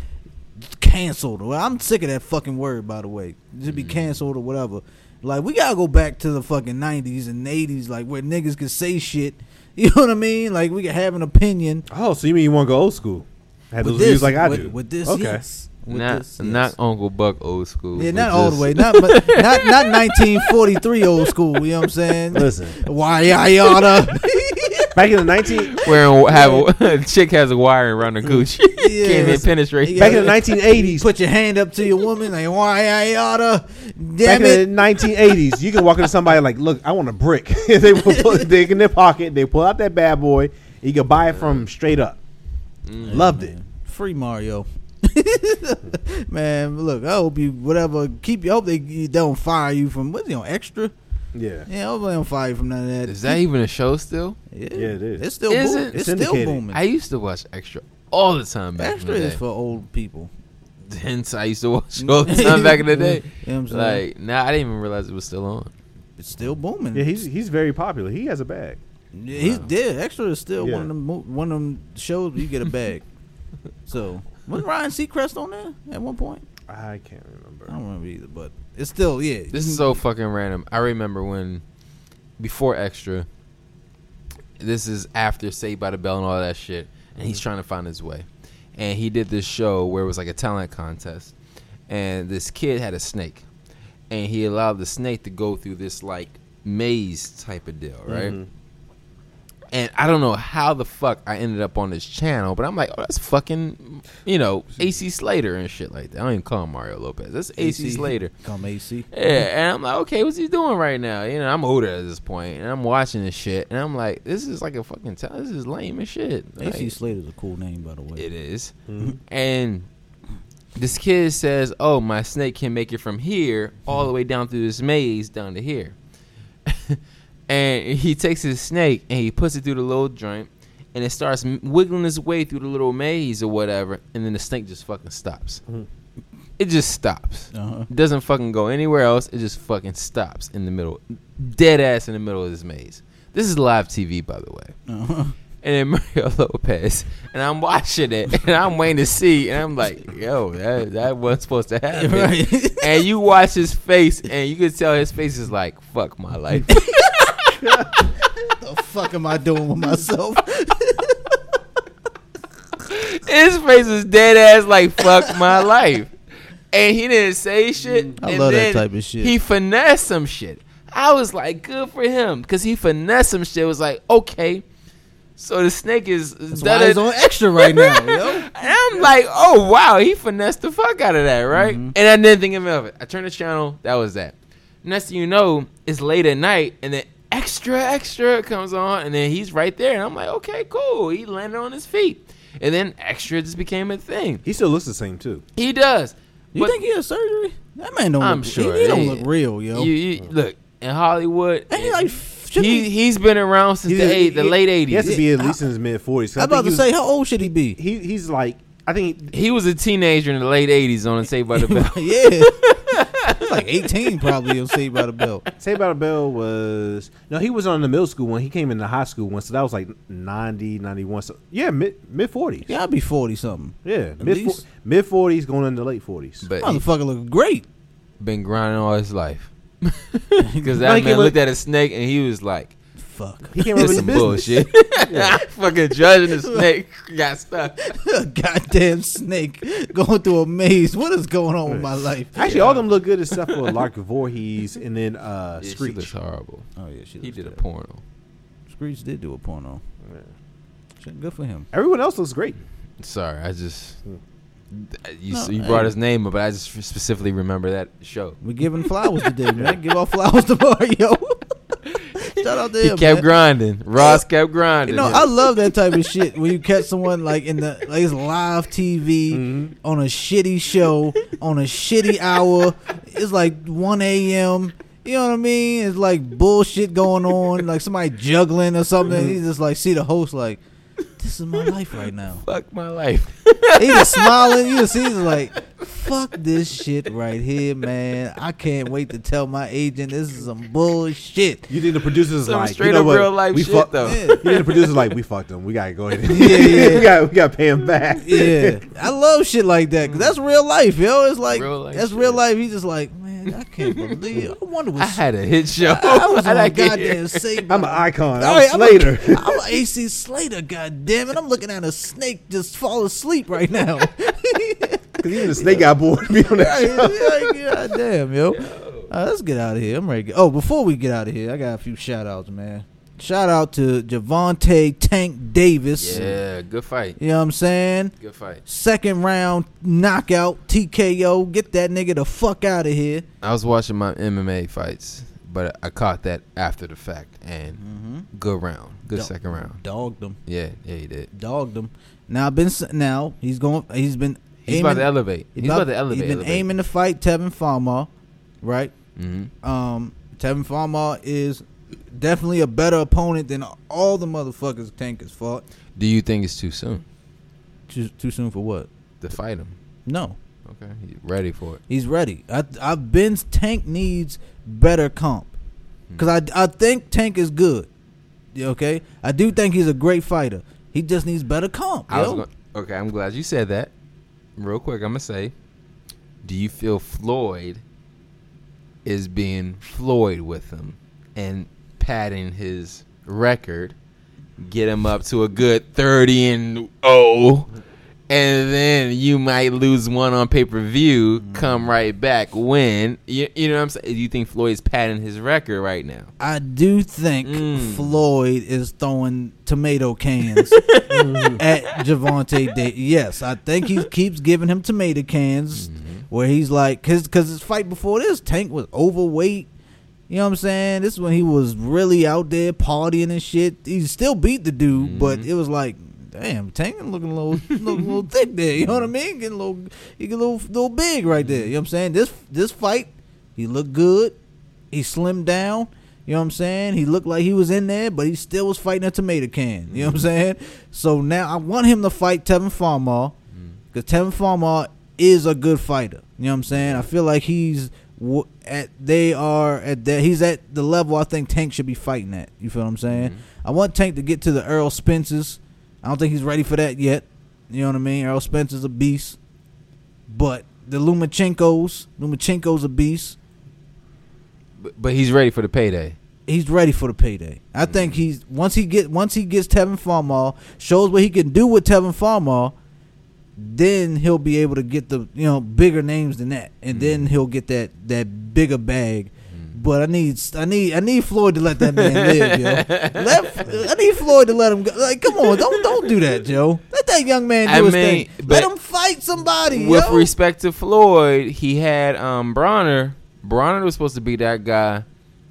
canceled. Well, I'm sick of that fucking word, by the way. Just be mm. canceled or whatever. Like we gotta go back to the fucking '90s and '80s, like where niggas could say shit. You know what I mean? Like we could have an opinion. Oh, so you mean you want to go old school? Have With those this, views like I with, do. with this, okay. yes. With Not this, yes. not Uncle Buck old school. Yeah, not all the way. Not but not not 1943 old school. You know what I'm saying? Listen, Why I oughta? back in the nineteen Wearing have a, chick has a wire around her coochie. Can't even Yes. penetrate. You back in gotta- the nineteen eighties. Put your hand up to your woman like why I oughta. Damn Back Damn in the it! nineteen eighties, you can walk into somebody like, "Look, I want a brick." they will put it dig in their pocket. They pull out that bad boy. You can buy it from straight up. Mm, Loved it. Free Mario. Man, look, I hope you whatever keep you. I hope they you don't fire you from what's you know extra. Yeah. Yeah, I hope they don't fire from none of that. Is that even a show still? Yeah, Yeah, it is. It's still Is booming. it? It's, It's still booming. I used to watch Extra all the time back extra in the is for old people. Hence, I used to watch it all the time back in the day. You know what I'm saying? Like, now I didn't even realize it was still on. it's still booming. Yeah, he's he's very popular. He has a bag. Yeah, he's dead. Extra is still Yeah. one of them one of them shows where you get a bag. so was Ryan Seacrest on there at one point? I can't remember. I don't remember either, but it's still yeah. This is so fucking random. I remember when, before Extra, this is after Saved by the Bell and all that shit, and he's trying to find his way. And he did this show where it was like a talent contest, and this kid had a snake, and he allowed the snake to go through this like maze type of deal, right? Mhm. And I don't know how the fuck I ended up on this channel, but I'm like, oh, that's fucking, you know, AC Slater and shit like that. I don't even call him Mario Lopez. That's AC, Slater. Come AC. Yeah, and I'm like, okay, what's he doing right now? You know, I'm older at this point, and I'm watching this shit, and I'm like, this is like a fucking, t- this is lame as shit. AC Like, Slater's a cool name, by the way. it is. Mm-hmm. And this kid says, "Oh, my snake can make it from here all the way down through this maze down to here." And he takes his snake and he puts it through the little joint, and it starts wiggling its way through the little maze or whatever, and then the snake just fucking stops. It just stops. Uh-huh. It doesn't fucking go anywhere else. It just fucking stops in the middle, dead ass in the middle of this maze. This is live TV, by the way Uh-huh. and then Mario Lopez, and I'm watching it, and I'm waiting to see, and I'm like, yo, that that wasn't supposed to happen. Right. And you watch his face, and you can tell his face is like, fuck my life. the fuck am I doing with myself? his face is dead ass like, fuck my life. And he didn't say shit. I and love that type of shit. He finessed some shit. I was like, good for him, because he finessed some shit. It was like, okay. So the snake is That's why he's on extra right now, yo. And I'm like, oh wow, he finessed the fuck out of that, right? Mm-hmm. And I didn't think of it. I turned the channel, that was that. Next thing you know, it's late at night, and then extra, extra comes on, and then he's right there, and I'm like, okay, cool. He landed on his feet, and then extra just became a thing. He still looks the same too. He does. You But think he had surgery? That man don't. I'm look, sure he, he don't look real, yo. you, you look in Hollywood. Ain't he it- like f- He he's been around since He's- the eight, the he- late He has eighties. to be at least in his mid forties. I'm about to say, how old should he be? he he's like I think He was a teenager in the late eighties on Saved by the Bell. yeah, he's like 18 probably. He'll say by the belt. Saved by the Bell was no, he was on the middle school when he came into high school one, so that was like 90, 91. So yeah, mid mid forties. Yeah, I'll be 40 something. yeah, mid least. mid forties going into late forties. But he Motherfucker look great. been grinding all his life. Because that he man came looked at a snake and he was like, Fuck. he came up "This with some business. bullshit." Fucking judging the snake got stuck. A goddamn snake going through a maze. What is going on with my life? Actually, all of them look good except for Lark Voorhees and then uh, Yeah, she Screech. looks horrible. Oh yeah, she He looks did a porno. Screech did do a porno. Shit, Good for him. Everyone else looks great. Sorry, I just you, No, you brought hey. his name up, but I just specifically remember that show. We're giving flowers today, man. Give all flowers to Mario. Shout out to He him. kept man. grinding. Ross kept grinding. You know, I love that type of shit when you catch someone like in the like it's live TV Mm-hmm. on a shitty show on a shitty hour. It's like one a.m. You know what I mean? It's like bullshit going on, like somebody juggling or something. Mm-hmm. Just like see the host like, this is my life right now. fuck my life. He just smiling. You see he's like, fuck this shit right here, man. I can't wait to tell my agent this is some bullshit. You think the producers Some like straight you know up what? real life we shit, fuck- though. Yeah. You think the producers like we fucked them. We gotta go ahead. And Yeah, yeah. we got we got to pay him back. Yeah, I love shit like that because that's real life, yo. It's like Real life that's shit. real life. He's just like, man, I can't believe. I wonder what I had a hit show. I was on I goddamn here? Saved I'm an icon. I'm right, Slater. I'm, a, I'm a AC Slater, goddamn it! I'm looking at a snake just fall asleep right now. Because even the snake got bored to be on that show. God damn, yo. Uh, let's get out of here. I'm ready. To get, oh, before we get out of here, I got a few shout outs, man. Shout out to Gervonta Tank Davis. Yeah, good fight. You know what I'm saying? Good fight. Second round knockout TKO. Get that nigga the fuck out of here. I was watching my MMA fights, but I caught that after the fact, and Mm-hmm. good round, good Dog- second round. Dogged him. Yeah, yeah, he did. Dogged him. Now I've been now he's going. He's been. He's about to elevate. He's about, to elevate. He's been aiming to fight Tevin Farmer, right? hmm Um, Tevin Farmer is definitely a better opponent than all the motherfuckers Tank has fought. Do you think it's too soon Too, too soon for what? to fight him? No, Okay, he's ready for it. he's ready. I, I've been Tank needs better comp hmm. because I, I think Tank is good. Yeah, Okay, I do think he's a great fighter. He just needs better comp. I was yo. going okay, I'm glad you said that. Real quick, I'm gonna say, do you feel Floyd is being Floyd with him and padding his record, get him up to a good thirty and oh, and then you might lose one on pay per view, come right back, when. You, you know what I'm saying? Do you think Floyd's padding his record right now? I do think Mm. Floyd is throwing tomato cans at Gervonta Day. Yes, I think he keeps giving him tomato cans where he's like, cause, cause his fight before this, Tank was overweight. You know what I'm saying? This is when he was really out there partying and shit. He still beat the dude, mm-hmm. but it was like, damn, Tank looking a little, little, little thick there. You know what I mean? Getting a little, he get a little, little big right there. You know what I'm saying? This, this fight, he looked good. He slimmed down. You know what I'm saying? He looked like he was in there, but he still was fighting a tomato can. You know what I'm mm-hmm. saying? So now I want him to fight Tevin Farmer because mm-hmm. Tevin Farmer is a good fighter. You know what I'm saying? I feel like he's at they are at that he's at the level I think Tank should be fighting at. You feel what I'm saying? I want Tank to get to the Earl Spencers. I don't think he's ready for that yet. You know what I mean? Earl Spencer's a beast, but the Lomachenkos, Lomachenko's a beast. But, but he's ready for the payday. he's ready for the payday. I Mm-hmm. think he's once he get once he gets Tevin Farmer, shows what he can do with Tevin Farmer, then he'll be able to get the you know bigger names than that, and then Mm-hmm. he'll get that that bigger bag. But I need I need I need Floyd to let that man live, yo. Let, I need Floyd to let him go. Like, come on, don't don't do that, Joe. Let that young man do I his mean, thing. Let him fight somebody, With yo. respect to Floyd, he had um Broner. Broner was supposed to be that guy,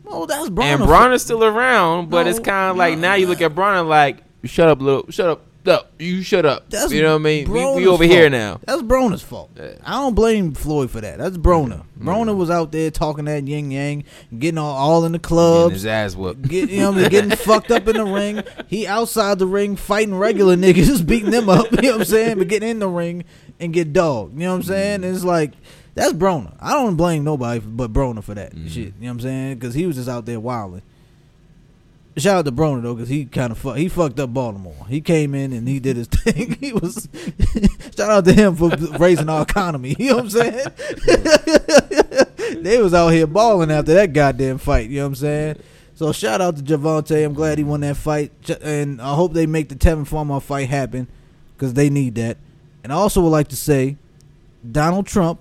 oh, that's Broner. and Broner's still around. But it's kind of like no, now you look at Broner like, shut up, little, shut up, No, you shut up. That's you know what I mean? We, we Broner's over here fault. now. That's Broner's fault. Yeah. I don't blame Floyd for that. That's Broner. Broner mm. was out there talking that yin yang, getting all, all in the Getting clubs, his ass whooped. get, you know, what I mean, getting fucked up in the ring. He outside the ring fighting regular niggas, beating them up. You know what I'm saying? But getting in the ring and get dogged. You know what I'm saying? Mm. It's like that's Broner. I don't blame nobody but Broner for that mm. shit. You know what I'm saying? Because he was just out there wilding. Shout out to Broner though, because he kind of he fucked up Baltimore. He came in and he did his thing. He was shout out to him for raising our economy. You know what I'm saying? they was out here balling after that goddamn fight. You know what I'm saying? So shout out to Gervonta. I'm glad he won that fight, and I hope they make the Tevin Farmer fight happen because they need that. And I also would like to say, Donald Trump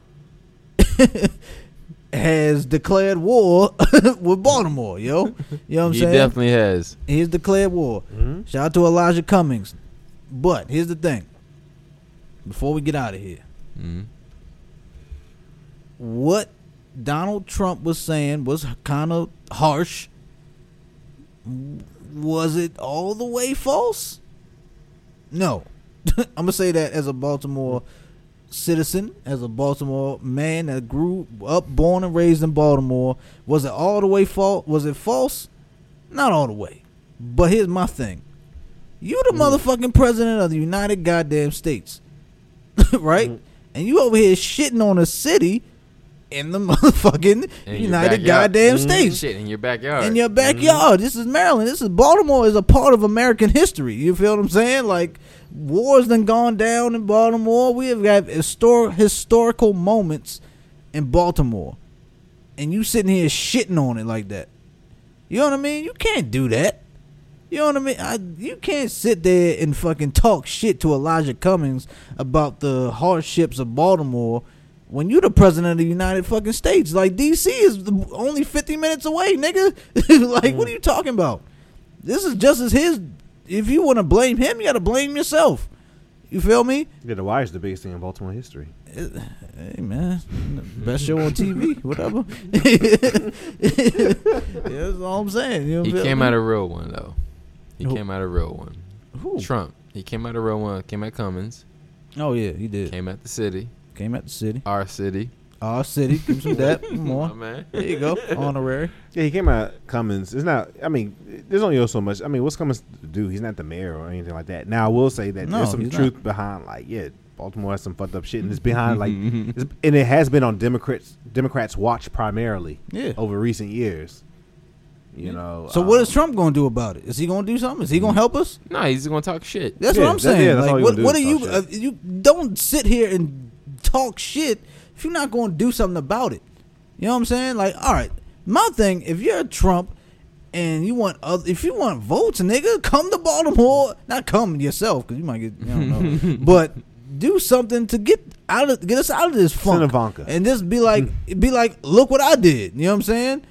has declared war with Baltimore. Yo, you know what I'm He saying? He definitely has. He's declared war. Shout out to Elijah Cummings. But here's the thing. Before we get out of here, Mhm. what Donald Trump was saying was kind of harsh. Was it all the way false? No. I'm going to say that as a Baltimore citizen, as a Baltimore man that grew up, born and raised in Baltimore. Was it all the way false? Was it false? Not all the way. But here's my thing. You the mm. motherfucking president of the United Goddamn States. right? Mm. And you over here shitting on a city in the motherfucking In United. Goddamn Mhm. States. Shit in your backyard. In your mm-hmm. backyard. This is Maryland. This is Baltimore is a part of American history. You feel what I'm saying? Like wars done gone down in Baltimore. We have got histor- historical moments in Baltimore. And you sitting here shitting on it like that. You know what I mean? You can't do that. You know what I mean? I, you can't sit there and fucking talk shit to Elijah Cummings about the hardships of Baltimore when you the president of the United fucking States. Like DC is the- only fifty minutes away, nigga. like what mm. are you talking about? This is just as his. If you want to blame him, you got to blame yourself. You feel me? Yeah, the Wire's the biggest thing in Baltimore history. Eh, hey man, best show on TV, whatever. yeah, that's all I'm saying. You know he feel came me? out a real one though. He Who? came out a real one. Who? Trump. He came out a real one. Came at Cummings. Oh yeah, he did. Came at the city. Came at the city. Our city. Our city. Give him some that. Come My on. man. There you go. Honorary. Yeah, he came out Cummings. It's not. I mean, there's only so much. I mean, what's Cummings to do? He's not the mayor or anything like that. Now, I will say that No, there's some he's truth behind, like, yeah, Baltimore has some fucked up shit, and it's behind, like, it's, and it has been on Democrats Democrats' watch primarily Yeah. over recent years. You know. So what um, is Trump going to do about it? Is he going to do something? Is he going to help us? No, he's gonna talk shit. That's Yeah, what I'm that- saying. yeah, like, what, what are you? Uh, you don't sit here and talk shit if you're not going to do something about it. You know what I'm saying? Like, all right, my thing. If you're Trump and you want, other, if you want votes, nigga, come to Baltimore. Not come yourself because you might get, I don't know, but do something to get out of get us out of this funk. Send Ivanka. and just be like, be like, look what I did. You know what I'm saying?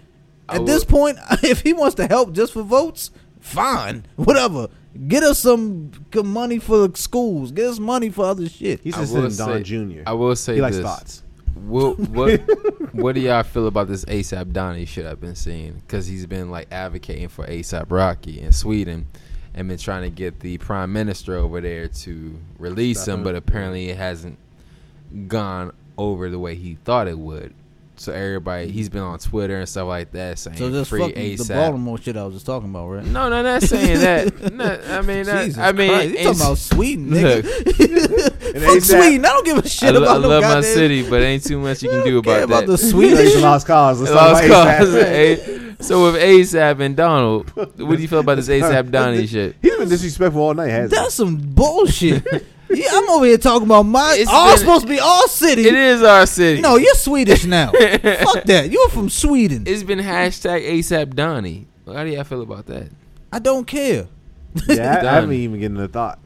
I At oh. this point, if he wants to help just for votes, fine, whatever. Get us some good money for the schools. Get us money for other shit. He's I just will sending Don Jr. I will say he likes this. thoughts. What what what do y'all feel about this ASAP Donnie shit I've been seeing? Because he's been like advocating for ASAP Rocky in Sweden, and been trying to get the prime minister over there to release Stop him, it. but apparently it hasn't gone over the way he thought it would. So everybody, he's been on Twitter and stuff like that saying So just free fuck the ASAP. Baltimore shit I was just talking about, right? No, no, not saying that. No, I mean, that, Jesus I mean, Christ. you talking about Sweden, nigga. And Fuck Sweden. I don't give a shit lo- about I love my city, but ain't too much you can do I don't about that. the He's Swedish. a lost cause. Let's Lost cause. ASAP. So with ASAP and Donald, what do you feel about this ASAP Donnie shit? He's been disrespectful all night, hasn't That's some bullshit. Yeah, I'm over here talking about my. It's all been- supposed to be all city. It is our city. No, you're Swedish now. Fuck that. You're from Sweden. it's been hashtag ASAP Donnie. How do y'all feel about that? I don't care. Yeah, I, I haven't even given it a thought.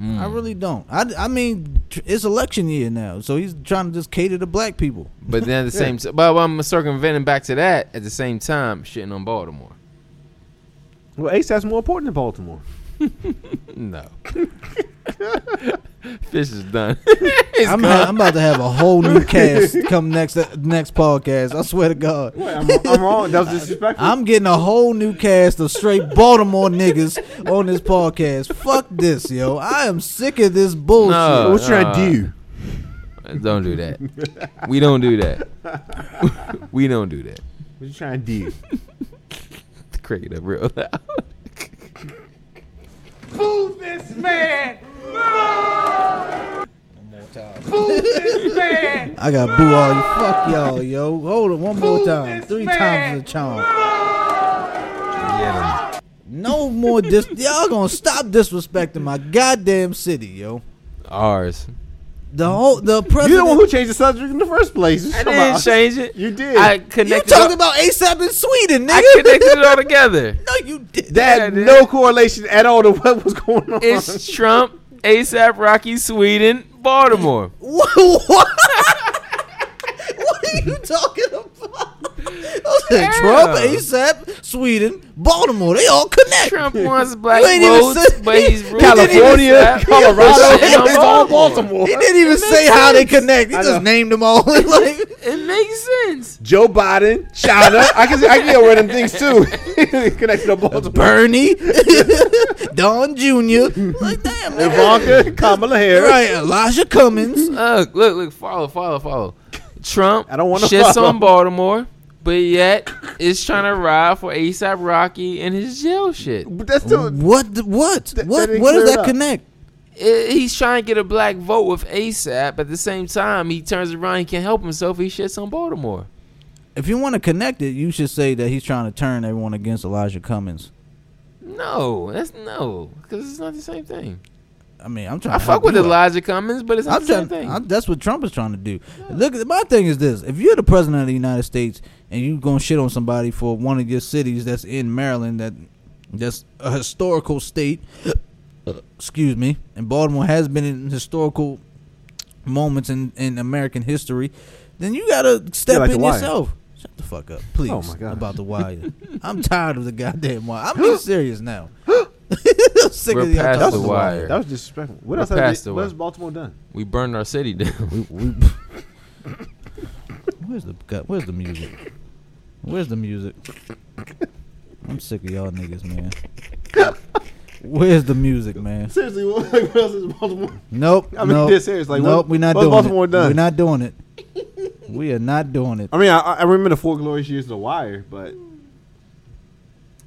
Mm. I really don't. I, I mean, tr- it's election year now, so he's trying to just cater to black people. But then at the same time, but I'm circumventing back to that at the same time, shitting on Baltimore. Well, ASAP's more important than Baltimore. No. Fish is done. I'm, ha- I'm about to have a whole new cast come next next podcast. I swear to God. Wait, I'm, I'm wrong. That was disrespectful. I'm getting a whole new cast of straight Baltimore niggas on this podcast. Fuck this, yo. I am sick of this bullshit. No. what should trying to Uh, do? don't do that. We don't do that. we don't do that. What you trying to do? Cricket up real loud. I got boo all you. Fuck y'all, yo. Hold it one more time. Three times the charm. No more dis. Y'all gonna stop disrespecting my goddamn city, yo. Ours. The whole the president. You're the one who changed the subject in the first place. I didn't on. change it. You did. I you connected. talking all- about ASAP in Sweden, nigga? I connected it all together. no, you did. that Yeah, had no correlation at all to what was going on. It's Trump, ASAP, Rocky, Sweden, Baltimore. What? what? are you talking about? Yeah. Trump, ASAP, Sweden, Baltimore. They all connect. Trump wants black You ain't even votes, say- but he's ruling California, ASAP. Colorado, Shit, it's all Baltimore. Baltimore. He didn't even say makes how they connect. He I just know. named them all. like, It makes sense. Joe Biden, China. I can I can get rid of them things too. Connected to Baltimore. Bernie, Don Jr. Like damn, man. Ivanka, Kamala Harris. Right, Elijah Cummings. Look, look, look, follow, follow, follow. Trump I don't wanna shits follow. on Baltimore, but yet is trying to ride for ASAP Rocky and his jail shit. But that's still What? the- What? that What? didn't What does that up. connect? I- he's trying to get a black vote with ASAP. But at the same time, he turns around, he can't help himself. He shits on Baltimore. If you want to connect it, you should say that he's trying to turn everyone against Elijah Cummings. No, that's no, because it's not the same thing. I mean, I'm trying. I to fuck with you out. Elijah Cummings, but it's not I'm the same thing. I, that's what Trump is trying to do. Look, my thing is this: if you're the president of the United States and you gonna shit on somebody for one of your cities that's in Maryland, that that's a historical state, excuse me, and Baltimore has been in historical moments in in American history, then you gotta step like in yourself. Shut the fuck up, please. Oh my gosh. About the wire. I'm tired of the goddamn wire. I'm being serious now. I'm sick We're of y'all past talking the wire. that was disrespectful. What We're else? Has, past they, the what wire. has Baltimore done? we burned our city down. We- where's the where's the music? Where's the music? I'm sick of y'all niggas, man. Where's the music, man? Seriously, what, what else is Baltimore? Nope. I mean, nope, dead serious, like, nope. what- we're not what's doing Baltimore it. done? We're not doing it. we are not doing it. I mean, I, I remember the four glorious years of The Wire, but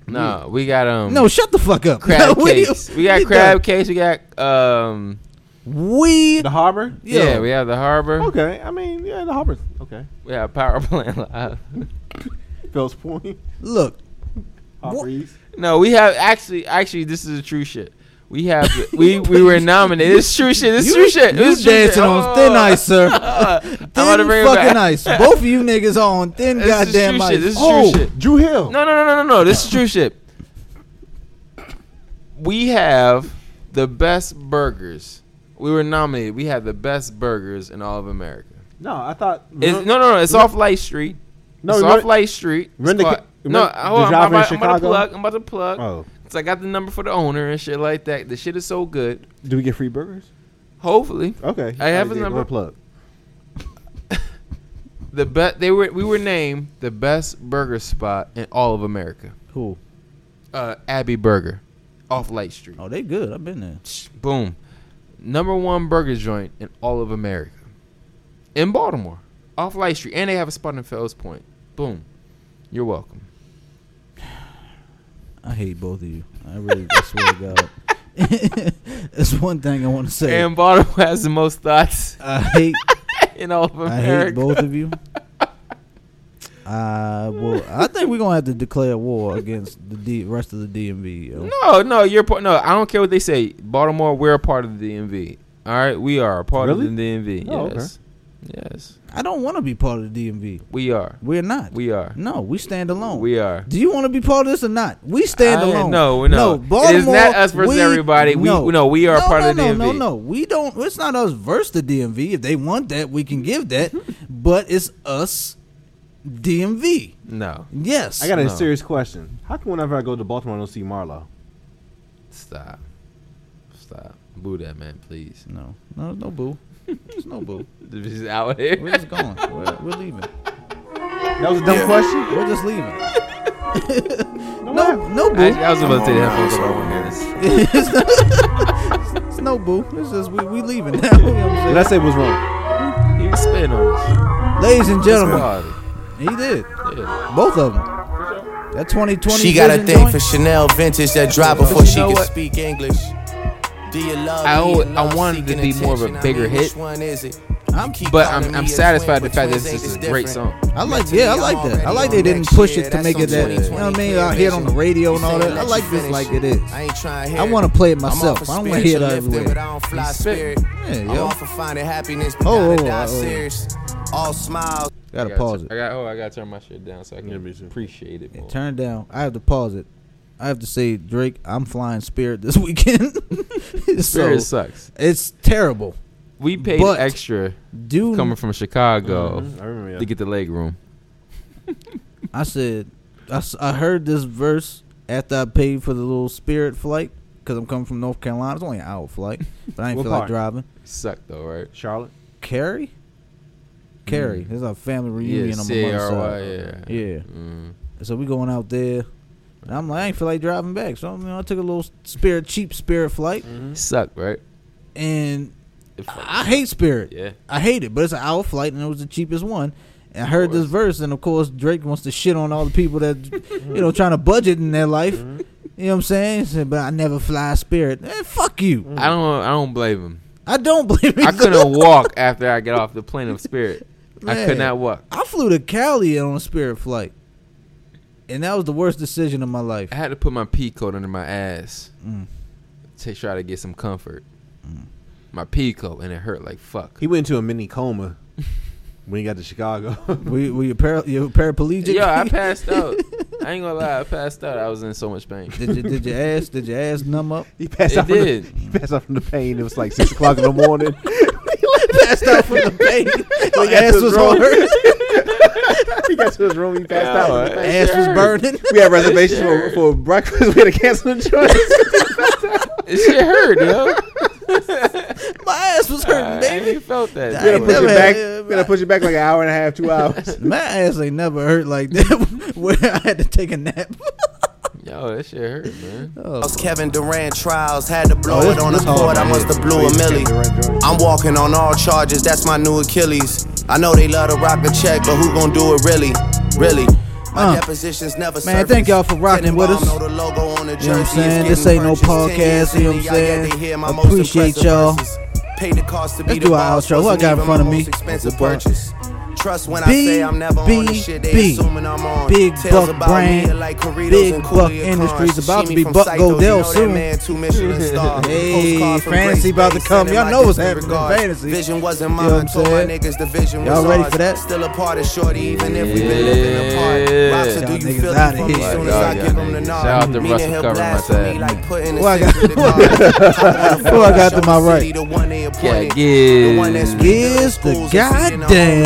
no, we got um No, shut the fuck up. crab We- cakes. We got we crab done. cakes. We got um We the Harbor. yo, yeah. We have the harbor. Okay, I mean, yeah, the Harbor. Okay, We have power plant live. Fells Point, look. Harbor East. No, we have actually. Actually, this is the true shit. We have. we we were nominated. It's true shit. It's You, true shit. you It's dancing shit. on Oh. thin ice, sir. I'm Thin bring fucking back. ice. Both of you niggas are on thin This is goddamn true ice. shit. This is Oh, true shit. Drew Hill. No, no, no, no, no, no. This is true shit. We have the best burgers. We were nominated. We have the best burgers in all of America. No, I thought. It's, no, no, no. It's off Light Street. No, it's off Light Street. It's the called- ca- no, remember hold the on. drive I'm, about, I'm about to plug. I'm about to plug. Oh, So I got the number for the owner and shit like that. The shit is so good. do we get free burgers? Hopefully, Okay, I have Alright, a yeah, number. Plug. the bet they were we were named the best burger spot in all of America. Who? Uh, Abbey Burger, off Light Street. Oh, they good. I've been there. Boom. Number one burger joint in all of America. In Baltimore. Off Light Street. And they have a spot in Fells Point. Boom. You're welcome. I hate both of you. I really I swear to God. It's one thing I want to say. And Baltimore has the most thoughts I hate in all of I America. hate both of you. Uh, well, I think we're gonna have to declare war against the D- rest of the DMV. Yo. No, no, you're part. No, I don't care what they say. Baltimore, we're a part of the DMV. All right, we are a part Really? of the DMV. Oh, yes, yes, I don't want to be part of the DMV. we are. We're not. We are. no, we stand alone. We are. Do you want to be part of this or not? We stand I- alone. no, no. Baltimore. It is not us versus everybody. We- no, we are no, part no, of the no, DMV. No, no, we don't. It's not us versus the DMV. If they want that, we can give that. but it's us, DMV. No, Yes. I got a No. serious question. How come whenever I go to Baltimore, I don't see Marlo? stop, stop. Boo that man, please. No, no, no boo. There's no boo. Just out here. We're just going. We're, we're leaving. That was a dumb question. We're just leaving. no, no boo. I, I was about to take the headphones off. it's no boo. It's just we, we leaving now. You know what I'm Did I say was wrong? He was spitting on us. saying? Ladies and gentlemen, Quality. he did. Yeah. Both of them. That 2020 She got a vision thing joint, for Chanel vintage that drop before you she know can what? speak English. Do you love I me? al- I love wanted to be more of a bigger hit. Which one is it? I'm- But I'm, I'm satisfied twin, the fact that this is a great song. I like, Mentally, yeah, I like that. I like on they didn't push it to make it that. You know what I mean? I hear it on the radio and all that. I like this like it is. I ain't trying to hear I want to play it myself. I don't want to hear it spiritual lifting, everywhere. But I don't fly spirit. Yeah, I'm yo. off of finding happiness, but Oh, gotta oh, die oh, oh. serious. All smiles. Gotta I gotta pause it. I got. Oh, I gotta turn my shit down so I can Yeah, appreciate it more. Turn it down. I have to pause it. I have to say, Drake, I'm flying Spirit this weekend. Spirit so, sucks. it's terrible. We paid But- extra Dude, coming from Chicago I remember. to get the leg room. I said, I heard this verse after I paid for the little Spirit flight because I'm coming from North Carolina. It's only an hour flight, but I didn't What feel like driving. Sucked though, right? Charlotte. Cary? Cary. There's a family reunion on my Yeah, mother's side. yeah. Yeah. Mm. So we going out there. And I'm like, I ain't feel like driving back. So you know, I took a little Spirit, cheap Spirit flight. Suck, right? And It fucked- I hate Spirit. yeah. I hate it, but it's an hour flight and it was the cheapest one. And I heard this verse, and of course Drake wants to shit on all the people that you know trying to budget in their life. You know what I'm saying? Said, but I never fly Spirit. Eh, fuck you. I don't. I don't blame him. I don't blame it. I couldn't walk after I get off the plane of Spirit. I could not walk. I flew to Cali on a Spirit flight, and that was the worst decision of my life. I had to put my pea coat under my ass Mm. to try to get some comfort. My pea coat, and it hurt like fuck. He went into a mini coma when he got to Chicago. Were you, were you, para, you paraplegic? Yo, I passed out. I ain't gonna lie, I passed out. I was in so much pain. did you did your ass did your ass numb up? he passed It out. From the, he passed out from the pain. It was like six o'clock in the morning. he Passed out from the pain. When he got ass was room- hard. he got to his room. He passed Yeah, out. alright. ass was burning. We had reservations for, for breakfast. We had to cancel the choice. This shit hurt, yo. My ass was hurting, I baby. ain't felt that. I We had to push it back. had- We had to push it back like an hour and a half, two hours. My ass ain't never hurt like that. Where I had to take a nap. Yo, that shit hurt, man. Oh, Kevin Durant trials had to blow Oh, it on the court. I must have blew a milli. I'm walking on all charges. That's my new Achilles. I know they love to rock a check, but who gon' do it really? Really? My Uh, depositions never Man, thank y'all for rocking with us. The logo on the You know what I'm saying? This ain't no purchased. 10 years podcast, you know what I'm in, y'all yet saying? they hear my most Appreciate y'all. verses. Paid the cost to be Let's do our outro. Who I got in front of me? expensive purchase. Trust when I B- say I'm never B- on the shit they B. assuming I'm on. Big Tales Buck about brand, me like Big and Buck Coolio Industries about to be Buck Psycho, Godell you know soon. man, two Michelin stars. Hey, fantasy Grace about to come. Y'all know what's happening fantasy. Vision wasn't You know mine. what I'm Told my niggas the vision Y'all was ready ours. for that? Still apart as shorty, even if we've been living apart. Yeah. Do Y'all you niggas feel outta it from here. as soon as I give him the niggas. nod. Shout out to Meaning Russell he'll covering my blaspheme tab. like putting a Who I got- to the guard. Who I got to my right? City, the one they appointed. Giz. The one that's Giz the schools and sitting goddamn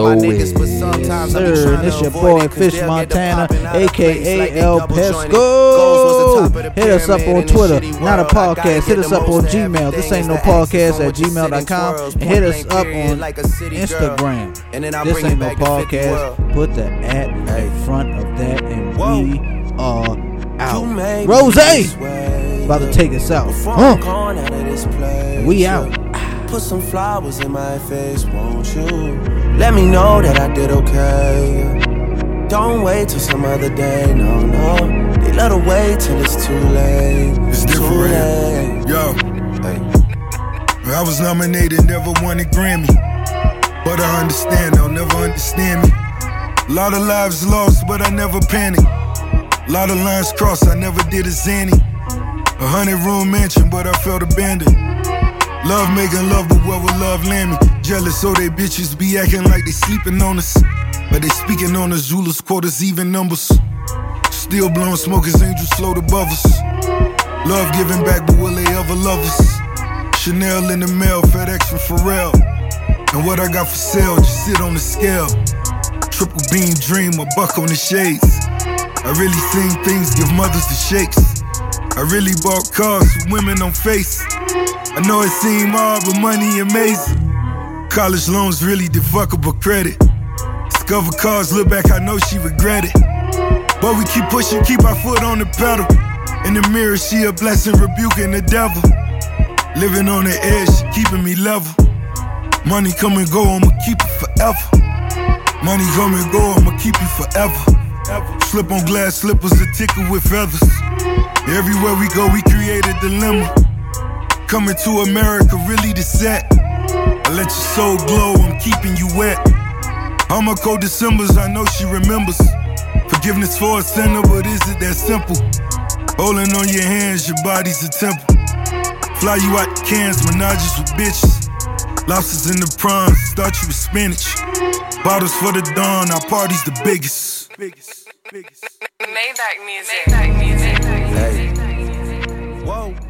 niggas, but sometimes I Sir, and this your boy Fish they'll get the Montana, popping out of place aka El. Pesco. Goals was the top of the Hit us up on Twitter, not a world. I gotta podcast. Hit us up on Gmail. This ain't no is the axis podcast at which you sit and gmail.com. And hit us up on like a city girl. Instagram. And then This ain't no back to 50 podcast. Put the at in front of that, and we are out. Rose about to take us out. Huh. I'm gone out of this place, We out. Put some flowers in my face, won't you? Let me know that I did okay. Don't wait till some other day, no, no. They let her wait till it's too late. It's too different. late. Yo, Hey. I was nominated, never won a Grammy. But I understand, they'll never understand me. A lot of lives lost, but I never panicked. A lot of lines crossed, I never did a zany. A hundred room mansion, but I felt abandoned. Love making love, but where will love land me? Jealous, so they bitches be acting like they sleeping on us. But they speaking on us, Zula's quarters, even numbers. Still blowing smoke as angels float above us. Love giving back, but will they ever love us? Chanel in the mail, FedEx from Pharrell. And what I got for sale, just sit on the scale. Triple beam dream, a buck on the shades. I really seen things give mothers the shakes. I really bought cars with women on face. I know it seem hard, but money amazing. College loans really defuckable credit. Discover cars, look back, I know she regret it. But we keep pushing, keep our foot on the pedal. In the mirror, she a blessing, rebuking the devil. Living on the edge, keeping me level. Money come and go, I'ma keep it forever. Money come and go, I'ma keep it forever. Slip on glass slippers, a tickle with feathers. Everywhere we go, we create a dilemma. Coming to America, really the set. I let your soul glow, I'm keeping you wet. All my cold Decembers, I know she remembers. Forgiveness for a sinner, but is it that simple? Holding on your hands, your body's a temple. Fly you out the cans, menages with bitches. Lobsters in the prawns, start you with spinach. Bottles for the dawn, our party's the biggest, biggest. Maybach music. Maybach music. Hey. Whoa.